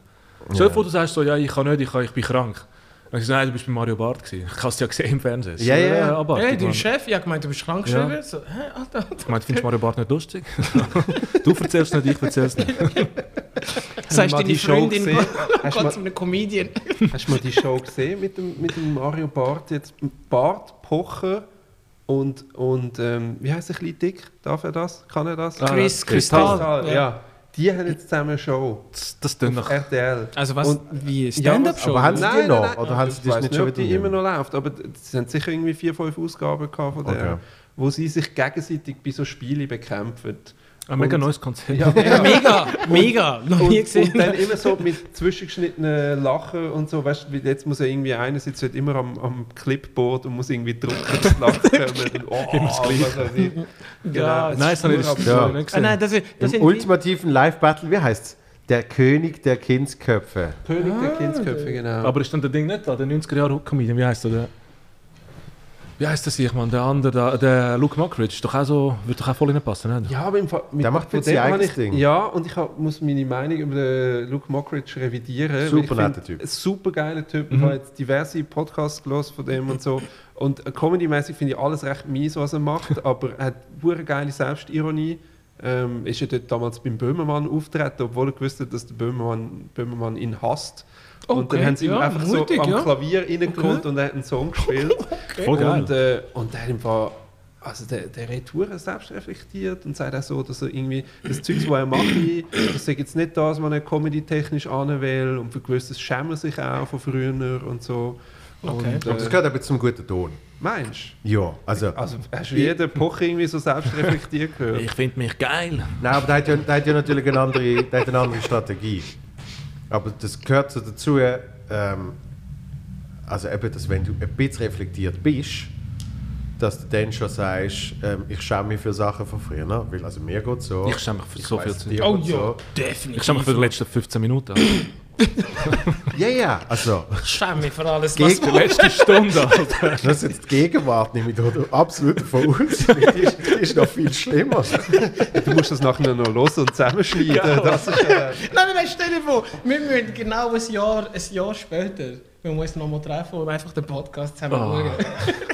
Stell dir vor, du sagst so, ja, ich kann nicht, ich, kann, ich bin krank. Ich nein, du bist bei Mario Barth gewesen. Ich habe es ja gesehen im Fernsehen. Ja, ja, ja. aber Hey, dein Chef, ja gemeint, du bist krank Ja. geschrieben. So, hä, Alter, Ich meine, findest du Mario Barth nicht lustig? du erzählst nicht, ich erzähl's nicht. Sagst mal deine die Show Freundin, gesehen? Hast du Gott, mal- zu einem Comedian. Hast du mal die Show gesehen mit dem, mit dem Mario Barth? Jetzt Bart, Pocher und, und ähm, wie heißt der kleine Dick? Darf er das? Kann er das? Ah, Chris Kristall. Kristall. ja. Ja. Die haben jetzt zusammen eine Show. Das, Auf nach... RTL. Also was, Und- wie Ja, Stand-up-Show? aber haben sie Nein, die nein, noch? nein. Oder haben sie weiss nicht nicht, schon ob die wieder immer noch läuft, aber sie haben sicher irgendwie vier, fünf Ausgaben gehabt von der, Okay. wo sie sich gegenseitig bei so Spielen bekämpfen. Ein mega neues Konzept. Ja, Ja, mega, mega, noch und, nie gesehen. und dann immer so mit zwischengeschnittenen Lachen und so, weißt du, wie jetzt muss ja irgendwie einer sitzt halt immer am, am Clipboard und muss irgendwie drücken, dass die Lachen kommen. Und, oh, Immer das Gleiche. Genau, Ja, Nein, ist das habe ich das Ja. nicht Ah, gesehen. nein, das, ist- das Im sind ultimativen Live-Battle, wie heißt es? Der König der Kindsköpfe. König der Kindsköpfe, genau. Aber ist dann der Ding nicht da, der 90er-Jahre-Comedian, wie heißt der? Wie heißt der sich, Mann? Der andere, der, der Luke Mockridge, doch auch so, wird doch auch voll reinpassen, nicht? Ja, aber im Fall, mit Der macht von dem habe ich, Ding. Ja, und ich hab, muss meine Meinung über den Luke Mockridge revidieren. Super ich netter Typ. ein Super geiler Typ. Ich habe jetzt diverse Podcasts gelesen von dem und so. Und comedy-mäßig finde ich alles recht mies, was er macht, aber er hat eine geile Selbstironie. Ähm, ist ja dort damals beim Böhmermann auftreten, obwohl er gewusst hat, dass der Böhmermann, Böhmermann ihn hasst. Und Okay, dann haben sie ihm ja, einfach mutig, so am ja. Klavier reingeholt und er hat einen Song gespielt. Voll geil. Und, äh, und der im Fall, also der, der redet verdammt selbst reflektiert und sagt auch so, dass er irgendwie das Zeug, was er macht, das ist jetzt nicht das, was er comedy-technisch an will und für gewisses schämt er sich auch von früher und so. Okay. Und, Aber das äh, gehört aber zum guten Ton. meinst Ja, also... du? Also hast du jeden Poch irgendwie so selbst reflektiert gehört? Ich finde mich geil. Nein, aber der hat ja, der hat ja natürlich eine andere, der hat eine andere Strategie. Aber das gehört so dazu, ähm, also eben, dass wenn du ein bisschen reflektiert bist, dass du dann schon sagst, ähm, ich schäme mich für Sachen von früher. ne? Weil, also mir geht so. Ich schäme mich für so viel dir Oh ja, so. definitiv. Ich schäme mich für die letzten 15 Minuten. Ja, ja, also... Schäme mich für alles, Gegen- was Die letzte Stunde, Alter. Das ist jetzt die Gegenwart, nehme ich da absolut davon aus. Die ist, die ist noch viel schlimmer. Du musst das nachher noch los und zusammenschneiden. Das ist, äh, Nein, nein, nein, stell dir vor, wir müssen genau ein Jahr, ein Jahr später, wir uns nochmal treffen und einfach den Podcast zusammen Oh. schauen.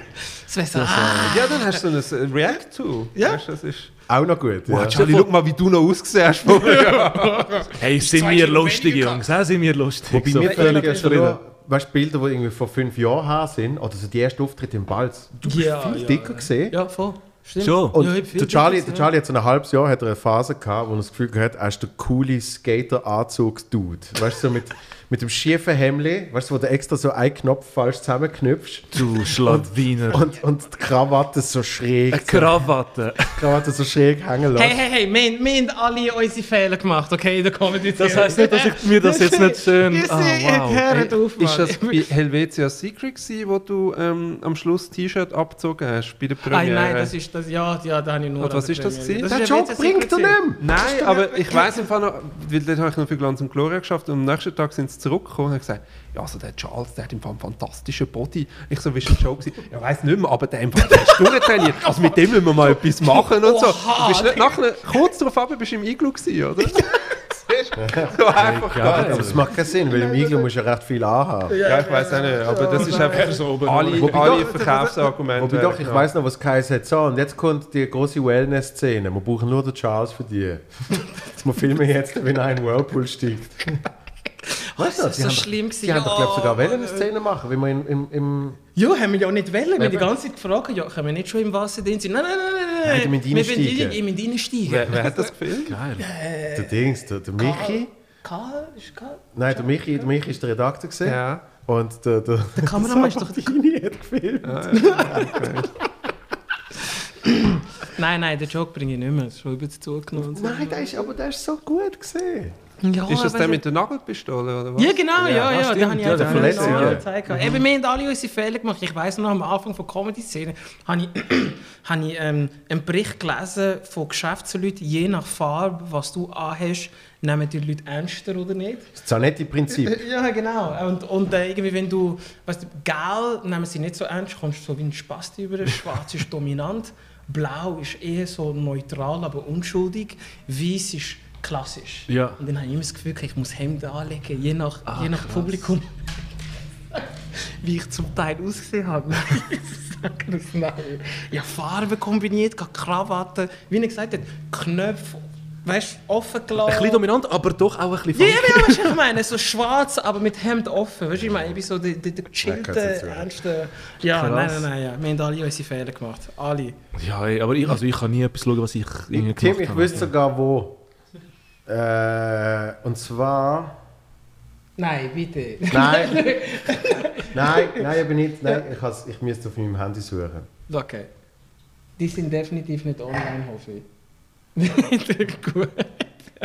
Das wäre so, ah, ja, dann hast du so ein äh, React-to. Ja. Weißt, du, das ist, Auch noch gut. Ja. wow, Charlie, schau mal, wie du noch ausgesehen hast. Hey, sind wir lustig, Jungs? Ja, sind wir lustig. Wobei So mir völlig ja weißt, du, Bilder, die irgendwie vor fünf Jahren her sind, oder so die ersten Auftritte im Balz. Du bist Ja, viel ja, dicker ja. gesehen. ja, voll. Stimmt. Schon. Und Ja, der, Charlie, der. Charlie hat so ein halbes Jahr hat er eine Phase gehabt, wo er das Gefühl hatte, er ist der coole Skater-Anzugs-Dude. Weißt du, so mit, mit dem schiefen Hemd, weißt du, wo du extra so einen Knopf falsch zusammenknüpfst. Du Schlawiner. Und, und die Krawatte so schräg. Eine Krawatte. die Krawatte so schräg hängen lassen. Hey, hey, hey, wir, haben- wir haben alle unsere Fehler gemacht, okay, in der comedy Das heisst nicht, dass ich mir das jetzt nicht schön... Ich Ah, sehe, wow. Mann. Ist das bei Helvetia Secret gewesen, wo du ähm, am Schluss das T-Shirt abgezogen hast bei der Premiere? nein, das ist das, ja, ja, da habe ich nur... Und was ist das gewesen? Der ist Joke ein bringt er nicht. Nein, aber ich weiß im Fall noch, weil dort habe ich noch für Glanz und Gloria geschafft und am nächsten Tag sind zurückgekommen und gesagt, ja, also der Charles, der hat im Fall einen fantastischen Body. Ich so, wie ist ein Joke gewesen? Ja, weiß nicht mehr, aber der im Fall der ist durchtrainiert. Also mit dem müssen wir mal etwas machen und so. Oha, du bist nicht nachher, kurz darauf ab, bist du im Iglu gewesen, oder? Das ist so einfach Aber geil. das macht keinen Sinn, weil im Iglu musst du ja recht viel anhaben. Ja, ich weiß auch nicht, aber das ist einfach alle, Wobei alle doch- Verkaufsargumente. Wobei doch, ich weiß noch, was geheißen hat. So, und jetzt kommt die große Wellness-Szene. Wir brauchen nur den Charles für die. Wir filmen jetzt, wenn in einen Whirlpool steigt. Weißt du, Das ist so schlimm gewesen. Die haben doch, glaube ich, sogar Ja, eine Szene machen, wie wir in, im, im Ja, haben wir ja nicht wollen. Wir haben die ganze Zeit gefragt, ja, können wir nicht schon im Wasser drin sein? Nein, nein, nein, nein. Nein, die müssen wir reinsteigen. in- in reinsteigen. Wer, wer hat das gefilmt? Geil. der Dings, der, der Michi. Karl, ist Karl? Nein, der Michi, der Michi ist der Redakteur gesehen. Ja. Und der, der, der Kameramann ist doch- Sabatini hat gefilmt. Nein, nein, den Joke bringe ich nicht mehr. Das ist schon und so. Nein, der ist, aber der ist so gut gesehen. Ja, Ist das der mit der Nagelpistole oder was? Ja, genau, ja, ja. stimmt, da habe ich ja, so ja. gezeigt. Eben, wir haben alle unsere Fehler gemacht. Ich weiss noch, am Anfang der Comedy-Szene habe ich, habe ich ähm, einen Bericht gelesen von Geschäftsleuten, je nach Farbe, was du anhast, nehmen die Leute ernster oder nicht. Das Zanetti-Prinzip. Ja, genau. Und, und äh, irgendwie, wenn du, weißt du, gel nehmen sie nicht so ernst, kommst du so wie ein Spasti über. Schwarz ist dominant, blau ist eher so neutral, aber unschuldig, weiß ist klassisch. Ja. Und dann habe ich immer das Gefühl, ich muss Hemden anlegen, je nach, Ah, je nach krass. Publikum. Wie ich zum Teil ausgesehen habe. Ja, Farben kombiniert, gerade Krawatte. Wie er gesagt hat, Knöpfe, weißt du, offen Ein gelassen. bisschen dominant, aber doch auch ein bisschen Ja, ja, funky. ja, weißt du, ich meine, so schwarz, aber mit Hemd offen. Weißt du, ich meine, ich bin so der, der, der gechillte, ernste. Ja, Krass. nein, nein, nein, ja. wir haben alle unsere Fehler gemacht. Alle. Ja, ey, aber ich, also ich kann nie etwas schauen, was ich irgendwie Tim, gemacht ich habe. wüsste sogar wo. Äh, und zwar. Nein, bitte. Nein. nein, nein, aber nicht. Nein, ich, has, ich müsste auf meinem Handy suchen. Okay. Die sind definitiv nicht online, hoffe ich. Gut.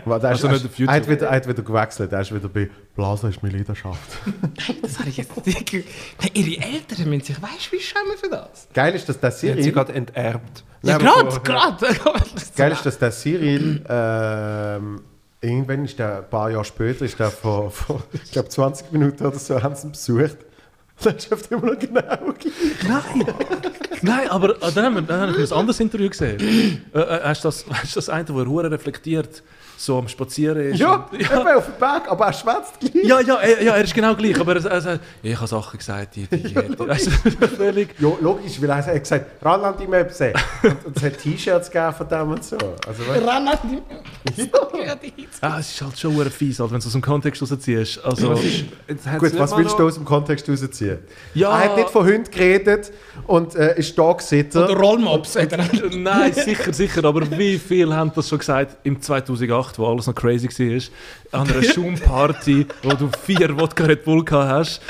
Weil der Also ist, nicht auf YouTube. er, hat wieder, er hat wieder gewechselt. Er ist wieder bei Blasen ist meine Leidenschaft. Das habe ich jetzt nicht Nein, Ihre Eltern müssen sich, weißt du, wie schämen für das? Geil ist, dass der Sie hat sie Cyril. gerade enterbt. Ja, Nein, gerade, gerade. Geil ist, dass der Cyril. Ähm, irgendwann ist der, ein paar Jahre später, ist der vor, vor ich glaube 20 Minuten oder so, haben sie ihn besucht. Und dann schafft immer noch genau. Nein! Nein, aber äh, dann haben wir, dann habe ich ein anderes Interview gesehen. Äh, äh, hast du das, das eine, wo er reflektiert, so am Spazieren ist? Ja, und, ja. eben auf dem Berg, aber er schwätzt gleich. ja, ja, er, ja, er ist genau gleich, aber er, er sagt, ja, ich habe Sachen gesagt, die, die, die, die weißt du, völlig... Ja, logisch, weil er hat gesagt, Ranland im Möpse. Und, und es hat T-Shirts gegeben von dem und so. Also, Ran an die. Ah, es ist halt schon fies, halt, wenn du es aus dem Kontext rausziehst. Also, Gut, was willst noch- du aus dem Kontext rausziehen? Ja. Er hat nicht von Hunden geredet und äh, ist da gesessen. Oder Rollmops. Nein, sicher, sicher. Aber wie viele haben das schon gesagt im 2008, wo alles noch crazy war, an einer Schumparty, wo du vier Wodka Red Bull gehabt hast.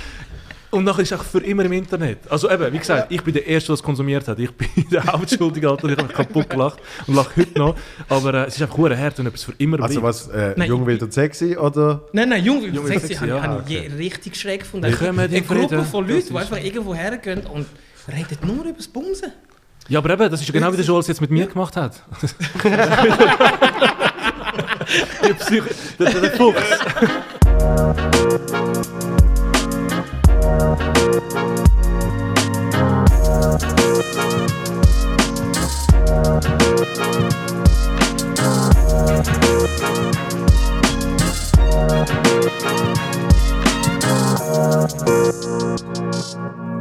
Und nachher ist es auch für immer im Internet. Also eben, wie gesagt, ich bin der Erste, der es konsumiert hat. Ich bin der Hauptschuldige, Alter. Ich habe mich kaputt gelacht und lache heute noch. Aber äh, es ist einfach hure hart, wenn etwas für immer bleibt. Also was, äh, Nein, jung, wild und sexy oder? Nein, nein, Jung, Jung sexy, sexy, habe ja, ich, je richtig schräg gefunden. Wir kommen Eine in Gruppe Frieden. von Das Leuten, die ist- einfach irgendwo hergehen und reden nur über das Bumsen. Ja, aber eben, das ist ja genau wie der Joel es jetzt mit mir gemacht hat. der, Psych der, der, der Fuchs. Thank